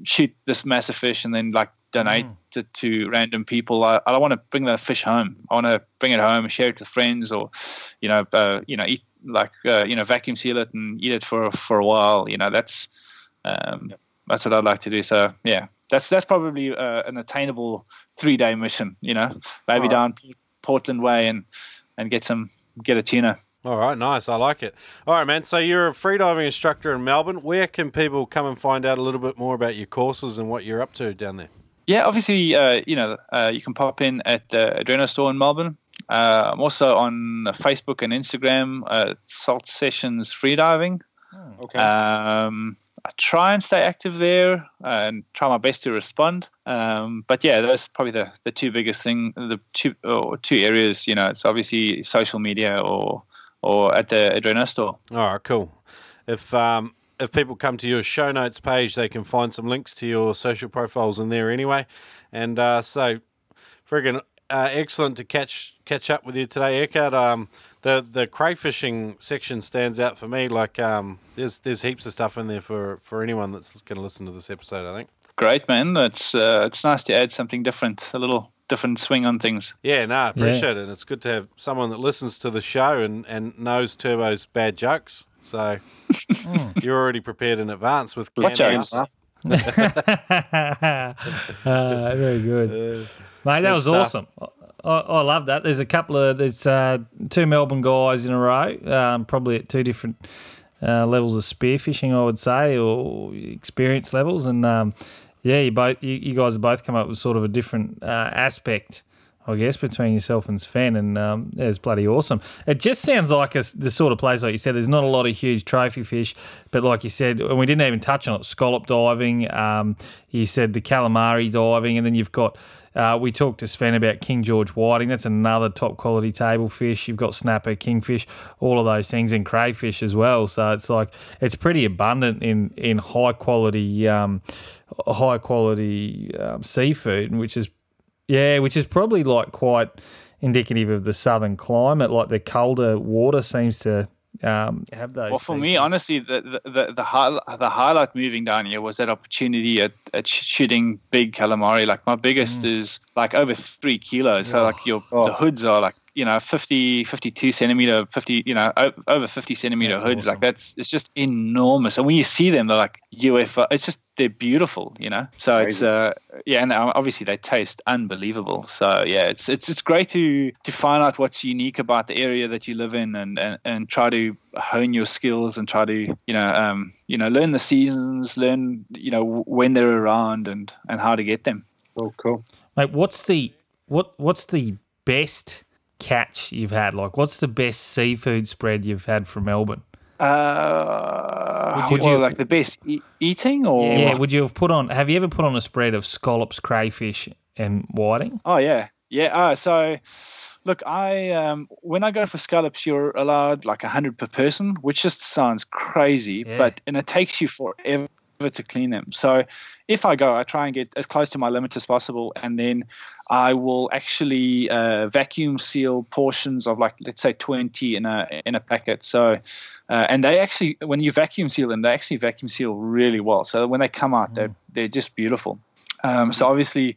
shoot this massive fish and then like donate mm. it to random people. I, I don't want to bring the fish home. I want to bring it home, share it with friends, or you know, uh, you know, eat like uh, you know, vacuum seal it and eat it for for a while. You know, that's um, that's what I'd like to do. So yeah, that's that's probably uh, an attainable three day mission. You know, maybe right. down Portland Way and and get some get a tuna. All right, nice. I like it. All right, man. So you're a freediving instructor in Melbourne. Where can people come and find out a little bit more about your courses and what you're up to down there? Yeah, obviously, uh, you know, uh, you can pop in at the Adreno store in Melbourne. Uh, I'm also on Facebook and Instagram, uh, Salt Sessions Freediving. Oh, okay. Um, I try and stay active there and try my best to respond. Um, but yeah, that's probably the, the two biggest thing, the two or two areas. You know, it's obviously social media or or at the Adreno store. All right, cool. If um, if people come to your show notes page, they can find some links to your social profiles in there anyway. And uh, so, friggin' uh, excellent to catch catch up with you today, Eckhart. Um, the the crayfishing section stands out for me. Like um, there's there's heaps of stuff in there for, for anyone that's going to listen to this episode. I think. Great man, it's uh, it's nice to add something different, a little different swing on things. Yeah, no, I appreciate yeah. it. And it's good to have someone that listens to the show and, and knows Turbo's bad jokes. So [LAUGHS] you're already prepared in advance with what jokes? [LAUGHS] uh, very good, uh, mate. That was stuff. awesome. I, I love that. There's a couple of there's uh, two Melbourne guys in a row, um, probably at two different uh, levels of spearfishing, I would say, or experience levels. And um, yeah, you both you, you, guys have both come up with sort of a different uh, aspect. I guess between yourself and Sven, and um, it's bloody awesome. It just sounds like a, the sort of place, like you said. There's not a lot of huge trophy fish, but like you said, and we didn't even touch on it. Scallop diving, um, you said the calamari diving, and then you've got uh, we talked to Sven about King George Whiting. That's another top quality table fish. You've got snapper, kingfish, all of those things, and crayfish as well. So it's like it's pretty abundant in in high quality um, high quality um, seafood, which is yeah, which is probably like quite indicative of the southern climate. Like the colder water seems to um, have those. Well, for me, honestly, the the the, the, high, the highlight moving down here was that opportunity at, at shooting big calamari. Like my biggest mm. is like over three kilos. So like your oh. the hoods are like you know 50 52 centimeter 50 you know over 50 centimeter that's hoods awesome. like that's it's just enormous and when you see them they're like ufo it's just they're beautiful you know so Crazy. it's uh yeah and obviously they taste unbelievable so yeah it's it's it's great to to find out what's unique about the area that you live in and and, and try to hone your skills and try to you know um you know learn the seasons learn you know when they're around and and how to get them oh cool Like, what's the what what's the best catch you've had? Like, what's the best seafood spread you've had from Melbourne? Uh, would you, well, like the best e- eating, or yeah, would you have put on? Have you ever put on a spread of scallops, crayfish, and whiting? Oh yeah, yeah. Uh, so look, I um, when I go for scallops, you're allowed like a hundred per person, which just sounds crazy, yeah. but and it takes you forever to clean them. So if I go, I try and get as close to my limit as possible, and then I will actually uh, vacuum seal portions of like let's say 20 in a in a packet. So, uh, and they actually when you vacuum seal them, they actually vacuum seal really well. So when they come out, mm. they're they're just beautiful. Um, so obviously,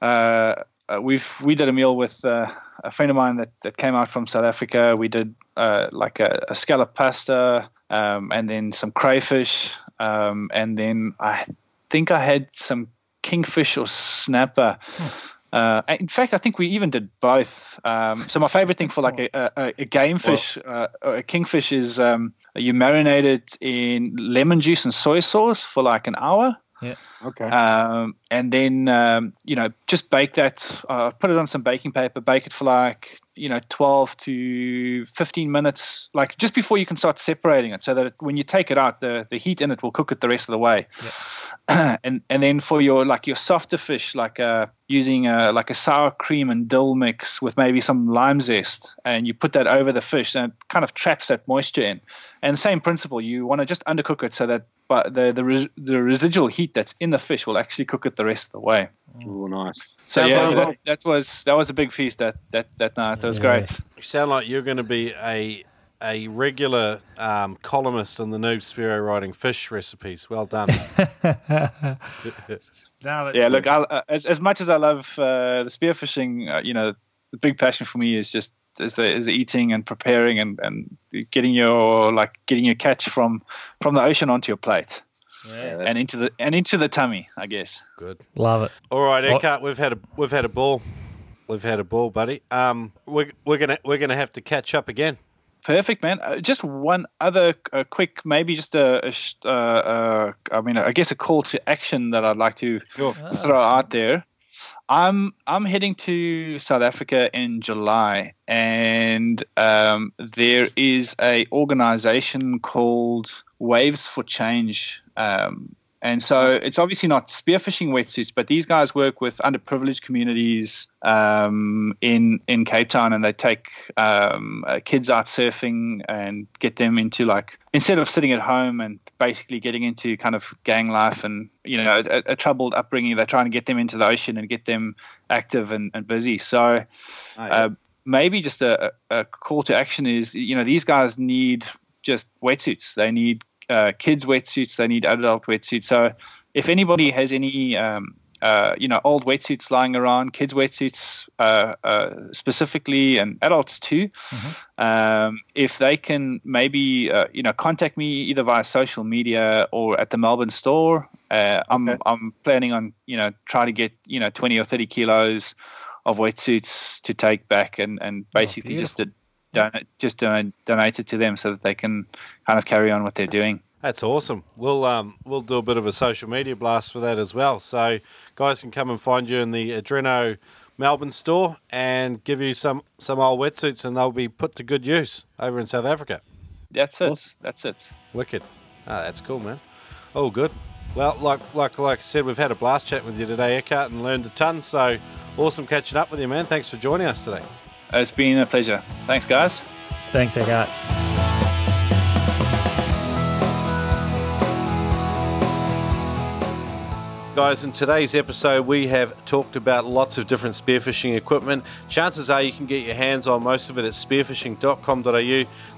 uh, uh, we've we did a meal with uh, a friend of mine that, that came out from South Africa. We did uh, like a, a scallop pasta um, and then some crayfish, um, and then I think I had some kingfish or snapper. Hmm. Uh, in fact, I think we even did both. Um, so my favorite thing for like a, a, a game fish, uh, a kingfish, is um, you marinate it in lemon juice and soy sauce for like an hour. Yeah. Okay. Um, and then um, you know just bake that. Uh, put it on some baking paper. Bake it for like you know 12 to 15 minutes, like just before you can start separating it, so that it, when you take it out, the the heat in it will cook it the rest of the way. [CLEARS THROAT] and and then for your like your softer fish, like uh, using a, like a sour cream and dill mix with maybe some lime zest, and you put that over the fish, and it kind of traps that moisture in. And same principle, you want to just undercook it so that but the the, res- the residual heat that's in the fish will actually cook it the rest of the way. oh, nice. So Sounds yeah, like- that, that was that was a big feast that that that night. That was Yeah. great. You sound like you're going to be a a regular um, columnist on the Noob Spearo writing fish recipes. Well done. [LAUGHS] [LAUGHS] No, but- Yeah, look, I'll, uh, as as much as I love uh, the spearfishing, uh, you know, the big passion for me is just is the is eating and preparing and and getting your like getting your catch from from the ocean onto your plate Yeah. and into the and into the tummy, I guess. Good. Love it. All right, What- Eckhart, we've had a we've had a ball. We've had a ball, buddy. Um, we're, we're gonna we're gonna have to catch up again. Perfect, man. Uh, just one other uh, quick, maybe just a, a uh, uh, I mean, I guess a call to action that I'd like to throw out there. I'm I'm heading to South Africa in July, and um, there is a organization called Waves for Change. Um, and so it's obviously not spearfishing wetsuits, but these guys work with underprivileged communities um, in in Cape Town, and they take um, uh, kids out surfing and get them into like instead of sitting at home and basically getting into kind of gang life and you know a, a troubled upbringing, they're trying to get them into the ocean and get them active and, and busy. So uh, maybe just a, a call to action is you know these guys need just wetsuits. They need uh, kids wetsuits. They need adult wetsuits. So if anybody has any um, uh, you know old wetsuits lying around, kids wetsuits uh, uh, specifically, and adults too, um, if they can maybe uh, you know contact me either via social media or at the Melbourne store. Uh, I'm Okay. I'm planning on you know try to get you know 20 or 30 kilos of wetsuits to take back and and basically just to donate just donate, donate it to them so that they can kind of carry on what they're doing. That's awesome. We'll um we'll do a bit of a social media blast for that as well. So guys can come and find you in the Adreno Melbourne store and give you some some old wetsuits and they'll be put to good use over in South Africa. That's it. That's it. Wicked. Ah, that's cool, man. Oh, good. Well, like like like I said, we've had a blast chat with you today, Eckhart, and learned a ton. So awesome catching up with you, man. Thanks for joining us today. It's been a pleasure. Thanks, guys. Thanks, Eckhart. Guys, in today's episode, we have talked about lots of different spearfishing equipment. Chances are you can get your hands on most of it at spearfishing.com.au.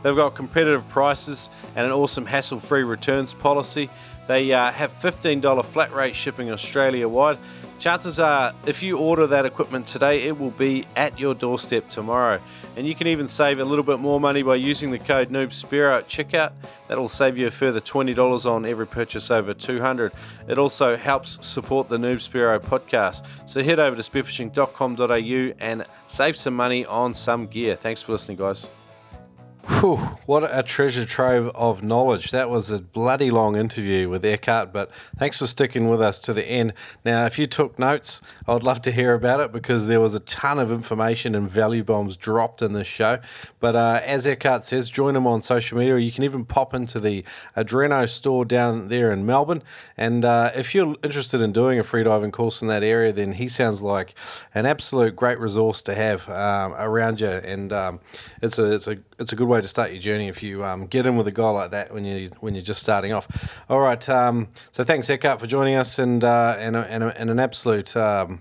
They've got competitive prices and an awesome hassle free returns policy. They uh, have $15 flat rate shipping Australia wide. Chances are, if you order that equipment today, it will be at your doorstep tomorrow. And you can even save a little bit more money by using the code NoobSpearo at checkout. That'll save you a further $20 on every purchase over 200 It also helps support the Noob podcast. So head over to spearfishing.com.au and save some money on some gear. Thanks for listening, guys. Whew, what a treasure trove of knowledge. That was a bloody long interview with Eckhart, but thanks for sticking with us to the end. Now, if you took notes, I would love to hear about it because there was a ton of information and value bombs dropped in this show. But uh, as Eckhart says, join him on social media. You can even pop into the Adreno store down there in Melbourne. And uh, if you're interested in doing a freediving course in that area, then he sounds like an absolute great resource to have um, around you. And um, it's a it's a it's a good way to start your journey if you um, get in with a guy like that when you when you're just starting off. All right, um, so thanks Eckhart for joining us, and uh, and, and, and an absolute. Um,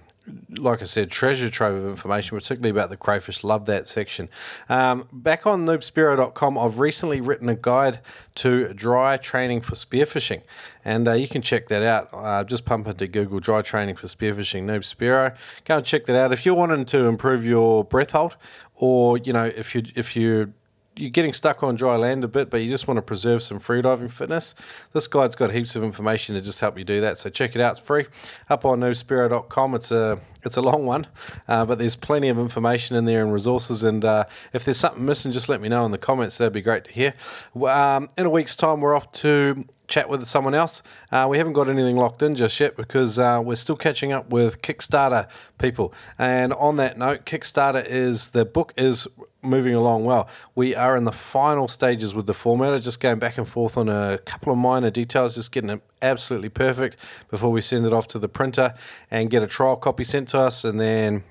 like I said, treasure trove of information, particularly about the crayfish. Love that section. Um, back on noobspearo.com, I've recently written a guide to dry training for spearfishing, and uh, you can check that out. Uh, just pump into Google dry training for spearfishing Noob Spearo. Go and check that out. If you're wanting to improve your breath hold, or you know, if you if you you're getting stuck on dry land a bit, but you just want to preserve some freediving fitness, this guide's got heaps of information to just help you do that. So check it out. It's free up on noobspearo.com. It's a It's a long one, uh, but there's plenty of information in there and resources. And uh, if there's something missing, just let me know in the comments. That'd be great to hear. Um, in a week's time, we're off to chat with someone else. Uh, we haven't got anything locked in just yet because uh, we're still catching up with Kickstarter people. And on that note, Kickstarter is the book is moving along well. We are in the final stages with the formatter, just going back and forth on a couple of minor details, just getting it absolutely perfect before we send it off to the printer and get a trial copy sent to us, and then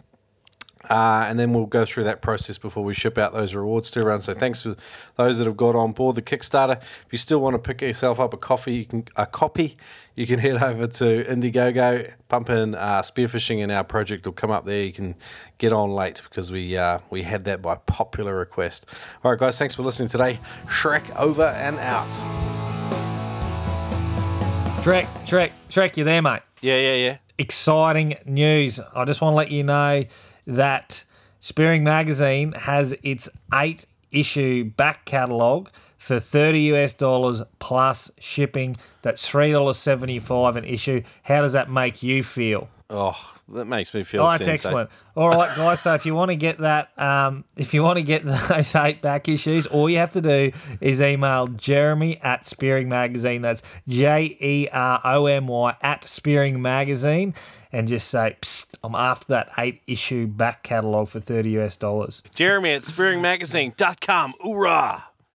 uh, and then we'll go through that process before we ship out those rewards to everyone. So thanks for those that have got on board the Kickstarter. If you still want to pick yourself up a coffee, you can a copy. You can head over to Indiegogo, pump in uh, spearfishing, and our project will come up there. You can get on late because we uh, we had that by popular request. All right, guys, thanks for listening today. Shrek over and out. Shrek, Shrek, Shrek, you there, mate? Yeah, yeah, yeah. Exciting news. I just want to let you know that Spearing Magazine has its eight issue back catalogue for 30 US dollars plus shipping. That's $3.75 an issue. How does that make you feel? Oh, that makes me feel. Oh, that's excellent. All right, guys. So if you want to get that, um, if you want to get [LAUGHS] those eight back issues, all you have to do is email Jeromy at Spearing Magazine. That's J E R O M Y at Spearing Magazine, and just say, Psst, I'm after that eight issue back catalogue for 30 US dollars. Jeromy at spearingmagazine.com. Hoorah!